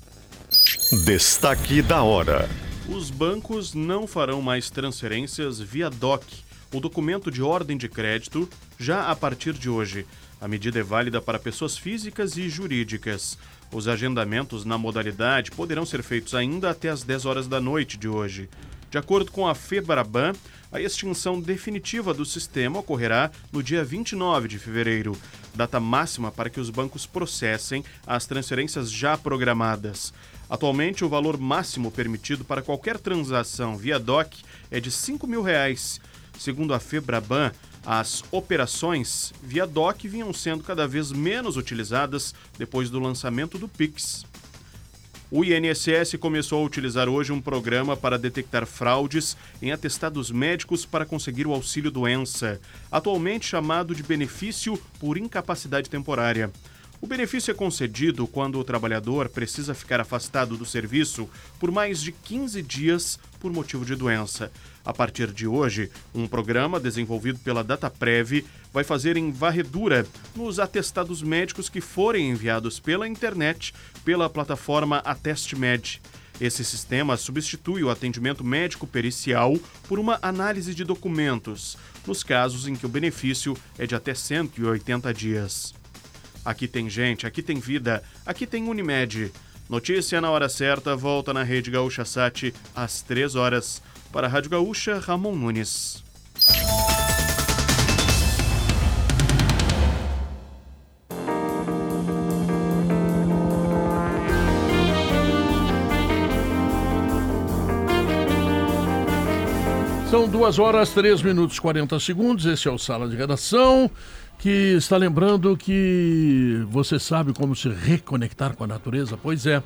Destaque da hora.
Os bancos não farão mais transferências via DOC, o documento de ordem de crédito, já a partir de hoje. A medida é válida para pessoas físicas e jurídicas. Os agendamentos na modalidade poderão ser feitos ainda até às 10 horas da noite de hoje. De acordo com a FEBRABAN, a extinção definitiva do sistema ocorrerá no dia 29 de fevereiro, data máxima para que os bancos processem as transferências já programadas. Atualmente, o valor máximo permitido para qualquer transação via DOC é de 5 mil reais. Segundo a Febraban, as operações via DOC vinham sendo cada vez menos utilizadas depois do lançamento do Pix. O INSS começou a utilizar hoje um programa para detectar fraudes em atestados médicos para conseguir o auxílio doença, atualmente chamado de benefício por incapacidade temporária. O benefício é concedido quando o trabalhador precisa ficar afastado do serviço por mais de 15 dias por motivo de doença. A partir de hoje, um programa desenvolvido pela DataPrev vai fazer em varredura nos atestados médicos que forem enviados pela internet pela plataforma AtestMed. Esse sistema substitui o atendimento médico pericial por uma análise de documentos, nos casos em que o benefício é de até 180 dias. Aqui tem gente, aqui tem vida, aqui tem Unimed. Notícia na hora certa volta na Rede Gaúcha Sat às 3 horas. Para a Rádio Gaúcha, Ramon Nunes.
São duas horas, três minutos e 40 segundos. Esse é o Sala de Redação, que está lembrando que você sabe como se reconectar com a natureza? Pois é.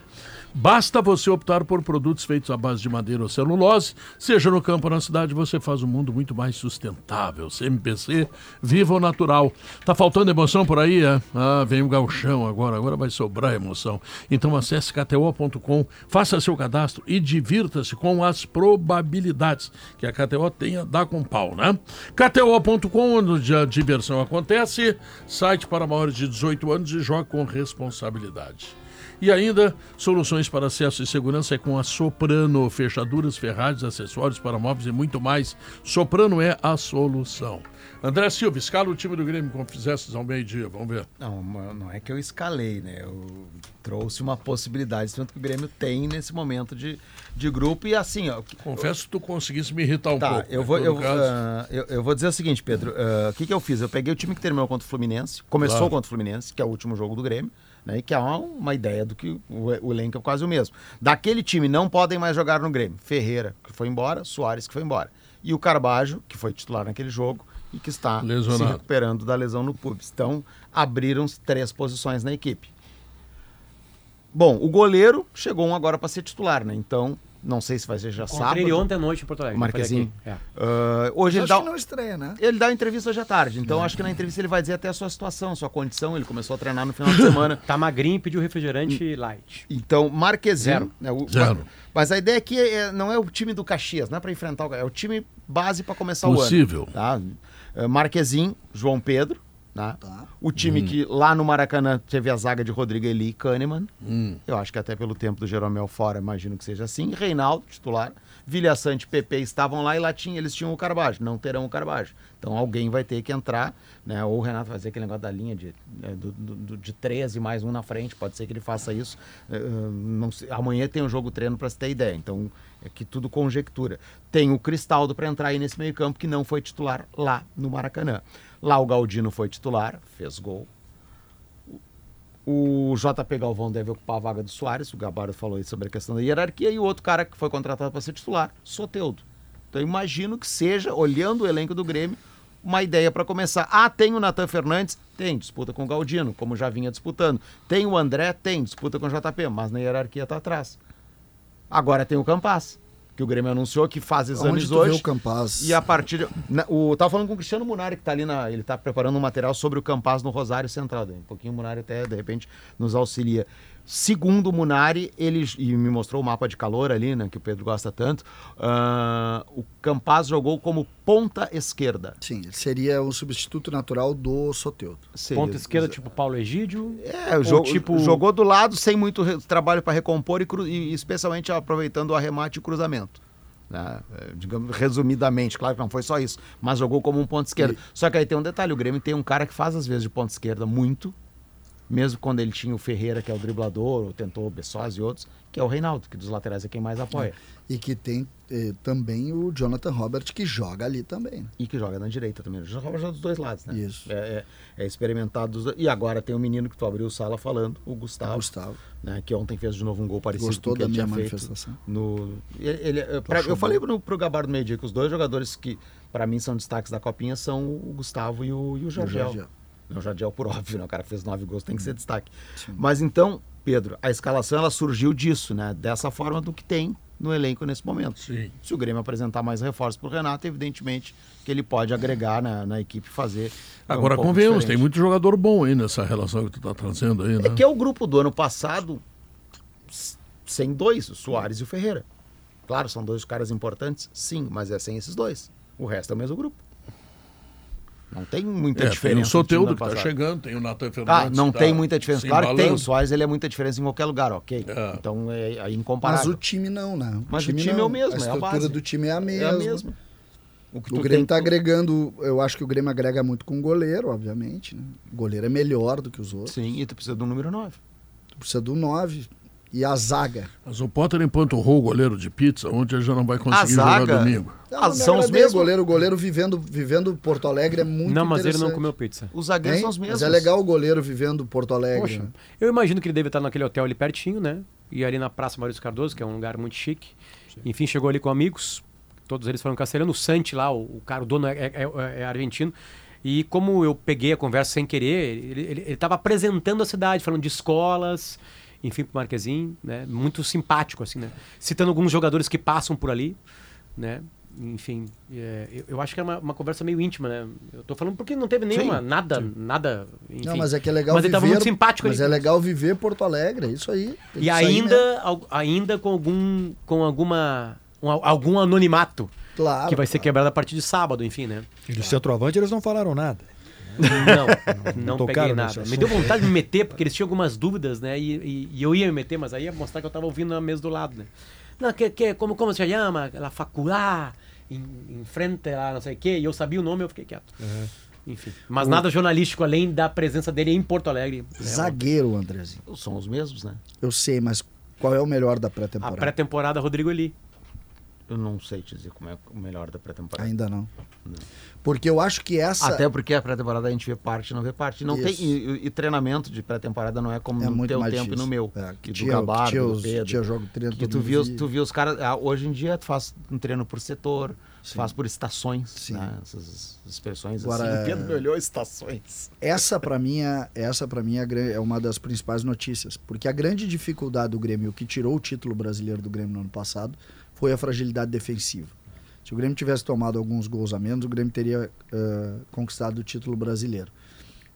Basta você optar por produtos feitos à base de madeira ou celulose, seja no campo ou na cidade, você faz um mundo muito mais sustentável. CMPC, viva o natural. Tá faltando emoção por aí, é? Ah, vem o gauchão agora, agora vai sobrar emoção. Então acesse kto.com, faça seu cadastro e divirta-se com as probabilidades que a KTO tenha dá com pau, né? kto.com, onde a diversão acontece, site para maiores de 18 anos e joga com responsabilidade. E ainda, soluções para acesso e segurança é com a Soprano. Fechaduras, ferragens, acessórios para móveis e muito mais. Soprano é a solução. André Silva, escala o time do Grêmio como fizestes ao meio-dia. Vamos ver.
Não, não é que eu escalei, né? Eu trouxe uma possibilidade, tanto que o Grêmio tem nesse momento de, de grupo. E assim, ó.
Confesso que tu conseguisse me irritar um
tá,
pouco.
Eu
né?
vou,
Todo
eu, ah, eu, eu vou dizer o seguinte, Pedro. ah, O que, que eu fiz? Eu peguei o time que terminou contra o Fluminense, começou
Claro.
contra o Fluminense, que é o último jogo do Grêmio. Né, que é uma, uma ideia do que o, o elenco é quase o mesmo. Daquele time não podem mais jogar no Grêmio. Ferreira, que foi embora, Soares, que foi embora. E o Carbajo, que foi titular naquele jogo e que está se
Lesionado.
recuperando da lesão no pubis. Então, abriram três posições na equipe. Bom, o goleiro chegou um agora para ser titular, né? Então, não sei se vai ser já sábado.
Encontrei ele ontem à noite em Porto Alegre.
O Marquezinho.
aqui.
Ah, hoje ele
Acho
dá,
que não estreia, né?
ele dá entrevista hoje à tarde. Então, acho que na entrevista ele vai dizer até a sua situação, sua condição. Ele começou a treinar no final de semana.
Tá magrinho e pediu refrigerante light.
Então, Marquezinho.
Zero.
né, o-
Zero.
Mas a ideia aqui é, não é o time do Caxias, não é para enfrentar o é o time base para começar
Possível.
o ano. Tá? Eh, Marquezinho, João Pedro, Né? O time
Uhum.
que lá no Maracanã teve a zaga de Rodrigo Eli e Kahneman.
Hum.
Eu acho que até pelo tempo do Jeromel fora, imagino que seja assim. Reinaldo, titular. Vilha Sante e Pepe estavam lá e lá tinha, eles tinham o Carbajo. Não terão o Carbajo. Então alguém vai ter que entrar, né? Ou o Renato fazer aquele negócio da linha de, né, do, do- de 13 mais um na frente. Pode ser que ele faça isso. Não sei- amanhã tem um jogo treino para se ter ideia. Então é que tudo conjectura. Tem o Cristaldo para entrar aí nesse meio-campo que não foi titular lá no Maracanã. Lá o Galdino foi titular, fez gol. O JP Galvão deve ocupar a vaga do Soares, o Gabardo falou aí sobre a questão da hierarquia, e o outro cara que foi contratado para ser titular, Soteudo. Então imagino que seja, olhando o elenco do Grêmio, uma ideia para começar. Ah, tem o Natan Fernandes? Tem, disputa com o Galdino, como já vinha disputando. Tem o André? Tem, disputa com o JP, mas na hierarquia está atrás. Agora tem o Campas, que o Grêmio anunciou que faz exames
Onde
hoje.
o Campas?
E a partir de, na, o tava falando com o Cristiano Munari que tá ali na, ele tá preparando um material sobre o Campas no Rosário Central, um pouquinho o Munari até de repente nos auxilia. Segundo o Munari, ele e me mostrou o mapa de calor ali, né, que o Pedro gosta tanto. ah, o Campas jogou como ponta esquerda.
Sim, ele seria o substituto natural do Soteudo.
Seria.
Ponta esquerda, tipo Paulo Egídio.
É, o jogo,
tipo-
jogou do lado sem muito trabalho para recompor e, e especialmente aproveitando o arremate e o cruzamento. né? É, digamos, resumidamente, claro que não foi só isso, mas jogou como um ponto esquerda. Só que aí tem um detalhe: o Grêmio tem um cara que faz às vezes de ponta esquerda muito, mesmo quando ele tinha o Ferreira, que é o driblador, ou tentou o Bessosi e outros, que é o Reinaldo, que dos laterais é quem mais apoia.
E que tem eh, também o Jonathan Robert, que joga ali também. né?
E que joga na direita também. O Joga joga dos dois lados, né?
Isso.
É, é- é experimentado dos. E agora tem o menino que tu abriu o sala falando, o Gustavo.
Gustavo.
Né, que ontem fez de novo um gol parecido
Gostou
com o que
da
ele
minha manifestação?
No, ele, ele- é, pra- eu falei pro, pro Gabardo Meio Dia que os dois jogadores que para mim são destaques da Copinha são o Gustavo e o, e o Jorgel. Não, o Jorgel por óbvio, né? O cara fez nove gols, tem que ser destaque. Mas então, Pedro, a escalação ela surgiu disso, né? Dessa forma do que tem no elenco nesse momento.
Sim.
Se o Grêmio apresentar mais reforços pro Renato, evidentemente que ele pode agregar na, na equipe e fazer. é, um
Agora
pouco
convenhamos,
diferente.
tem muito jogador bom aí nessa relação que tu tá trazendo aí, né?
É que é o grupo do ano passado sem dois, o Soares e o Ferreira. Claro, são dois caras importantes, sim, mas é sem esses dois. O resto é o mesmo grupo. Não tem muita
É,
diferença.
tem o
do time do
Soteudo que tá
passado.
chegando, tem o Natan Fernandes.
Ah, não
que
tem
tá
muita diferença. Claro que tem. O. Soares ele é muita diferença em qualquer lugar, ok. Então é, é incomparável.
Mas o time não, né?
Mas o time é o mesmo,
A
é a
estrutura
base.
do time é a
É a
mesma.
mesma. O
O,
que tu
Grêmio
tem-
tá agregando, eu acho que o Grêmio agrega muito com o goleiro, obviamente. Né? O goleiro é melhor do que os outros.
Sim, e tu precisa do número 9.
Tu precisa do 9 e a zaga.
Mas o Potter empanturrou o goleiro de pizza, ontem ele já não vai conseguir
zaga-
jogar domingo.
Não, não me agradei, O goleiro, o goleiro vivendo, vivendo Porto Alegre é muito
Não, mas ele não comeu pizza.
Os zagueiros
Hein?
são os mesmos.
Mas é legal o goleiro vivendo Porto Alegre.
Poxa,
né?
eu imagino que ele deve estar naquele hotel ali pertinho, né? E ali na Praça Maurício Cardoso, que é um lugar muito chique. Enfim, chegou ali com amigos, todos eles foram castelhano. O Santi lá, o, o cara, o dono é, é- é argentino. E como eu peguei a conversa sem querer, ele estava apresentando a cidade, falando de escolas, enfim, pro Marquezinho, né? Muito simpático, assim, né? Citando alguns jogadores que passam por ali, né? Enfim, é, eu, eu acho que é uma, uma conversa meio íntima, né? Eu tô falando porque não teve nenhuma,
Sim,
nada, nada, enfim.
Não, mas é que é legal
Mas ele
viver.
tava muito simpático
Mas
ali.
é legal viver Porto Alegre, é isso aí.
E ainda, ainda com algum, com alguma, um- algum anonimato.
Claro,
Que vai ser quebrado a partir de sábado, enfim, né?
E do centroavante eles não falaram nada.
Não, não peguei nada. Me deu vontade de me meter, porque eles tinham algumas dúvidas, né? E, e- e eu ia me meter, mas aí ia mostrar que eu tava ouvindo na mesa do lado, né? Não, que, que, como, como se chama? La faculdade, em, em frente lá, não sei o quê. E eu sabia o nome, eu fiquei quieto. Enfim. Mas
O-
nada jornalístico, além da presença dele em Porto Alegre. né?
Zagueiro, Andrezinho.
São os mesmos, né?
Eu sei, mas qual é o melhor da
A
pré-temporada?
pré-temporada, Rodrigo Eli.
Eu não sei te dizer como é o melhor da pré-temporada.
Ainda não. Porque eu acho que essa.
Até porque a pré-temporada a gente vê parte e não vê parte. Não tem,
Isso.
e, e- e treinamento de pré-temporada não é como
É
no teu tempo e
difícil.
no meu.
É,
que do
tinha-
Gabardo,
tinha
do Pedro.
tinha jogo treino,
que
todo
tu viu, os-
via.
tu viu os caras... ah, Hoje em dia tu faz um treino por setor, tu faz por estações, né? Essas expressões
Agora,
assim.
é-
O Pedro me olhou estações.
Essa para mim, é, essa para mim é, é uma das principais notícias, porque a grande dificuldade do Grêmio, o que tirou o título brasileiro do Grêmio no ano passado, foi a fragilidade defensiva. Se o Grêmio tivesse tomado alguns gols a menos, o Grêmio teria eh, conquistado o título brasileiro.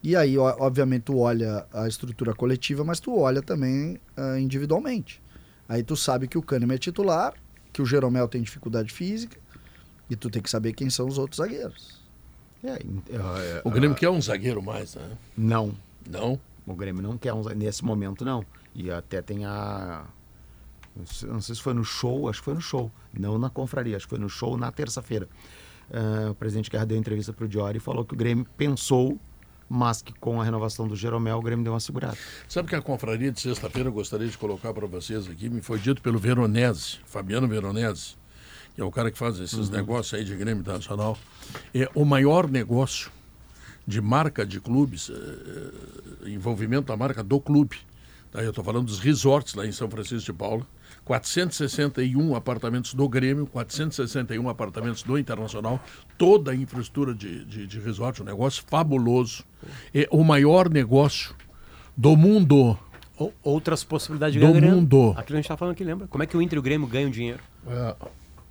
E aí, ó, obviamente, tu olha a estrutura coletiva, mas tu olha também ah, individualmente. Aí tu sabe que o Kahneman é titular, que o Jeromel tem dificuldade física, e tu tem que saber quem são os outros zagueiros.
É, em- é,
O Grêmio
ah,
quer um zagueiro mais, né?
Não.
Não?
O Grêmio não quer um zagueiro. Nesse momento, não. E até tem a. não sei- se foi no show, acho que foi no show. Não na confraria, acho que foi no show na terça-feira. Ah, o presidente Guerra deu entrevista para o Diori e falou que o Grêmio pensou, mas que com a renovação do Jeromel, o Grêmio deu uma segurada.
Sabe que a confraria de sexta-feira eu gostaria de colocar para vocês aqui, me foi dito pelo Veronese, Fabiano Veronese, que é o cara que faz esses
Uhum.
negócios aí de Grêmio Internacional. É o maior negócio de marca de clubes, eh, envolvimento da marca do clube. Tá? Eu estou falando dos resorts lá em São Francisco de Paula. 461 apartamentos do Grêmio, 461 apartamentos do Internacional, toda a infraestrutura de, de, de resort, um negócio fabuloso. É o maior negócio do mundo.
Ou- Outras possibilidades de
Do
ganhar grana.
mundo.
Aquilo que a gente estava falando aqui, lembra? Como é que o Inter e o Grêmio ganham dinheiro?
É.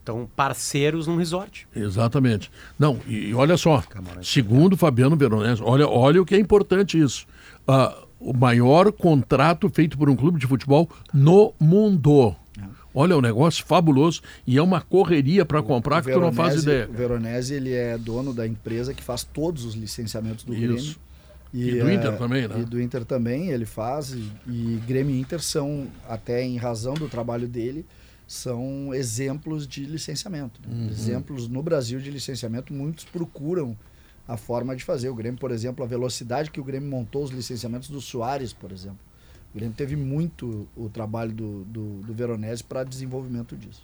Então, parceiros num resort.
Exatamente. Não, e, e olha só, segundo Fabiano Veronese, olha, olha o que é importante isso. Ah, o maior contrato feito por um clube de futebol no mundo. Olha, é um negócio fabuloso e é uma correria para comprar que tu não faz
Veronese-
ideia.
O Veronese ele é dono da empresa que faz todos os licenciamentos do Grêmio.
Isso. E do Inter também, né?
E do Inter também ele faz. E, e Grêmio e Inter são, até em razão do trabalho dele, são exemplos de licenciamento. né?
Uhum.
Exemplos no Brasil de licenciamento, muitos procuram a forma de fazer. O Grêmio, por exemplo, a velocidade que o Grêmio montou os licenciamentos do Soares, por exemplo. O Grêmio teve muito o trabalho do, do, do Veronese para desenvolvimento disso.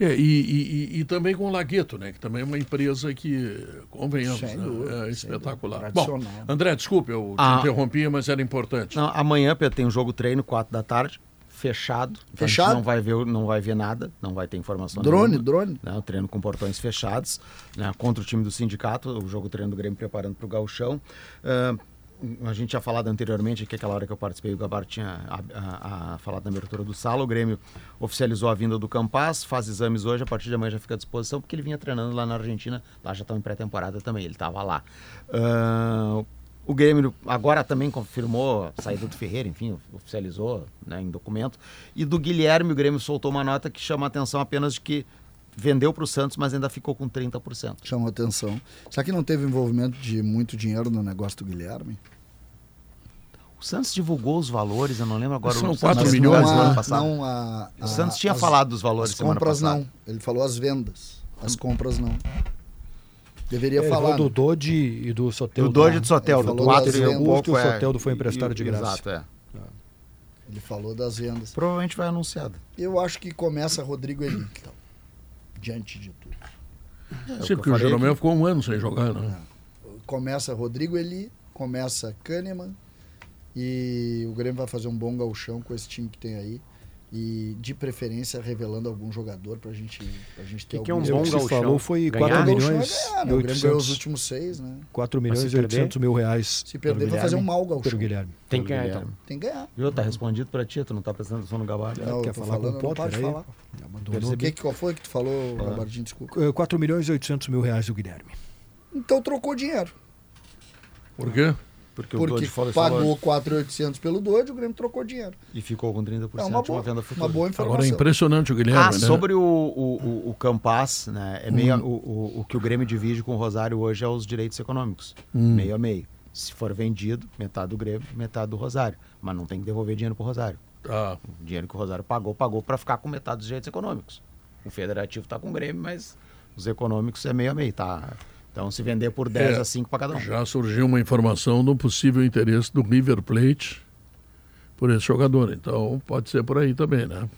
É, e, e- e- também com o Lagueto, né? Que também é uma empresa que, convenhamos, né,
dúvida,
é
sem
espetacular.
dúvida.
Bom. André, desculpe, eu te
Ah.
interrompi, mas era importante.
Não, amanhã Pedro, tem um jogo treino, 4 da tarde, fechado. Então
Fechado?
não vai ver, não vai ver nada, não vai ter informação
Drone,
nenhuma.
drone.
Né, o treino com portões fechados, né, contra o time do sindicato, o jogo treino do Grêmio preparando para o gauchão. Ah, a gente tinha falado anteriormente, que aquela hora que eu participei, o Gabar tinha a, a- a falado na abertura do sala, o Grêmio oficializou a vinda do Campaz, faz exames hoje, a partir de amanhã já fica à disposição, porque ele vinha treinando lá na Argentina, lá já estão em pré-temporada também, ele estava lá. Ah, o Grêmio agora também confirmou a saída do Ferreira, enfim, oficializou né, em documento. E do Guilherme, o Grêmio soltou uma nota que chama a atenção apenas de que vendeu para o Santos, mas ainda ficou com 30%.
Chamou atenção. Será que não teve envolvimento de muito dinheiro no negócio do Guilherme?
O Santos divulgou os valores, eu não lembro agora.
São
o
quatro
Santos-
milhões,
não,
né?
ano passado.
Não, a,
O Santos tinha
as-
falado dos valores
As
semana
compras
passada.
não. Ele falou as vendas. As compras não. Deveria
Ele
falar.
falou do
né?
Dodge e do Soteldo.
Do Dodge e do Soteldo, do
falou
4
das
e um
vendas.
pouco.
que o
é,
Soteldo foi emprestado de graça.
Exato, é.
Ele falou das vendas.
Provavelmente vai anunciado.
Eu acho que começa Rodrigo Eli, então, diante de tudo.
Sim, porque o Jeromel ficou um ano sem jogar, né?
Começa Rodrigo Eli, começa Kahneman e o Grêmio vai fazer um bom galchão com esse time que tem aí. E de preferência revelando algum jogador pra gente, pra gente ter
Que que é um bom
O
gauchão?
falou foi
Ganhar?
4
Gauchão
milhões
ganhar, né?
e
O ganhou os
800,
últimos seis, né?
4 milhões e
perder?
800 mil reais.
Se perder, vai fazer um mal gauchão.
Pelo Guilherme.
Tem que ganhar,
Guilherme.
então.
Tem que ganhar.
Viu? Tá respondido pra ti, tu não tá prestando atenção no Gabardo.
Não,
Quer falar com
falando,
o
não
Potter
pode
aí?
falar.
Já mandou
O que, qual foi que tu falou, Gabardinho? Desculpa.
Eh, 4 milhões e 800 mil reais do Guilherme.
Então trocou dinheiro.
Por quê?
Porque, o
Porque pagou
valor
4.800 pelo Dodge, o Grêmio trocou dinheiro.
e ficou com 30%
É uma
de
boa,
uma venda futura.
uma boa informação.
Agora é impressionante o Guilherme,
Ah,
né?
sobre o, o, o, o Campas, né? É meio,
Hum.
o, o, o que o Grêmio divide com o Rosário hoje é os direitos econômicos.
Hum.
Meio a meio. Se for vendido, metade do Grêmio, metade do Rosário. Mas não tem que devolver dinheiro pro Rosário.
Tá.
O dinheiro que o Rosário pagou, pagou para ficar com metade dos direitos econômicos. O federativo tá com o Grêmio, mas os econômicos é meio a meio, tá? Então se vender por 10
É,
a 5 para cada um.
Já surgiu uma informação do possível interesse do River Plate por esse jogador. Então pode ser por aí também, né?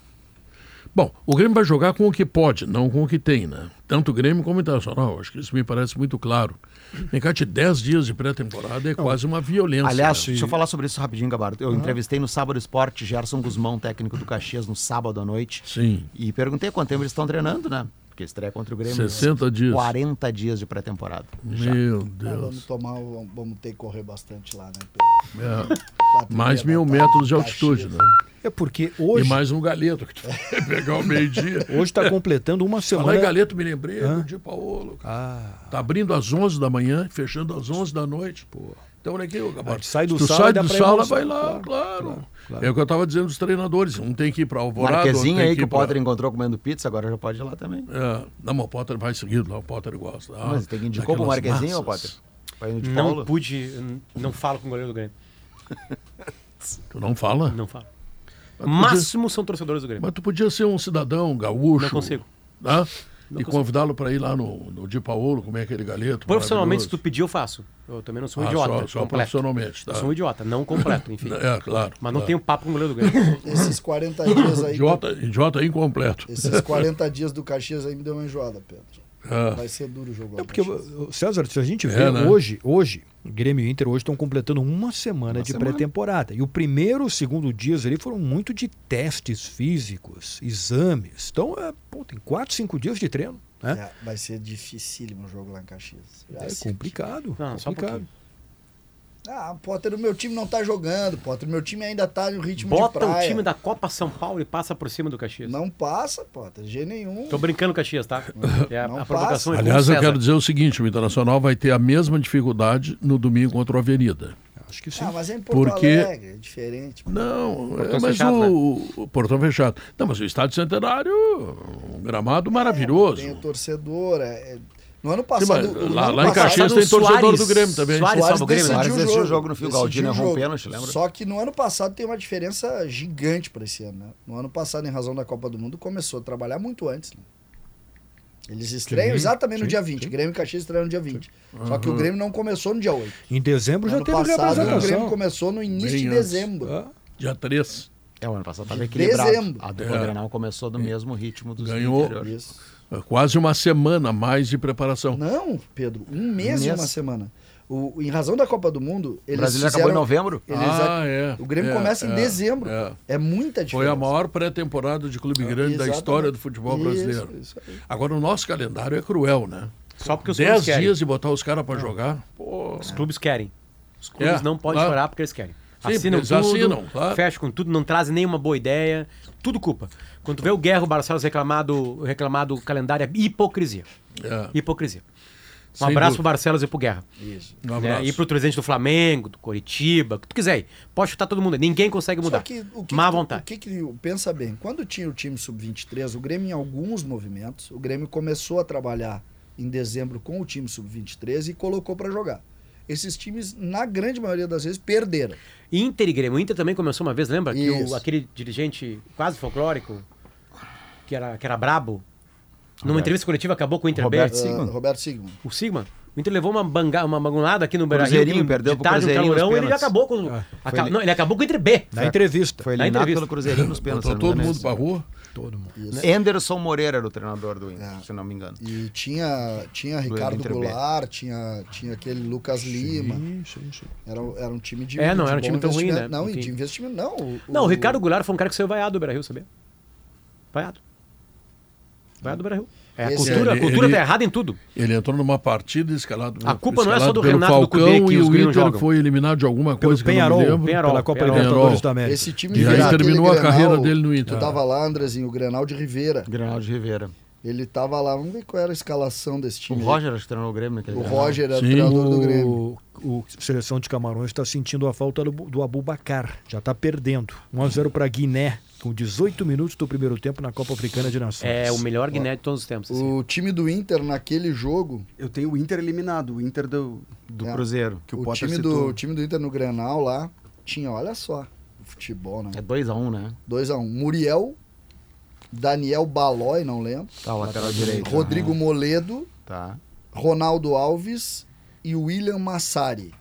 Bom, o Grêmio vai jogar com o que pode, não com o que tem, né? Tanto o Grêmio como o Internacional. Acho que isso me parece muito claro. De 10 dias de pré-temporada é quase uma violência.
Aliás,
né?
deixa eu falar sobre isso rapidinho, Gabardo. Eu entrevistei no Sábado Esporte Gerson Guzmão, técnico do Caxias, no sábado à noite.
Sim.
E perguntei quanto tempo eles estão treinando, né? Porque estreia contra o Grêmio.
60 dias.
40 dias de pré-temporada. Já.
Meu
Ah,
Deus.
vamos tomar, vamos ter que correr bastante lá, né?
É. Mais mil metros de altitude, né?
É porque hoje.
E mais um galeto que tu vai pegar o meio-dia.
Hoje está completando uma semana.
Falar em galeto, me lembrei
Hã?
do Di Paolo.
Ah.
Tá abrindo às 11 da manhã, fechando às 11 da noite. Pô. Então, olha aqui, Gabardo.
Sai do
tu
sala
sai do sala, vai lá,
Claro,
claro.
claro.
É o que eu tava dizendo dos treinadores. Um tem que ir pra Alvorada. tem
aí que
ir
o Potter encontrou comendo pizza, agora já pode ir lá também.
É, não, mas o Potter vai seguido lá, o Potter gosta. Ah,
Mas tem que indicou pro
daquelas
Marquezinho, ô Potter?
Não
Paulo?
pude, não falo com o goleiro do Grêmio.
Tu não fala?
Não falo.
Podia-
Máximo são torcedores do Grêmio.
Mas tu podia ser um cidadão gaúcho.
Não consigo.
Tá?
Não
e
consigo.
convidá-lo para ir lá no, no Di Paolo, comer aquele galeto.
Profissionalmente, se tu pedir, eu faço. Eu também não sou um
Ah,
idiota.
só- só profissionalmente, tá.
Eu sou um idiota, não completo, enfim.
É, claro.
Mas não
claro.
tenho papo com o goleiro do Grêmio.
Esses 40 dias aí.
Idiota, idiota incompleto.
Esses 40 dias do Caxias aí me deu uma enjoada, Pedro.
Ah.
Vai ser duro o jogo. lá
É porque, César, se a gente
É,
vê
né?
hoje, hoje, Grêmio e Inter hoje estão completando uma semana
Uma
de pré-temporada. E o primeiro e o segundo dias ali foram muito de testes físicos, exames. Então, é, pô, tem quatro, cinco dias de treino. Né?
É, vai ser dificílimo o jogo lá em Caxias. Já
É complicado.
Não, só um
complicado.
Ah, Potter, o meu time não tá jogando, Potter. O meu time ainda tá no ritmo de
Bota
praia.
o time da Copa São Paulo e passa por cima do Caxias.
Não passa, Potter, de jeito nenhum.
Tô brincando, Caxias, tá? É a,
Não
a provocação é
Aliás,
o
eu quero dizer o seguinte: o Internacional vai ter a mesma dificuldade no domingo contra o Avenida.
Acho que sim.
Ah, mas é em Porto
Porque-
Alegre, é diferente.
Não, é, mas
fechados,
o, o portão fechado. Não, mas o Estádio Centenário, um gramado maravilhoso.
Tem o torcedor. é- é- No ano
Sim,
passado. no
lá-
ano
lá em
passado-
Caxias tem torcedor do Grêmio também.
Soares salva o Grêmio,
Soares decidiu o jogo no fio, Galdino
o
errou um pênalti, lembra?
Só que no ano passado tem uma diferença gigante para esse ano, né? No ano passado, em razão da Copa do Mundo, começou a trabalhar muito antes. né? Eles estreiam
Sim,
exatamente no
sim,
dia 20. Grêmio e Caxias estreiam no dia 20. Só que o
Uhum.
Grêmio não começou no dia 8.
Em dezembro
No
já teve
passado, o
representação.
Grêmio começou no início
Bem
de dezembro.
Ah,
Dia 3.
É, o ano passado estava equilibrado.
dezembro.
A dupla
É.
Grenal começou do mesmo ritmo dos
Ganhou.
Isso.
Quase uma semana a mais de preparação.
Não, Pedro, um mês
Um
e
mês.
uma semana. O, em razão da Copa do Mundo,
O
eles
brasileiro
fizeram...
acabou em novembro?
eles-
Ah, é.
O Grêmio
É,
começa em
é,
dezembro.
é.
É, muita diferença.
Foi a maior pré-temporada de clube grande da história do futebol
Isso,
brasileiro.
isso.
Agora, o nosso calendário é cruel, né?
Só porque os clubes
Dez dias de botar os caras pra jogar. Pô,
Os clubes querem. Os clubes
É,
não podem
claro.
chorar porque eles querem.
Sim,
assinam
eles
tudo,
assinam, claro.
fecham com tudo, não trazem nenhuma boa ideia. Tudo culpa. Quando tu vê o Guerra, o Barcelos reclamar do, reclamar do calendário, é hipocrisia.
é.
Hipocrisia. Um
Sem
abraço
dúvida.
pro Barcelos e pro Guerra.
Isso.
Um
Né?
abraço.
E pro presidente do Flamengo, do Coritiba, o que tu quiser aí. Pode chutar todo mundo. Ninguém consegue mudar.
Só que o que
Má
que
vontade.
O que que, pensa bem, quando tinha o time sub-23, o Grêmio em alguns movimentos, o Grêmio começou a trabalhar em dezembro com o time sub-23 e colocou para jogar. Esses times, na grande maioria das vezes, perderam.
Inter e Grêmio. O Inter também começou uma vez, lembra? Que o,
Isso.
aquele dirigente quase folclórico, que era, que era brabo, numa
Roberto.
entrevista coletiva acabou com o Inter
Roberto
B.
Sigmund.
Ah, Roberto Sigmund.
O Sigma. O Inter levou uma, banga, uma bagunada aqui no Beira
Cruzeirinho, perdeu pro
tarde, um
Cruzeirinho
calorão, ele acabou com.
Ah,
ele-
Não, ele acabou com o Inter B.
Na entrevista.
Foi
Na
eliminado
entrevista.
pelo Cruzeirinho nos pênaltis.
Botou todo mundo pra rua.
Todo mundo.
Isso.
Anderson Moreira era o treinador do Inter,
É.
se não me engano.
E tinha, tinha Ricardo. Goulart, tinha, tinha aquele Lucas Lima.
Sim, sim, sim.
Era, era um time de.
É, não,
de
era um time tão ruim, né?
Não,
Enfim.
de investimento. Não, o,
Não, o Ricardo Goulart foi um cara que saiu vaiado do Beira Rio, sabia? Vaiado. Vaiado do Beira Rio. É, a cultura, a
Ele-
cultura
ele-
tá errada em tudo.
Ele entrou numa partida escalado.
A culpa não é só
escalado
do Renato do
Falcão
Cudê, que
e o Inter
jogam.
foi eliminado de alguma
Pelo
coisa que eu não me
Penharol,
lembro.
Penharol,
pela Copa
Penharol.
Libertadores da América.
Esse time
E aí terminou a
Grenal,
carreira dele no Inter.
Tu tava lá, Andrezinho, o Grenal de Rivera.
Granal de Rivera.
Ele tava lá, vamos ver qual era a escalação desse
O
time. aí.
Roger acho que treinou o Grêmio naquele
O
Grenal.
Roger era o
Sim.
treinador do Grêmio.
O, o Seleção de Camarões está sentindo a falta do, do Abubacar. Já está perdendo. 1x0 para Guiné, com 18 minutos do primeiro tempo na Copa Africana de Nações.
É o melhor Guiné de todos os tempos. assim.
O time do Inter naquele jogo,
Eu tenho o Inter eliminado, o Inter do,
Do
É.
Cruzeiro.
que o,
o,
Potter
time
citou.
do, o time do Inter no Grenal lá tinha, olha só, o futebol, né?
É 2x1, né?
2x1. Muriel, Daniel Balói, não lembro.
Tá, o lateral direito.
Rodrigo Moledo,
Tá.
Ronaldo Alves e William Massari.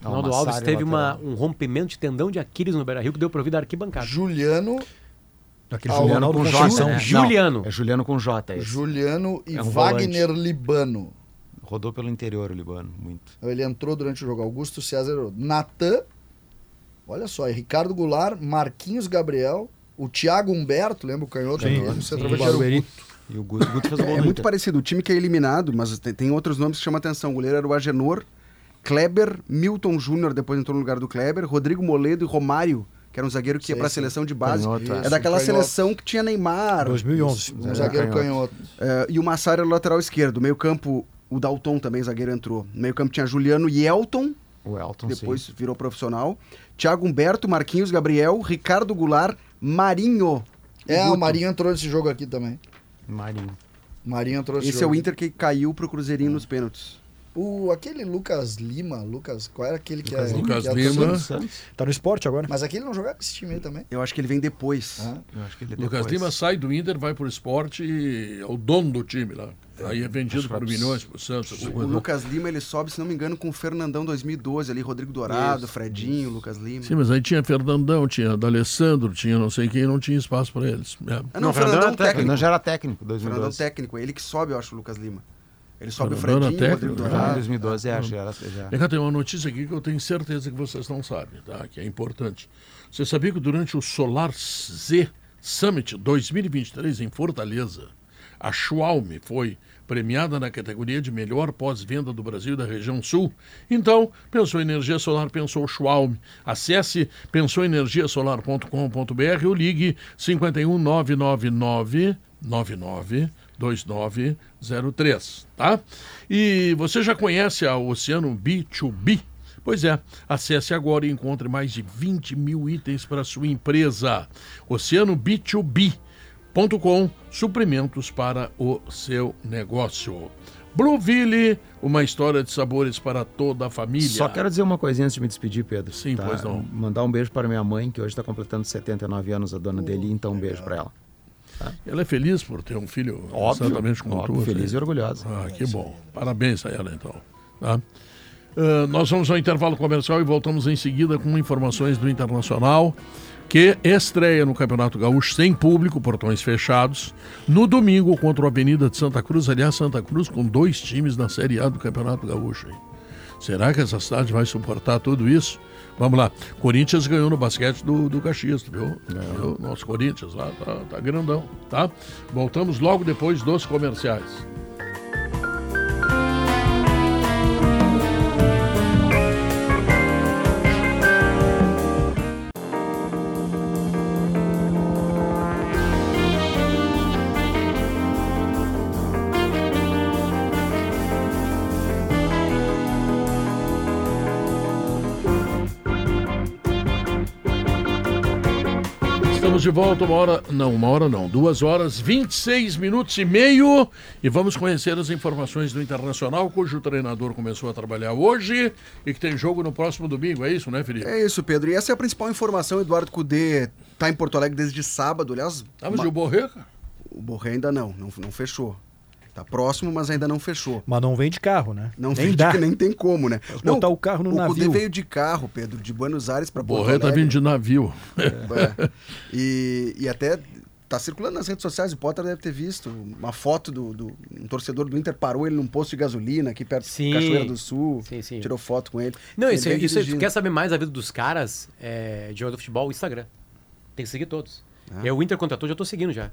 Tá,
Ronaldo
Massari,
Alves teve uma, um rompimento de tendão de Aquiles no Beira Rio que deu ouvir da arquibancada.
Juliano,
Aquele
Ah,
Juliano
com J, né? Não,
Juliano.
é Juliano com J. Esse.
Juliano e
É um
Wagner Libano.
Rodou pelo interior o Libano, muito.
Ele entrou durante o jogo. Augusto César, Natan, olha só, e Ricardo Goulart, Marquinhos Gabriel, o Thiago Humberto, lembra o canhoto?
Sim,
O
sim.
centroavante era o. Guto.
E o Guto, Guto fez o gol
É
do
muito parecido. O time que é eliminado, mas tem, tem outros nomes que chamam atenção. O goleiro era o Agenor, Kleber, Milton Júnior depois entrou no lugar do Kleber, Rodrigo Moledo e Romário, que era um zagueiro que ia para a seleção de base.
Canhoto, é.
é daquela
canhoto.
seleção que tinha Neymar.
2011.
Isso,
Um zagueiro canhoto.
É, e o Massari era o lateral esquerdo. Meio campo, o Dalton também, zagueiro, entrou. No meio campo tinha Juliano e Elton.
O Elton,
Depois
sim.
virou profissional. Thiago Humberto, Marquinhos Gabriel, Ricardo Goulart, Marinho.
É, o
Guto.
Marinho entrou nesse jogo aqui também.
Marinho.
Marinho entrou nesse
Esse é
jogo.
o Inter que caiu pro Cruzeirinho nos pênaltis.
O, aquele Lucas Lima, Lucas, qual era aquele que
Lucas
é?
Lima. Lucas
que é
Lima.
Tá no esporte agora.
Mas aquele não jogava esse time aí também.
Eu acho que ele vem depois.
Eu acho que ele é
Lucas
depois.
Lima sai do Inter, vai pro esporte e é o dono do time lá. Aí é vendido por milhões pro Santos.
O
coisa.
Lucas Lima, ele sobe, se não me engano, com o Fernandão 2012 ali, Rodrigo Dourado, Fredinho, Lucas Lima.
Sim, mas aí tinha Fernandão, tinha D'Alessandro, tinha não sei quem, não tinha espaço para eles. É.
Ah, não, o Fernandão técnico.
Não, já era técnico,
Fernandão
2012.
técnico, ele que sobe, eu acho, o Lucas Lima. Ele sobe o Fredinho, o Rodrigo
em
Dourado.
2012, é, já era. Já.
Vem cá, tem uma notícia aqui que eu tenho certeza que vocês não sabem, tá? Que é importante. Você sabia que durante o Solar Z Summit 2023 em Fortaleza, a Schwalm foi premiada na categoria de melhor pós-venda do Brasil e da região sul. Então, pensou em energia solar, pensou Schwalm. Acesse pensouenergiasolar.com.br ou ligue 51 999 99 2903, tá? E você já conhece a Oceano B2B? Pois é, acesse agora e encontre mais de 20 mil itens para sua empresa. Oceano B2B.com, suprimentos para o seu negócio. Blueville, uma história de sabores para toda a família.
Só quero dizer uma coisinha antes de me despedir, Pedro.
Sim, pois não.
Mandar um beijo para minha mãe, que hoje está completando 79 anos, a dona dele, então um beijo para ela.
Ela é feliz por ter um filho
Óbvio,
exatamente como
óbvio,
tu.
feliz
filho.
e orgulhosa.
Ah, que bom. Parabéns a ela, então. Tá? Ah, nós vamos ao intervalo comercial e voltamos em seguida com informações do Internacional, que estreia no Campeonato Gaúcho sem público, portões fechados, no domingo contra o Avenida de Santa Cruz. Aliás, Santa Cruz com dois times na Série A do Campeonato Gaúcho. Será que essa cidade vai suportar tudo isso? Vamos lá. Corinthians ganhou no basquete do, do Caxias, viu? Viu? Nosso Corinthians lá tá, tá grandão, tá? Voltamos logo depois dos comerciais. De volta, uma hora, não, uma hora não, duas horas, 26 minutos e meio. E vamos conhecer as informações do Internacional, cujo treinador começou a trabalhar hoje e que tem jogo no próximo domingo, é isso, né, Felipe?
É isso, Pedro. E essa é a principal informação. Eduardo Cudê tá em Porto Alegre desde sábado, aliás.
Ah, mas
uma-
e o Borré, cara?
O Borré ainda não, não, não fechou. Tá próximo, mas ainda não fechou.
Mas não vem de carro, né?
Não
nem
vem
dá.
de, nem tem como, né? Não,
botar o carro no
o Cudê
navio.
veio de carro, Pedro, de Buenos Aires para Porto
tá
Alegre.
vindo de navio.
É. E, e até tá circulando nas redes sociais, o Potter deve ter visto uma foto do, do- um torcedor do Inter parou ele num posto de gasolina aqui perto
Sim.
de Cachoeira do Sul,
Sim, sim.
tirou foto com ele.
Não,
Ele
isso, isso, tu
dirigindo.
quer saber mais da vida dos caras é, de jogador de futebol? Instagram. Tem que seguir todos.
Ah.
Eu, o Inter contratou, já tô seguindo já.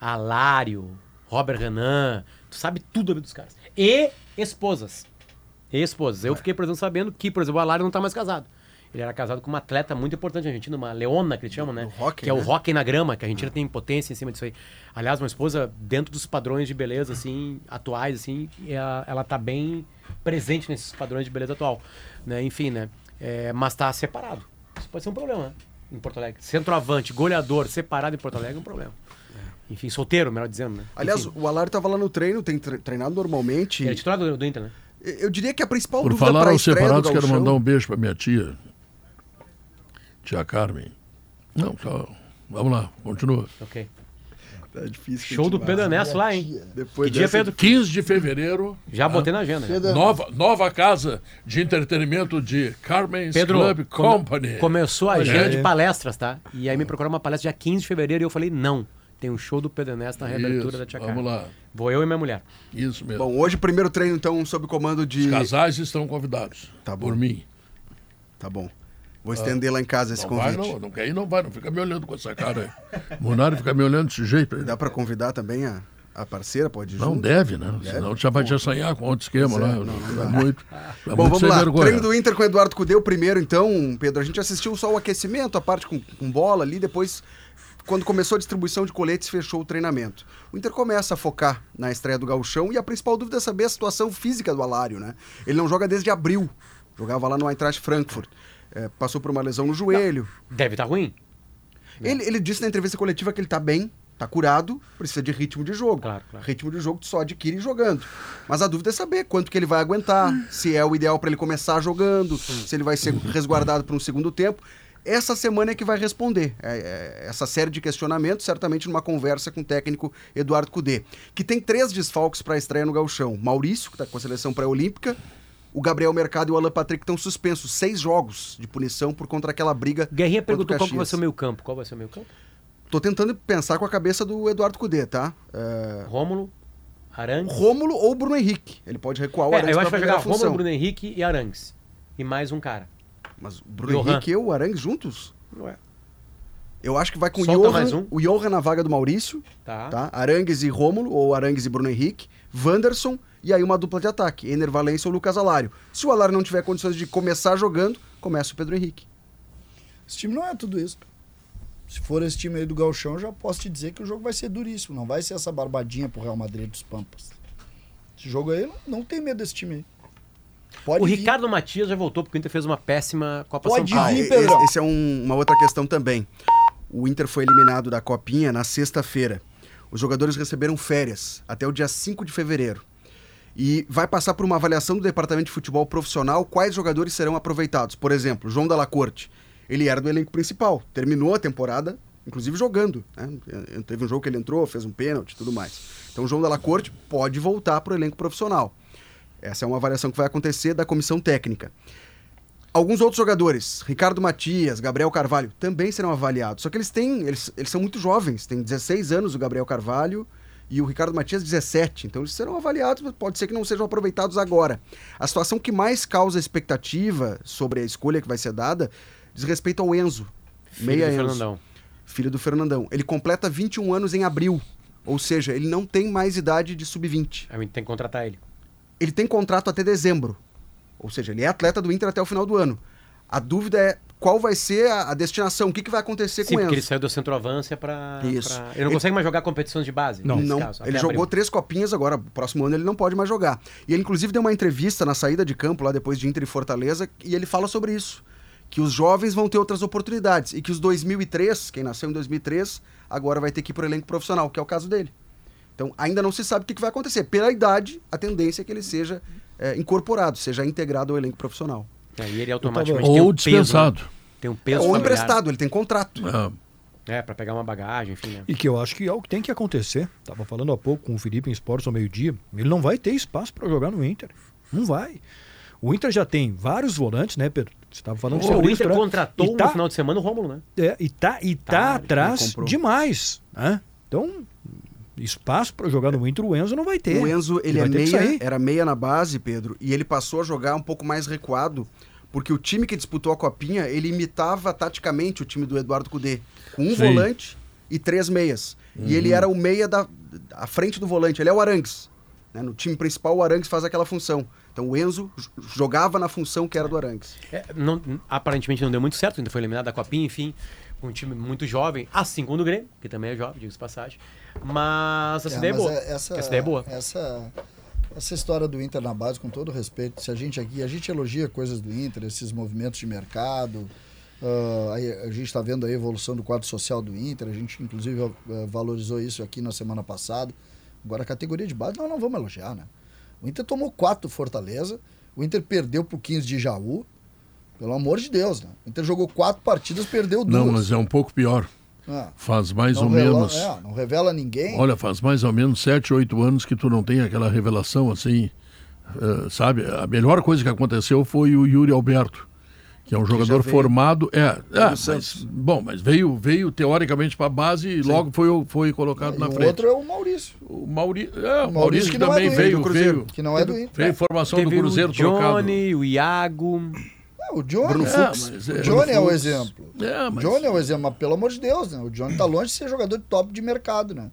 Alário, Robert Renan, tu sabe tudo vida dos caras. E esposas. E esposas. Eu fiquei, por exemplo, sabendo que, por exemplo, o Alário não tá mais casado. Ele era casado com uma atleta muito importante na Argentina, uma Leona, que eles chamam, né?
hockey,
que é o
né?
hockey na grama, que a Argentina tem potência em cima disso aí. Aliás, uma esposa dentro dos padrões de beleza, assim, atuais, assim, ela, ela tá bem presente nesses padrões de beleza atual. Né? Enfim, né? É, mas tá separado. Isso pode ser um problema, né? Em Porto Alegre. Centroavante, goleador, separado em Porto Alegre é um problema. Enfim, solteiro, melhor dizendo, né?
Aliás,
Enfim,
o Alário tava lá no treino, tem tre- treinado normalmente.
ele é titular do, do Inter, né?
Eu diria que a principal
Por
dúvida
falar aos separados, quero mandar um beijo pra minha tia. Tia Carmen. Não, só. Vamos lá, continua.
Ok.
Tá difícil.
Show do. Pedro Ernesto lá, hein?
Depois
que dia, Pedro?
15 de fevereiro.
Já
tá?
botei na agenda. já.
Nova, nova casa de entretenimento de Carmen's
Pedro,
Club
come-
Company.
começou a agenda
aí.
de palestras, tá? E aí me procuraram uma palestra dia 15 de fevereiro e eu falei, não. Tem um show do Pedro Ernesto na reabertura
Isso,
da Tia
vamos lá.
Vou eu e minha mulher.
Isso mesmo.
Bom, hoje primeiro treino então sob comando de
Os casais estão convidados.
Tá bom.
Por mim.
Tá bom. Vou estender lá em casa esse
Não vai,
convite.
não. Não quer ir, não vai. Não fica me olhando com essa cara aí. Munari fica me olhando desse jeito aí.
Dá pra convidar também a, A parceira pode ir
Não
junto?
deve, né?
Deve?
Senão já vai te assanhar com outro esquema
Pois é,
lá.
não, não
é
dá.
muito. É
Bom,
muito
vamos lá.
vergonha.
Treino do Inter com o Eduardo Cudê, o primeiro, então, Pedro. A gente assistiu só o aquecimento, a parte com, com bola ali, depois, quando começou a distribuição de coletes, fechou o treinamento. O Inter começa a focar na estreia do Gauchão e a principal dúvida é saber a situação física do Alário, né? Ele não joga desde abril. Jogava lá no Eintracht Frankfurt. É, passou por uma lesão no joelho.
Deve estar ruim.
Ele, ele disse na entrevista coletiva que ele tá bem, tá curado, precisa de ritmo de jogo.
Claro, claro.
Ritmo de jogo tu só adquire jogando. Mas a dúvida é saber quanto que ele vai aguentar, se é o ideal para ele começar jogando, se ele vai ser resguardado para um segundo tempo. Essa semana é que vai responder é, é, essa série de questionamentos, certamente numa conversa com o técnico Eduardo Cudê, que tem três desfalques para a estreia no Gauchão. Maurício, que está com a seleção pré-olímpica, o Gabriel Mercado e o Alan Patrick estão suspensos. Seis jogos de punição por contra aquela briga.
Guerrinha perguntou qual vai ser o meio campo. Qual vai ser o meio campo?
Tô tentando pensar com a cabeça do Eduardo Cudê, tá? É...
Rômulo, Arangues.
Rômulo ou Bruno Henrique. Ele pode recuar o
É,
Arangues
eu acho que vai jogar. Rômulo, Bruno Henrique e Arangues. E mais um cara.
Mas o Bruno
Johan.
Henrique e o Arangues juntos?
Ué.
Eu acho que vai com o Johan,
mais um.
o Johan na vaga do Maurício,
Tá.
tá? Arangues e Rômulo, ou Arangues e Bruno Henrique, Wanderson, e aí uma dupla de ataque, Ener Valência ou Lucas Alário. Se o Alário não tiver condições de começar jogando, começa o Pedro Henrique.
Esse time não é tudo isso. Se for esse time aí do Galchão, já posso te dizer que o jogo vai ser duríssimo. Não vai ser essa barbadinha pro Real Madrid dos Pampas. Esse jogo aí, não, não tem medo desse time aí. Pode
o
vir.
Ricardo Matias já voltou porque o Inter fez uma péssima Copa
Pode
São Paulo.
vir,
e-
Pedrão.
esse, esse é um- uma outra questão também. O Inter foi eliminado da Copinha na sexta-feira. Os jogadores receberam férias até o dia 5 de fevereiro. E vai passar por uma avaliação do Departamento de Futebol Profissional quais jogadores serão aproveitados. Por exemplo, João Dalla Corte. Ele era do elenco principal. Terminou a temporada, inclusive jogando. né? Teve um jogo que ele entrou, fez um pênalti e tudo mais. Então, João Dalla Corte pode voltar para o elenco profissional. Essa é uma avaliação que vai acontecer da comissão técnica. Alguns outros jogadores, Ricardo Matias, Gabriel Carvalho, também serão avaliados. Só que eles têm, eles, eles são muito jovens, tem 16 anos o Gabriel Carvalho e o Ricardo Matias 17. Então eles serão avaliados, mas pode ser que não sejam aproveitados agora. A situação que mais causa expectativa sobre a escolha que vai ser dada diz respeito ao Enzo,
Filho
meia
do
Enzo,
Fernandão.
filho do Fernandão. Ele completa 21 anos em abril, ou seja, ele não tem mais idade de sub-20.
A gente tem que contratar ele.
Ele tem contrato até dezembro. Ou seja, ele é atleta do Inter até o final do ano. A dúvida é qual vai ser a, destinação, o que, que vai acontecer
Sim,
com o
porque
Enzo.
ele saiu do centroavância pra...
Isso.
pra- Ele não
Ele-
consegue mais jogar competições de base?
Não,
nesse
não.
caso,
ele jogou
abril.
três copinhas agora, próximo ano ele não pode mais jogar. E ele inclusive deu uma entrevista na saída de campo lá depois de Inter e Fortaleza e ele fala sobre isso, que os jovens vão ter outras oportunidades e que os 2003, quem nasceu em 2003, agora vai ter que ir pro elenco profissional, que é o caso dele. Então ainda não se sabe o que, vai acontecer. Pela idade, a tendência é que ele seja é, incorporado, seja integrado ao elenco profissional.
É, e ele automaticamente
Ou
tem um
dispensado.
Peso, né? Tem um peso
ou
familiar.
emprestado, ele tem contrato.
É, pra pegar uma bagagem, enfim, né?
E que eu acho que é o que tem que acontecer. Tava falando há pouco com o Felipe em Esportes ao meio-dia. Ele não vai ter espaço para jogar no Inter. Não vai. O Inter já tem vários volantes, né, Pedro? Você estava falando
Pô,
sobre
o Inter
né?
contratou
E tá-
no final de semana o Rômulo, né?
É, e tá, e tá,
Tá,
atrás demais. Né? Então, espaço para jogar no Inter o Enzo não vai ter.
O Enzo, ele, é
ter que
meia, era meia na base, Pedro, e ele passou a jogar um pouco mais recuado, porque o time que disputou a Copinha, ele imitava taticamente o time do Eduardo Cudê, com um
Sim.
volante e três meias. E ele
Uhum.
era o meia da à frente do volante, ele é o Arangues. né? No time principal, o Arangues faz aquela função. Então o Enzo jogava na função que era do Arangues.
É, não- aparentemente não deu muito certo, ainda foi eliminado da Copinha, enfim. Um time muito jovem, assim como o Grêmio, que também é jovem, diga-se de passagem. Mas essa
É,
ideia é
mas
boa.
é- Essa,
Essa ideia é boa.
Essa, essa história do Inter na base, com todo respeito, se a gente aqui, a gente elogia coisas do Inter, esses movimentos de mercado, ah, aí a gente está vendo a evolução do quadro social do Inter, a gente inclusive eh, valorizou isso aqui na semana passada. Agora a categoria de base, nós não vamos elogiar, né? O Inter tomou quatro do Fortaleza, o Inter perdeu pro 15 de Jaú, pelo amor de Deus, né? O Inter jogou quatro partidas, perdeu duas.
Não, mas é um pouco pior.
Ah,
Faz mais
não
ou
revela-
menos.
é, não revela ninguém.
Olha, faz mais ou menos 7, 8 anos que tu não tem aquela revelação assim. eh, sabe? A melhor coisa que aconteceu foi o Yuri Alberto, que é um jogador
veio
formado. É, é mas, bom, mas veio, veio teoricamente para a base e logo foi, foi colocado
E
na
o
frente.
outro é o Maurício.
O Mauri... é, o
O
Maurício,
Maurício que é
também
do
veio,
Inter, do
veio,
que não é do Inter.
veio formação do
Teve
Cruzeiro
o Johnny,
trocado.
o Iago.
É, o Johnny,
Bruno
é, mas
É,
o Johnny
Bruno
é o
Fux.
exemplo.
É,
O
mas-
Johnny é o exemplo, mas pelo amor de Deus, né? O Johnny tá longe de ser jogador de top de mercado, né?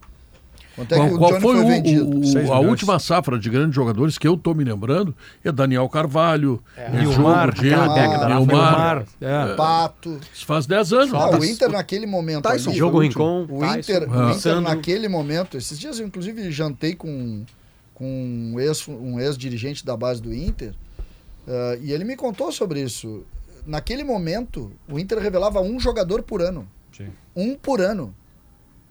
Quanto é que
Qual,
o
qual
Johnny
foi,
foi
o-
vendido?
o-
Seis
a última safra de grandes jogadores que eu tô me lembrando? É Daniel Carvalho,
É.
é,
Nilmar,
Nilmar,
Nilmar, é. Pato.
Isso faz 10 anos.
Ah, o Inter naquele momento.
Tyson
ali,
foi
o
o.
O
Tyson,
Inter,
ah.
o Inter naquele momento. Esses dias eu inclusive jantei com, com um ex um ex-dirigente da base do Inter ah, e ele me contou sobre isso. Naquele momento, o Inter revelava um jogador por ano. Um por ano.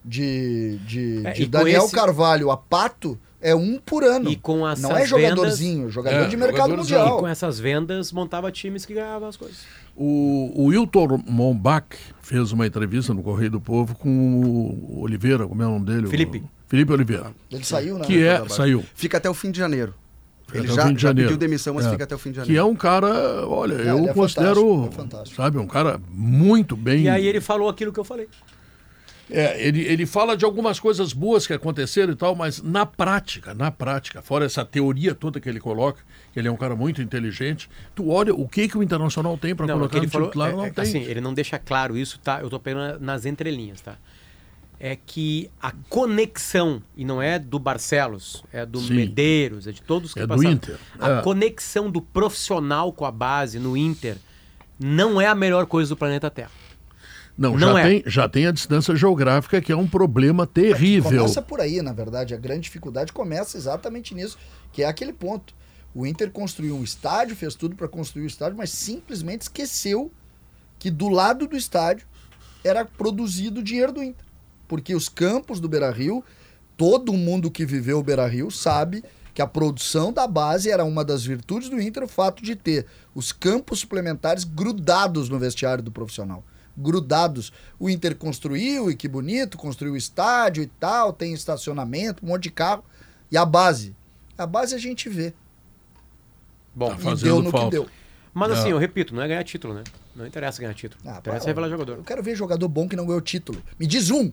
De, de,
É,
de
e
Daniel
esse-
Carvalho a Pato é um por ano.
E com essas
Não é jogadorzinho,
vendas-
jogador de mercado
E
mundial.
com essas vendas, montava times que ganhavam as coisas.
O, o Wilton Mombach fez uma entrevista no Correio do Povo com o Oliveira, como é o nome dele?
Felipe.
O Felipe Oliveira.
Ele saiu, né?
Que é, saiu.
Fica até o fim de janeiro. Ele
Até o
já,
fim de
já
janeiro.
pediu demissão, mas
É.
fica até o fim de
Que
janeiro.
é um cara, olha,
É,
eu
é
considero,
fantástico, é
sabe, um cara muito bem.
E aí ele falou aquilo que eu falei.
É, ele, ele fala de algumas coisas boas que aconteceram e tal, mas na prática, na prática, fora essa teoria toda que ele coloca, que ele é um cara muito inteligente, tu olha o que que o Internacional tem para
é
colocar
que ele
no
falou,
titular,
é-
não
é-
tem.
assim, ele não deixa claro isso, tá? Eu tô pegando nas entrelinhas, tá? É que a conexão, e não é do Barcelos, é do
Sim.
Medeiros, é de todos que
É do
passaram.
Inter,
A
é.
conexão do profissional com a base no Inter não é a melhor coisa do planeta Terra.
Não,
Não
já,
é.
tem, já tem a distância geográfica, que é um problema terrível.
Começa por aí, na verdade. A grande dificuldade começa exatamente nisso, que é aquele ponto. O Inter construiu um estádio, fez tudo para construir o estádio, mas simplesmente esqueceu que do lado do estádio era produzido o dinheiro do Inter. Porque os campos do Beira-Rio, todo mundo que viveu o Beira-Rio sabe que a produção da base era uma das virtudes do Inter, o fato de ter os campos suplementares grudados no vestiário do profissional. Grudados. O Inter construiu, e que bonito, construiu o estádio e tal, tem estacionamento, um monte de carro. E a base? A base a gente vê.
Bom,
e deu no que deu.
Mas assim,
Não.
eu repito, não é ganhar título, né? Não interessa ganhar título. interessa
para,
revelar jogador.
Eu quero ver jogador bom que não ganhou título. Me diz um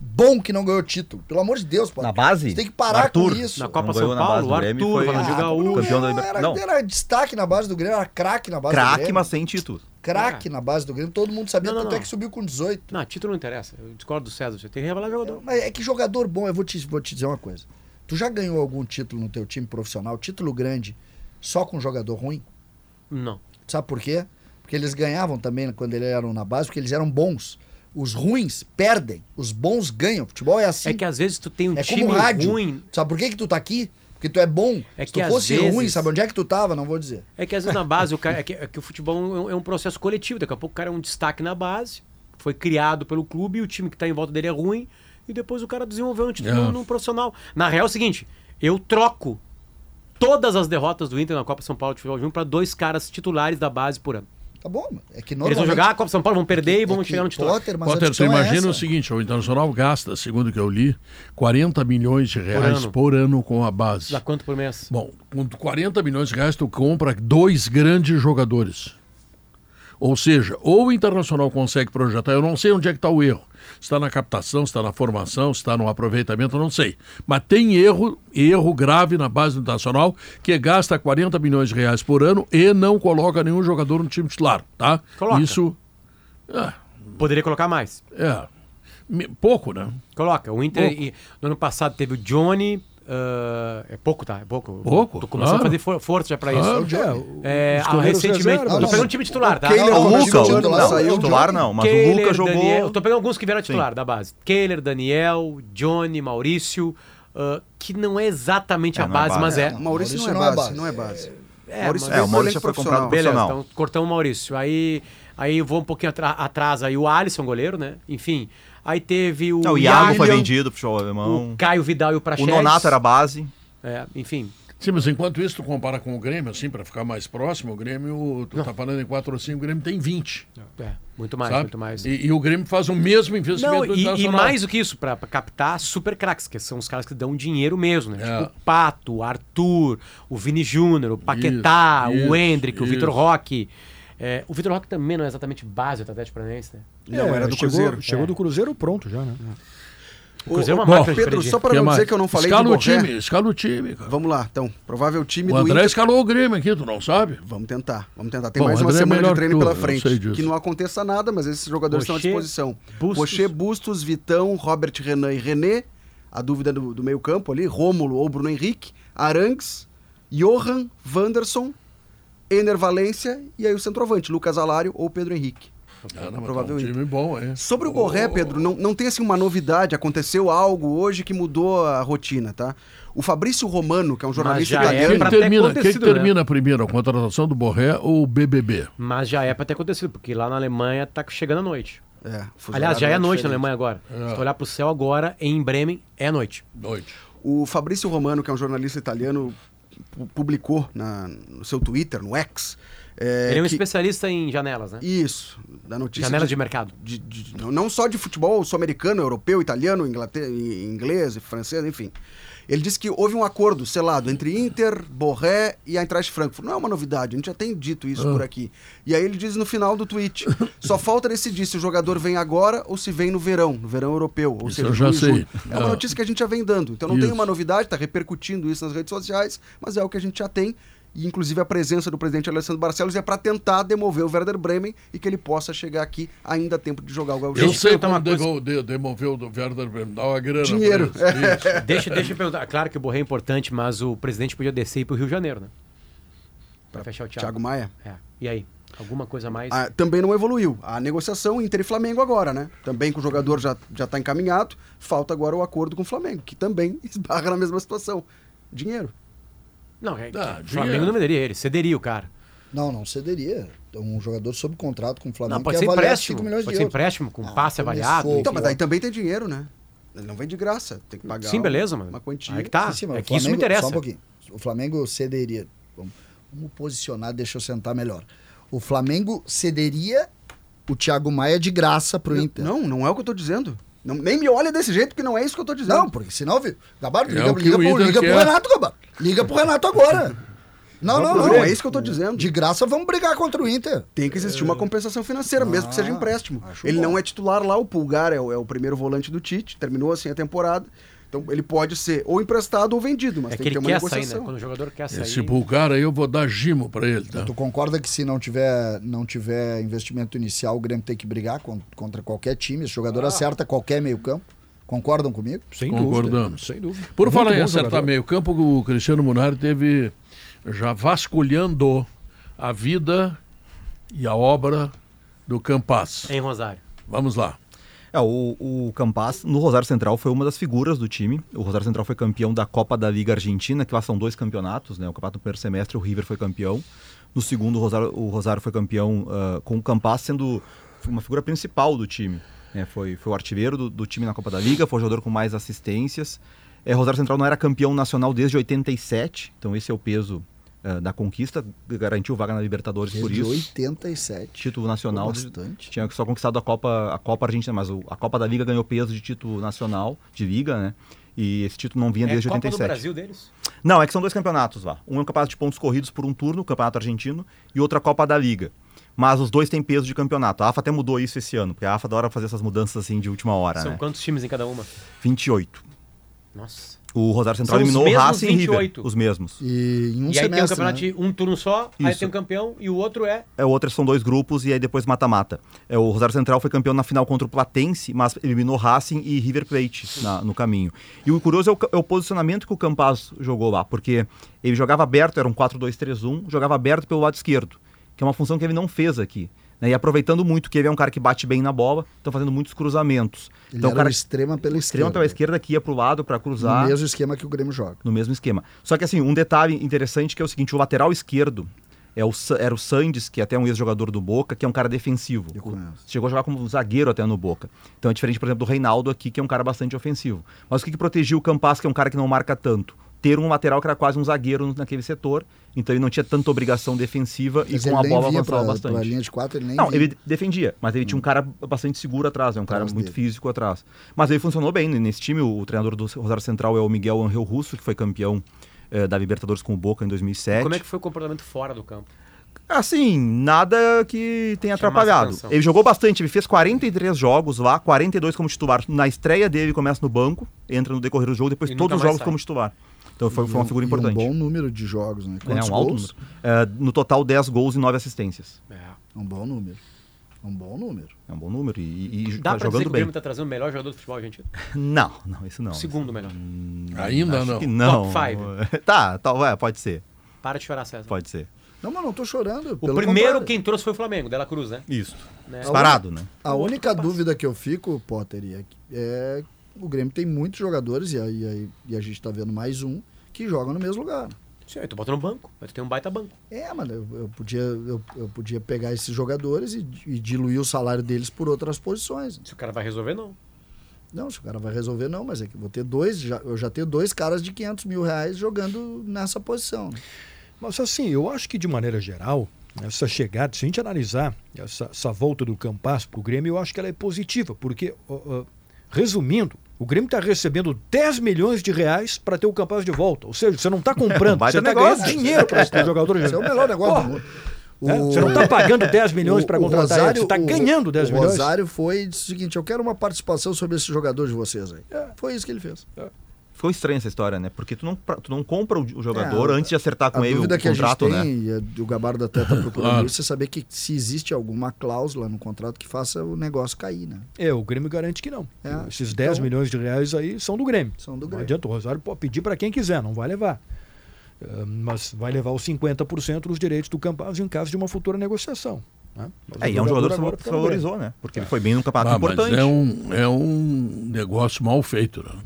bom que não ganhou título. Pelo amor de Deus, pô.
Na base?
Você tem que parar
Arthur.
com isso.
Na Copa
Não
São Paulo,
base
o
do
Arthur,
foi
Ronaldinho
Ah,
Gaúcho.
campeão da
Era,
Libertadores. Não,
era destaque na base do Grêmio, era craque na base do
craque,
Grêmio.
mas sem título.
Craque na base do Grêmio, todo mundo sabia,
Não, não,
tanto é
não.
que subiu com 18.
Não, título não interessa. Eu discordo do César. Você tem que revelar jogador.
Mas é que jogador bom, eu vou te, vou te dizer uma coisa. Tu já ganhou algum título no teu time profissional, título grande, só com jogador ruim?
Não.
Sabe por quê? Porque eles ganhavam também quando eles eram na base, porque eles eram bons. Os ruins perdem, os bons ganham. Futebol é assim.
É que às vezes tu tem um
é
time
como rádio.
ruim.
Sabe por que, que tu tá aqui? Porque tu é bom.
É
Se
que
tu fosse
vezes-
ruim, sabe onde é que tu tava? Não vou dizer.
É que às vezes na base o cara, é, que, é que o futebol é um, é um processo coletivo. Daqui a pouco o cara é um destaque na base, foi criado pelo clube e o time que tá em volta dele é ruim. E depois o cara desenvolveu um título
É.
no, no profissional. Na real é o seguinte: eu troco todas as derrotas do Inter na Copa São Paulo de Futebol Júnior para dois caras titulares da base por ano.
Tá bom, é que
Eles
normalmente...
vão jogar a Copa São Paulo, vão perder e vão chegar no titular.
Potter,
Potter, tu
é
imagina
essa.
o seguinte, o Internacional gasta, segundo o que eu li, 40 milhões de reais por
ano.
ano, com a base.
Dá quanto por mês?
Bom, com 40 milhões de reais tu compra dois grandes jogadores. Ou seja, ou o Internacional consegue projetar, eu não sei onde é que está o erro. Se está na captação, se está na formação, se está no aproveitamento, não sei. Mas tem erro, erro grave na base do Internacional, que gasta 40 milhões de reais por ano e não coloca nenhum jogador no time titular, tá?
Coloca.
Isso... É,
Poderia colocar mais.
é, pouco, né?
Coloca. O Inter,
Pouco.
no ano passado teve o Johnny. Ah, é pouco, tá? É pouco.
Pouco,
Tô começando
claro.
a fazer for- força já pra isso.
Claro.
É,
o-
é, ah, recentemente.
reserva,
tô pegando o time titular, tá?
O Kehler,
Ah,
o
o
Luca,
time
o-
titular
não,
saiu,
titular não, mas o
Kehler,
Luca jogou-
Daniel, eu tô pegando alguns que vieram
Sim.
titular da base. Kehler, Daniel, Johnny, Maurício, ah, que não é exatamente
É,
a
não é
base,
base.
mas é.
É,
Maurício, não é base, não é base.
É,
Maurício
É, o Maurício foi comprado
Beleza, então cortamos o Maurício. Aí, aí eu vou um pouquinho atra- atrás aí o Alisson, goleiro, né? Enfim. Aí teve o.
Não, o Iago foi vendido pro futebol alemão.
O Caio Vidal e o
O
Praxedes.
Nonato era base.
É, enfim.
Sim, mas enquanto isso, tu compara com o Grêmio, assim, para ficar mais próximo, o Grêmio, tu tá falando em 4 ou 5, o Grêmio tem 20.
É, muito mais,
sabe?
muito mais.
E, e o Grêmio faz o mesmo investimento
Não,
do
e, e mais do que isso, pra, pra captar super craques, que são os caras que dão dinheiro mesmo, né?
É.
Tipo o Pato, o Arthur, o Vini Júnior, o Paquetá,
Isso,
o Hendrick, o
isso.
Vitor Roque. É, o Vitor Roque também não é exatamente base do Atlético Paranaense, né?
Não, era do
chegou,
Cruzeiro.
Chegou
É.
do Cruzeiro pronto já, né?
O Cruzeiro é uma de
Pedro, só para não
mais?
dizer que eu não falei
Escala
do
o
Borré.
time, escala o time, cara.
Vamos lá, então. Provável time
O
do
André
Inter.
escalou o Grêmio aqui, tu não sabe?
Vamos tentar, vamos tentar. Tem
Bom,
mais uma
André é
semana
melhor
de treino
que tu,
pela
eu
frente.
sei disso.
Que não aconteça nada, mas esses jogadores estão à disposição.
Bustos.
Rocher, Bustos, Vitão, Robert Renan e René, a dúvida do, do meio-campo ali, Rômulo ou Bruno Henrique, Arangues, Johan, Wanderson, Ener Valência e aí o centroavante, Lucas Alário ou Pedro Henrique.
Ah, não, mas
Provável
tá um time bom, é.
Sobre o Borré, Pedro, não, não tem assim uma novidade, aconteceu algo hoje que mudou a rotina, tá? O Fabrício Romano, que é um jornalista
é
italiano...
Quem termina, quem
né?
termina primeiro, a contratação do Borré ou o BBB?
Mas já é pra ter acontecido, porque lá na Alemanha tá chegando a noite.
É,
Aliás, já é noite na
diferente.
Alemanha agora.
É.
Se tu olhar pro céu agora, em Bremen, é noite.
Noite.
O Fabrício Romano, que é um jornalista italiano, pu- publicou na- no seu Twitter, no X... é,
Ele é um
que-
especialista em janelas, né?
Isso, da notícia.
Janela de mercado.
de- de- não- não só de futebol sul-americano, europeu, italiano, inglater- inglês, francês, enfim. Ele disse que houve um acordo selado entre Inter, Borré e a Eintracht Frankfurt. Não é uma novidade, a gente já tem dito isso
Ah.
por aqui. E aí ele diz no final do tweet: só falta decidir se o jogador vem agora ou se vem no verão, no verão europeu. Ou
Isso
seja,
eu já
junho e
sei.
julho. É uma
Ah.
notícia que a gente já vem dando. Então não
Isso.
tem uma novidade, está repercutindo isso nas redes sociais, mas é o que a gente já tem. E, inclusive, a presença do presidente Alessandro Barcelos é para tentar demover o Werder Bremen e que ele possa chegar aqui ainda a tempo de jogar o Gauchão.
Eu sei como
uma coisa.
devo- de- demoveu do Werder Bremen. Dá uma grana.
Dinheiro.
Deixa, deixa eu perguntar. Claro que o Borré é importante, mas o presidente podia descer e ir pro Rio de Janeiro, né? Pra fechar o Thiago.
Thiago Maia.
É. E aí? Alguma coisa mais?
Ah, também não evoluiu. A negociação Inter e Flamengo agora, né? Também que o jogador já já está encaminhado, falta agora o acordo com o Flamengo, que também esbarra na mesma situação. Dinheiro.
Não, é,
Dá,
o Flamengo não venderia ele, cederia o cara.
Não, não cederia. Um jogador sob contrato com o Flamengo
Não, pode
que
ser empréstimo.
5 milhões
Pode
de
ser
euros.
empréstimo com
Ah,
passe
começou.
avaliado.
Então, mas daí também tem dinheiro, né? Ele não vem de graça, tem que pagar.
Sim, beleza, mano.
Uma quantia.
Aí que tá.
Sim, sim,
é que isso me interessa.
Só um pouquinho. O Flamengo cederia. Vamos, vamos posicionar, deixa eu sentar melhor. O Flamengo cederia o Thiago Maia de graça pro Inter.
Não, não é o que eu tô dizendo. Não, nem me olha desse jeito, porque não é isso que eu tô dizendo.
Não, porque senão, viu? Gabardo,
É
liga, liga, pro, liga pro
quer.
Renato, Gabardo. Liga pro Renato agora. Não, não,
Não,
não.
é isso que eu tô dizendo.
De graça, vamos brigar contra o Inter.
Tem que existir uma compensação financeira, mesmo que seja
Ah,
empréstimo. Ele
bom.
não é titular lá, o Pulgar é o, é o primeiro volante do Tite, terminou assim a temporada. Então ele pode ser ou emprestado ou vendido, mas
É
tem
que
que ter
ele
uma
quer sair, né?
negociação.
Quando o jogador quer sair.
Esse Bulgar aí eu vou dar gimo pra ele, tá?
Tu concorda que se não tiver, não tiver investimento inicial, o Grêmio tem que brigar con- contra qualquer time? Esse
Ah.
jogador acerta qualquer meio campo? Concordam comigo?
Sem
Concordamos.
dúvida. Sem dúvida.
Por
Muito
falar em acertar
jogador.
meio campo, o Cristiano Munari teve já vasculhando a vida e a obra do Campas.
Em Rosário.
Vamos lá.
É, o, o Campas, no Rosário Central, foi uma das figuras do time. O Rosário Central foi campeão da Copa da Liga Argentina, que lá são dois campeonatos, né? O campeonato no primeiro semestre, o River foi campeão. No segundo, o Rosário, o Rosário foi campeão ah, com o Campas sendo uma figura principal do time. né? Foi, foi o artilheiro do, do time na Copa da Liga, foi o jogador com mais assistências. É, Rosário Central não era campeão nacional desde 87, então esse é o peso ah, da conquista. Garantiu vaga na Libertadores por
Desde
isso
87.
título nacional.
Bastante.
Tinha só conquistado a Copa, a Copa Argentina, mas o- a Copa da Liga ganhou peso de título nacional, de Liga, né? E esse título não vinha
É
desde
Copa do
87.
Brasil deles?
Não, é que são dois campeonatos lá. Um é um campeonato de pontos corridos por um turno, o campeonato argentino, e outra Copa da Liga. Mas os dois têm peso de campeonato. A AFA até mudou isso esse ano, porque a AFA adora fazer essas mudanças assim de última hora,
São
né?
quantos times em cada uma?
28.
Nossa.
O Rosário Central
São
eliminou o Racing e River.
28.
Os mesmos.
E em um
e aí tem um
semestre,
campeonato
né?
de um turno só, aí
Isso.
tem um campeão e o outro é.
É, o outro são dois grupos e aí depois mata-mata. É, o Rosário Central foi campeão na final contra o Platense, mas eliminou Racing e River Plate na- no caminho. E o curioso é o, é o posicionamento que o Campaz jogou lá, porque ele jogava aberto, era um 4-2-3-1, jogava aberto pelo lado esquerdo, que é uma função que ele não fez aqui. Né? E aproveitando muito que ele é um cara que bate bem na bola, então fazendo muitos cruzamentos.
Ele
então, o cara
o extrema pela
extrema
esquerda.
pela esquerda que ia pro lado para cruzar
No mesmo esquema que o Grêmio joga.
no mesmo esquema. Só que assim, um detalhe interessante que é o seguinte, o lateral esquerdo é o, era o Sandes, que é até um ex-jogador do Boca, que é um cara defensivo. Chegou a jogar como zagueiro até no Boca. Então é diferente, por exemplo, do Reinaldo aqui, que é um cara bastante ofensivo. Mas o que, que protegia o Campas, que é um cara que não marca tanto? Ter um lateral que era quase um zagueiro naquele setor, então ele não tinha tanta obrigação defensiva
Mas
e com a bola avançava
pra,
bastante.
pra linha de quatro, ele nem
Não,
vinha.
ele defendia, mas ele tinha um cara bastante seguro atrás, é um cara muito
dele.
físico atrás. Mas ele funcionou bem né? nesse time. O, o treinador do Rosário Central é o Miguel Angel Russo, que foi campeão eh, da Libertadores com o Boca em 2007.
Como é que foi o comportamento fora do campo?
Assim, nada que tenha
Chamasse
atrapalhado. Ele jogou bastante, ele fez 43 jogos lá, 42 como titular. Na estreia dele, ele começa no banco, entra no decorrer do jogo, depois
E
todos os jogos
sai.
como titular. Então foi, foi uma
um-
figura
e
importante.
um bom número de jogos, né?
É,
Quantos
um alto
gols?
número. Eh, no total, 10 gols e 9 assistências.
É.
Um bom número. Um bom número.
É um bom número e, e
Dá
tá
pra dizer que
jogando
o
bem.
Grêmio tá trazendo o melhor jogador do futebol argentino?
Não, não, isso não.
O segundo melhor.
Ainda
Acho
não.
que não.
Top five.
tá, tá, vai, pode ser.
Para de chorar, César.
Pode ser.
Não, mas não tô chorando.
O primeiro quem trouxe foi o Flamengo, Dela Cruz, né?
Isso.
Né?
Disparado, né?
A única dúvida que eu fico, Potter, é que é o Grêmio tem muitos jogadores, e, aí, aí- e a gente tá vendo mais um, que jogam no mesmo lugar.
Sim, aí tu bota no banco, mas tu tem um baita banco.
É, mano, eu, eu podia, eu, eu podia pegar esses jogadores e, e diluir o salário deles por outras posições.
Se o cara vai resolver, não.
Não, se o cara vai resolver, não, mas é que eu vou ter dois, já, eu já tenho dois caras de 500 mil reais jogando nessa posição.
Mas assim, eu acho que de maneira geral, essa chegada, se a gente analisar essa, essa volta do Campas para o Grêmio, eu acho que ela é positiva, porque, ó, ó, resumindo, o Grêmio está recebendo 10 milhões de reais para ter o Campas de volta. Ou seja, você não está comprando, você está ganhando dinheiro para esse jogador.
Esse é o melhor negócio do mundo.
é, você não está pagando 10 milhões para
o
contratar ele, você está
o-
ganhando 10
o
milhões.
Rosário foi e disse o seguinte: eu quero uma participação sobre esse jogador de vocês aí. Foi isso que ele fez.
Ficou estranha essa história, né? Porque tu não, tu não compra o jogador
É, a-
antes de acertar com
a
ele o
dúvida que a
contrato,
gente
né?
tem, e a- o Gabardo até está procurando
Claro.
isso, é saber que se existe alguma cláusula no contrato que faça o negócio cair, né?
É, o Grêmio garante que não.
É,
Esses 10
então-
milhões de reais aí são do Grêmio.
São do
Não
Grêmio.
adianta, o Rosário pode pedir para quem quiser, não vai levar. Ah, mas vai levar os 50% dos direitos do Campas em caso de uma futura negociação. né?
É, e é um jogador que se
no
valorizou, né? Porque ele foi bem num campeonato
Ah, mas
importante.
é um, é um negócio mal feito, né?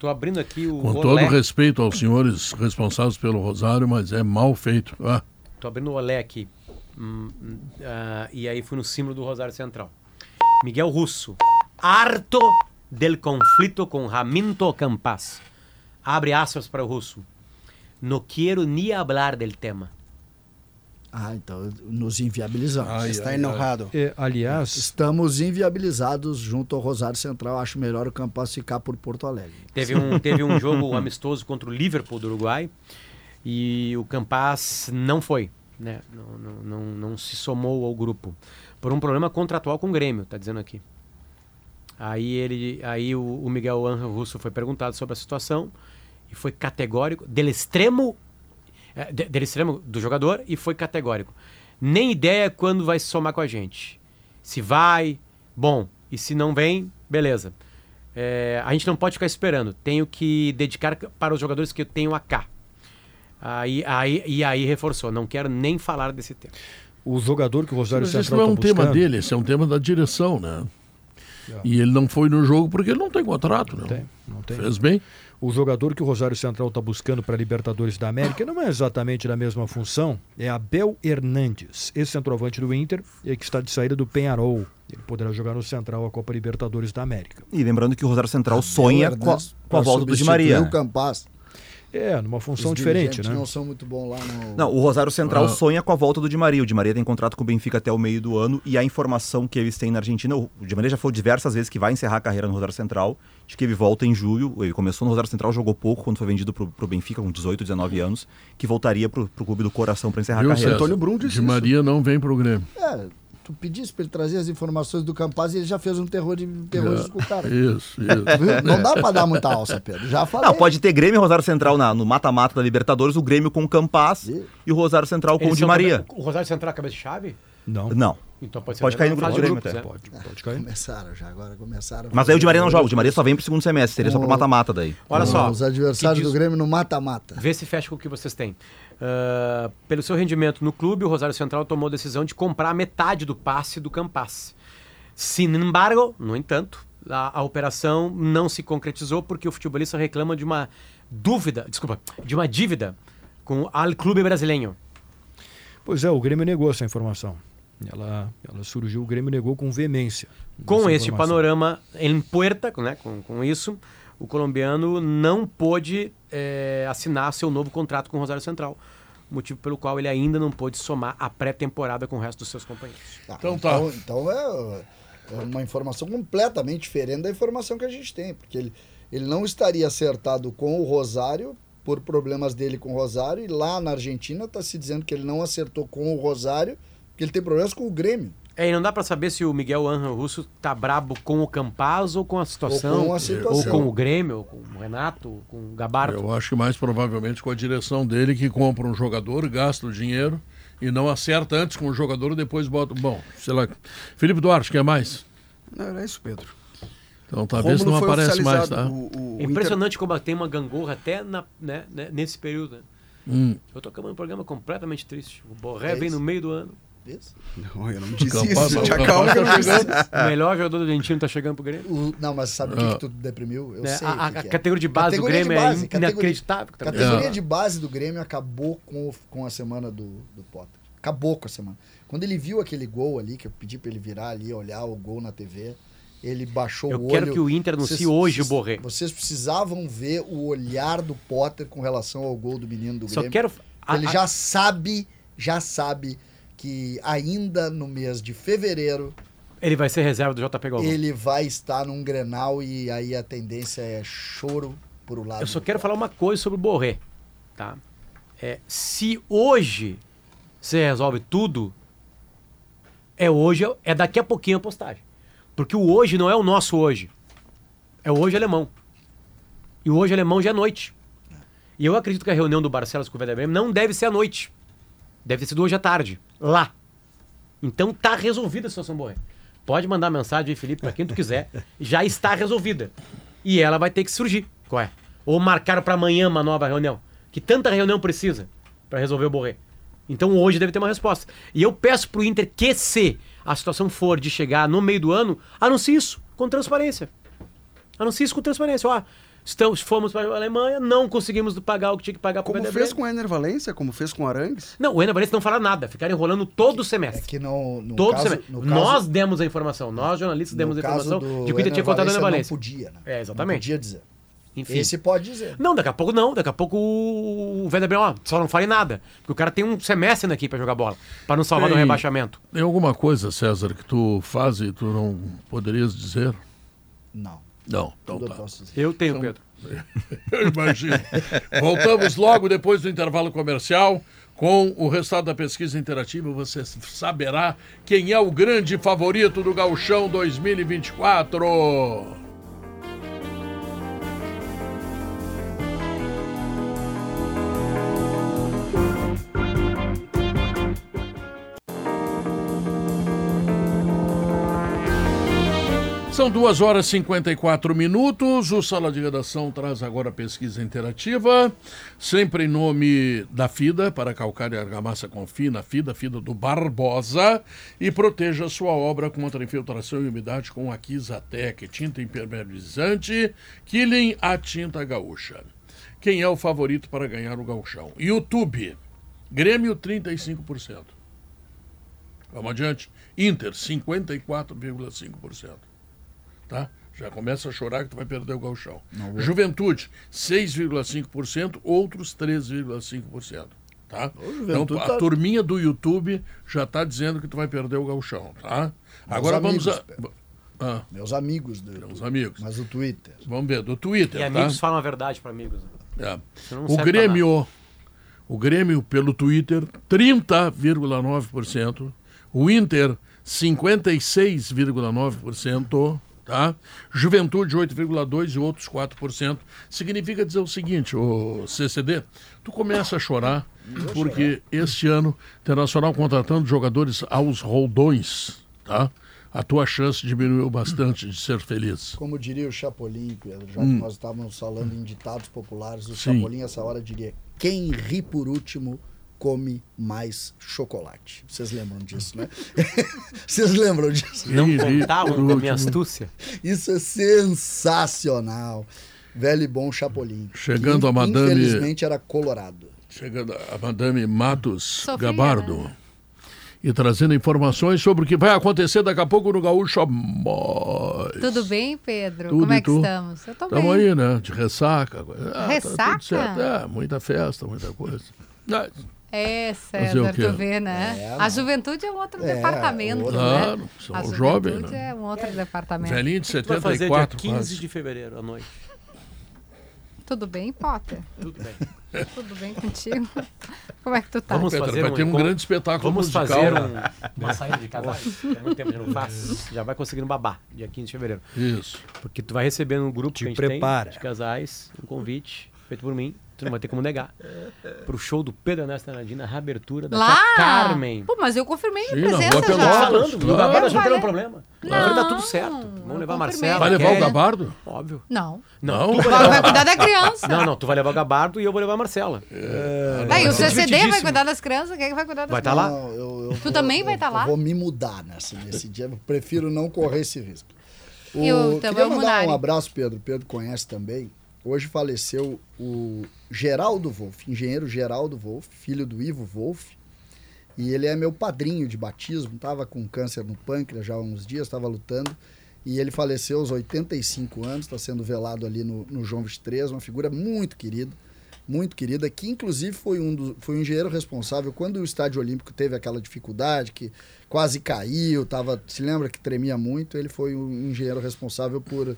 Tô abrindo aqui o
Com
Olé.
todo respeito aos senhores responsáveis pelo Rosário, mas é mal feito. Ah,
Tô abrindo o Olé aqui. Hum, hum, ah, e aí fui no símbolo do Rosário Central. Miguel Russo. Harto del conflito com Raminto Campas. Abre aspas para o Russo. No quero ni hablar del tema.
Ah, então nos inviabilizamos.
Ai,
Está
ai,
enojado.
É, aliás,
Estamos inviabilizados junto ao Rosário Central. Acho melhor o Campas ficar por Porto Alegre.
Teve um, teve um jogo amistoso contra o Liverpool do Uruguai e o Campas não foi, né? Não, não, não, não se somou ao grupo por um problema contratual com o Grêmio, tá dizendo aqui. Aí ele, aí o, o Miguel Angel Russo foi perguntado sobre a situação e foi categórico, del extremo, é, de- del extremo do jogador e foi categórico. Nem ideia quando vai se somar com a gente. Se vai, bom, e se não vem, beleza. É, a gente não pode ficar esperando. Tenho que dedicar para os jogadores que eu tenho cá. Aí, aí, e aí reforçou. Não quero nem falar desse tema.
o jogador que o Rosário
mas esse
Central
não é um
tá
tema
buscando-
dele, esse é um tema da direção, né? E ele não foi no jogo porque ele não tem contrato, não.
Tem, não tem.
Fez bem.
O jogador que o Rosário Central está buscando para a Libertadores da América não é exatamente da mesma função, é Abel Hernandes, esse centroavante do Inter, e que está de saída do Penharol. Ele poderá jogar no Central a Copa Libertadores da América.
E lembrando que o Rosário Central sonha com a, com a volta do Di Maria.
o Campas.
É, numa função
Os
diferente, né?
não são muito bons lá no...
Não, o Rosário Central
Ah.
sonha com a volta do Di Maria. O Di Maria tem contrato com o Benfica até o meio do ano e a informação que eles têm na Argentina, o Di Maria já falou diversas vezes que vai encerrar a carreira no Rosário Central, de que ele volta em julho. Ele começou no Rosário Central, jogou pouco quando foi vendido pro, pro Benfica com 18, 19 anos, que voltaria pro, pro clube do coração para encerrar
Viu,
a carreira.
Antônio Brum disse
Di
isso.
Maria não vem pro Grêmio.
É, tu pedisse para ele trazer as informações do Campas e ele já fez um terror de terrorismo
É,
com o cara.
Isso, isso.
Não dá para dar muita alça, Pedro. Já falei.
Não, pode ter Grêmio e Rosário Central na- no mata-mata da Libertadores, o Grêmio com o Campaz e o Rosário Central com
Eles
o Di
são
Maria.
cabe- O Rosário Central é cabeça de chave?
Não.
Não.
Então pode ser
Pode cair no grupo do Grêmio até.
Pode, pode cair.
Começaram já, agora começaram.
Mas aí o Di Maria não joga, o Di Maria só vem pro segundo semestre, seria só pro mata-mata daí.
Olha só.
Os adversários do Grêmio no mata-mata.
Vê se fecha com o que vocês têm. Ah, pelo seu rendimento no clube, o Rosário Central tomou a decisão de comprar metade do passe do Campas. Sin embargo, no entanto, a, a operação não se concretizou porque o futebolista reclama de uma dúvida, desculpa, de uma dívida com o Al Clube Brasileiro.
Pois é, o Grêmio negou essa informação. Ela, ela surgiu, o Grêmio negou com veemência.
Com este
informação.
panorama em puerta, né, com, com isso, o colombiano não pôde eh, assinar seu novo contrato com o Rosário Central. Motivo pelo qual ele ainda não pôde somar a pré-temporada com o resto dos seus companheiros.
Então tá.
Então, então é, é uma informação completamente diferente da informação que a gente tem, porque ele, ele não estaria acertado com o Rosário por problemas dele com o Rosário, e lá na Argentina está se dizendo que ele não acertou com o Rosário, que ele tem problemas com o Grêmio.
É, e não dá pra saber se o Miguel Angel Russo tá brabo com o Campaz ou com a situação,
Ou com a situação.
ou com o Grêmio, ou com o Renato, ou com o Gabardo.
Eu acho que mais provavelmente com a direção dele que compra um jogador, gasta o dinheiro E não acerta antes com o jogador e depois bota. Bom, sei lá. Felipe Duarte, quer mais?
Não, era isso, Pedro.
Então talvez não aparece mais, tá?
É impressionante como tem uma gangorra até na, né, né, nesse período. né?
Hum.
Eu tô acabando um programa completamente triste. O Borré
É
vem no meio do ano.
Não, eu não disse
Campaz-
isso.
o
Te acalma eu
tá chegando.
melhor jogador do Argentino tá chegando pro Grêmio.
O- não, mas sabe o que,
Ah.
que tu deprimiu? Eu
Né,
sei.
a-
que
a
que é.
categoria de base do
Categoria de
Grêmio é
base, categoria-
inacreditável também.
Categoria
É.
de base do Grêmio acabou com, com a semana do, do Potter. Acabou com a semana. Quando ele viu aquele gol ali, que eu pedi pra ele virar ali, olhar o gol na TV, ele baixou
Eu
o olho.
quero que o Inter anuncie hoje o Borré.
Vocês precisavam ver o olhar do Potter com relação ao gol do menino do
Só
Grêmio.
quero- a-
ele
a-
já sabe, já sabe que ainda no mês de fevereiro
Ele vai ser reserva do JP Galvão.
ele vai estar num Grenal e aí a tendência é choro por o lado.
Eu só quero falar uma coisa sobre o Borré, tá? É, se hoje você resolve tudo, é hoje, é daqui a pouquinho a postagem. Porque o hoje não é o nosso hoje. É o hoje alemão. E o hoje alemão já é noite. E eu acredito que a reunião do Barcelos com o Werder Bremen não deve ser à noite. Deve ter sido hoje à tarde. Lá. Então tá resolvida a situação Borré. Pode mandar mensagem aí, Felipe, pra quem tu quiser. Já está resolvida. E ela vai ter que surgir. Qual é? Ou marcaram para amanhã uma nova reunião. Que tanta reunião precisa para resolver o Borré. Então hoje deve ter uma resposta. E eu peço pro Inter que se a situação for de chegar no meio do ano, anuncie isso com transparência. Anuncie isso com transparência. Ó, estamos, fomos para a Alemanha, não conseguimos pagar o que tinha que pagar para o
Como fez com o Ener Valência, como fez com o Arangues.
Não, o Ener Valencia não fala nada, ficaram enrolando todo o semestre.
que não, no
todo
caso-
semestre.
no caso-
Nós demos a informação, nós jornalistas demos a informação
do
de que o Inter tinha
Ener
contratado o Ener
Valencia. Não podia, né?
É, exatamente.
Não podia dizer.
Enfim.
Esse pode dizer.
Não, daqui a pouco não. Daqui a pouco o Werder ó, só não fale nada. Porque o cara tem um semestre aqui pra jogar bola. Pra não salvar do
Tem-
rebaixamento.
Tem alguma coisa, César, que tu faz e tu não poderias dizer?
Não.
Não, então tá.
posso dizer.
Eu tenho,
Então-
Pedro.
Eu imagino. Voltamos logo depois do intervalo comercial com o resultado da pesquisa interativa. Você saberá quem é o grande favorito do Gauchão 2024. São duas horas e 54 minutos. O Sala de Redação traz agora pesquisa interativa, sempre em nome da FIDA, para calcário e argamassa com FINA, FIDA, FIDA do Barbosa, e proteja sua obra contra infiltração e umidade com a Kizatec, tinta impermeabilizante, Killing a tinta gaúcha. Quem é o favorito para ganhar o gauchão? YouTube, Grêmio 35%. Vamos adiante. Inter, 54,5%. Tá? Já começa a chorar que tu vai perder o gauchão.
Não vou.
Juventude, 6,5%, outros 3,5%. Tá? Então, a
tá-
turminha do YouTube já está dizendo que tu vai perder o gauchão, tá? Agora
amigos,
vamos a... Ah,
Meus amigos do
Meus amigos.
Mas o Twitter.
Vamos ver, do Twitter,
E
tá?
amigos falam a verdade pra amigos. né?
É. O Grêmio, o Grêmio pelo Twitter, 30,9%. O Inter, 56,9%. Tá? Juventude, 8,2% e outros 4%. Significa dizer o seguinte, o CCD, tu começa a chorar porque este ano, Internacional contratando jogadores aos roldões, tá? A tua chance diminuiu bastante de ser feliz.
Como diria o Chapolin, Pedro, já
Hum.
que nós estávamos falando em ditados populares, o
Sim.
Chapolin, essa hora, diria: quem ri por último come mais chocolate. Vocês lembram disso, né? Vocês lembram disso?
Não contavam com a minha astúcia.
Isso é sensacional. Velho e bom Chapolin.
Chegando
que,
a madame-
Infelizmente era colorado.
Chegando a Madame Matos
Sofria,
Gabardo.
né?
E trazendo informações sobre o que vai acontecer daqui a pouco no Gaúcho Mais.
Tudo bem, Pedro?
Tudo
Como é que
tu?
estamos? Eu tô
Estamos
bem.
aí, né? De ressaca. Ah, tá
Ressaca?
tudo certo. É, muita festa, muita coisa. Ah,
É, César, tu vê, né?
É,
a juventude é um outro
É,
departamento,
outro-
né?
Claro, são
a
os
juventude
jovens, né?
é um outro departamento.
Velhinho de
O que tu vai fazer dia
74
15
quase.
de fevereiro à noite?
Tudo bem, Potter?
Tudo bem.
Tudo bem contigo? Como é que tu tá?
Vamos
Pedro,
fazer
vai ter um grande espetáculo
Vamos
musical,
fazer
né?
um- uma saída de casais. Há muito tempo que não faz. Já vai conseguindo babar, dia 15 de fevereiro.
Isso.
Porque tu vai receber no grupo
Te
que a gente
prepara.
tem de casais um convite feito por mim. Tu não vai ter como negar. Pro show do Pedro Ernesto Nadim na reabertura da
Lá?
tia Carmen.
Pô, mas eu confirmei
Sim,
minha presença já.
Falando.
Não,
O Gabardo
eu
era
falei.
um problema. Agora tá tudo certo. Vamos levar a Marcela.
Vai levar o. Gabardo?
Óbvio.
Não.
Não,
Vai- vai cuidar da criança.
Não, não, tu vai levar o Gabardo e eu vou levar a Marcela.
É,
Daí o
Vai
CCD vai cuidar das crianças, quem é que vai cuidar das
Vai tá
crianças?
lá?
Não, eu- eu
Tu
vou-
também vai
eu-
estar lá?
Eu vou me mudar nesse, nesse dia. Eu prefiro não correr esse risco. O,
E o- também
queria mandar um abraço, Pedro. Pedro conhece também. Hoje faleceu o Geraldo Wolff, engenheiro Geraldo Wolff, filho do Ivo Wolff. E ele é meu padrinho de batismo. Estava com câncer no pâncreas já há uns dias, estava lutando. E ele faleceu aos 85 anos, está sendo velado ali no, no João 23, uma figura muito querida, muito querida, que inclusive foi um, do, foi um engenheiro responsável quando o Estádio Olímpico teve aquela dificuldade, que quase caiu, tava, se lembra que tremia muito, ele foi um engenheiro responsável por,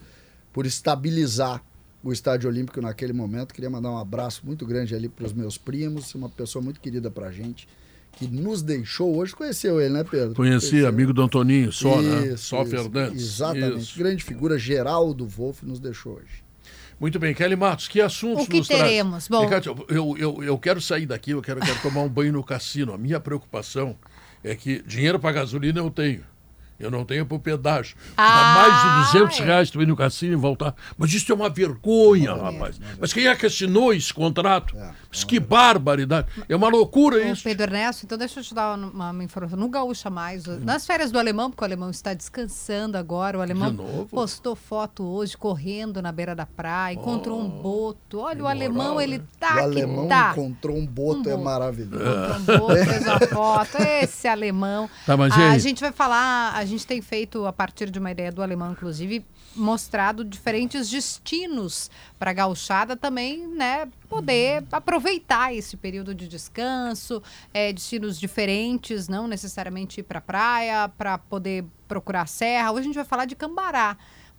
por estabilizar o Estádio Olímpico naquele momento. Queria mandar um abraço muito grande ali para os meus primos, uma pessoa muito querida para a gente, que nos deixou hoje. Conheceu ele, né, Pedro?
Conheci,
Conheceu.
amigo do Antoninho, só, né?
Isso,
Só
isso.
Fernandes.
Exatamente.
Isso.
Grande figura, Geraldo Wolff nos deixou hoje.
Muito bem, Kelly Matos, que assuntos
O que
nos traz?
teremos? Bom-
Ricardo, eu, eu, eu quero sair daqui, eu quero, quero tomar um banho no cassino. A minha preocupação é que dinheiro para gasolina eu tenho. Eu não tenho para o pedágio. Dá
Ah,
mais de 200 reais tu ir no cassino e voltar. Mas isso é uma vergonha, rapaz. Mas quem é que assinou esse contrato? Mas que barbaridade. É uma loucura isso.
Pedro Ernesto, então deixa eu te dar uma, uma informação. No Gaúcha Mais, nas férias do alemão, porque o alemão está descansando agora, o alemão postou foto hoje correndo na beira da praia, encontrou um boto. Olha, o alemão, ele tá
o
que
alemão
tá.
encontrou um boto, é maravilhoso.
Encontrou um boto, fez uma foto. Esse alemão.
Tá, mas e
a gente vai falar, a gente tem feito, a partir de uma ideia do alemão, inclusive, mostrado diferentes destinos para a gauchada também, né? Poder aproveitar esse período de descanso, é, destinos diferentes, não necessariamente ir para praia, para poder procurar serra. Hoje a gente vai falar de Cambará.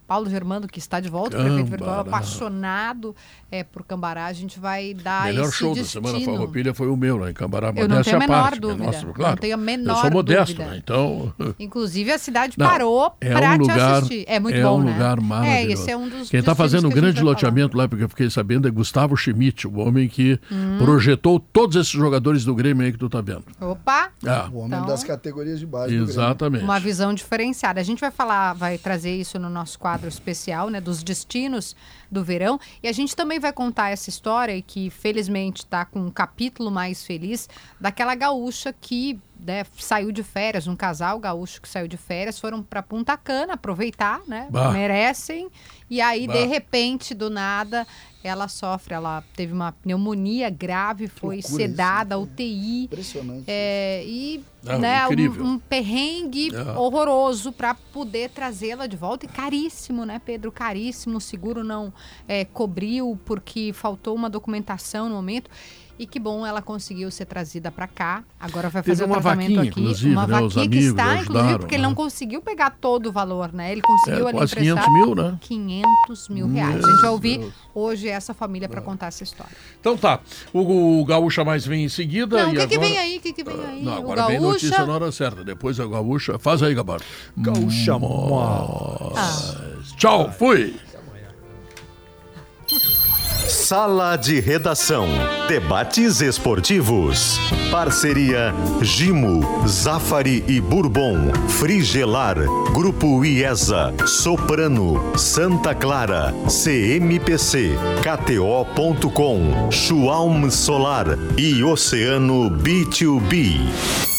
Paulo Germando, que está de volta, o prefeito virtual,
Cambará.
apaixonado é, por Cambará, a gente vai dar
Melhor
esse
show
destino.
da semana Farroupilha foi o meu lá em Cambará.
Eu não tenho a menor
parte,
dúvida.
Nossa,
Não
claro.
tenho a
Eu
menor
sou modesto,
dúvida.
né? Então.
Inclusive, a cidade
Não,
parou
é
para
um
te
lugar,
assistir. É muito
é
bom,
um
né?
lugar
É,
maravilhoso.
esse é um dos
Quem está fazendo um grande loteamento lá, porque eu fiquei sabendo, é Gustavo Schmidt, o homem que
Hum.
projetou todos esses jogadores do Grêmio aí que tu tá vendo.
Opa!
Ah.
O homem
Então-
das categorias de base.
Exatamente.
Uma visão diferenciada. A gente vai falar, vai trazer isso no nosso quadro especial, né, dos destinos do verão. E a gente também vai contar essa história, que felizmente está com um capítulo mais feliz, daquela gaúcha que né, saiu de férias, um casal gaúcho que saiu de férias, foram para Punta Cana aproveitar, né?
Bah.
Merecem. E aí,
Bah.
de repente, do nada, ela sofre, ela teve uma pneumonia grave, foi
Loucura
sedada, UTI.
Impressionante.
É, e
Não,
né, um, um perrengue
É.
horroroso para poder trazê-la de volta. E caríssimo, né, Pedro? Caríssimo. O seguro não é, cobriu porque faltou uma documentação no momento. E que bom ela conseguiu ser trazida para cá. Agora vai fazer o
uma
tratamento
vaquinha,
aqui.
inclusive,
uma
né? Os
vaquinha que está, inclusive,
ajudaram,
porque ele
né?
não conseguiu pegar todo o valor, né? Ele conseguiu
É,
ali
quase
emprestar
500 mil, né?
500 mil reais.
Meu
A gente vai ouvir
Deus.
hoje essa família para contar essa história.
Então tá. O, o Gaúcha mais vem em seguida.
Não, o
e
que, que
agora...
vem aí? O que, que vem aí?
Não,
o
agora vem notícia na hora certa. Depois a Gaúcha. Faz aí, Gabardo.
Gaúcha
Tchau, fui.
Sala de Redação. Debates esportivos. Parceria Gimo, Zafari e Bourbon. Frigelar. Grupo IESA. Soprano. Santa Clara. CMPC. KTO.com. Schwalm Solar. E Oceano B2B.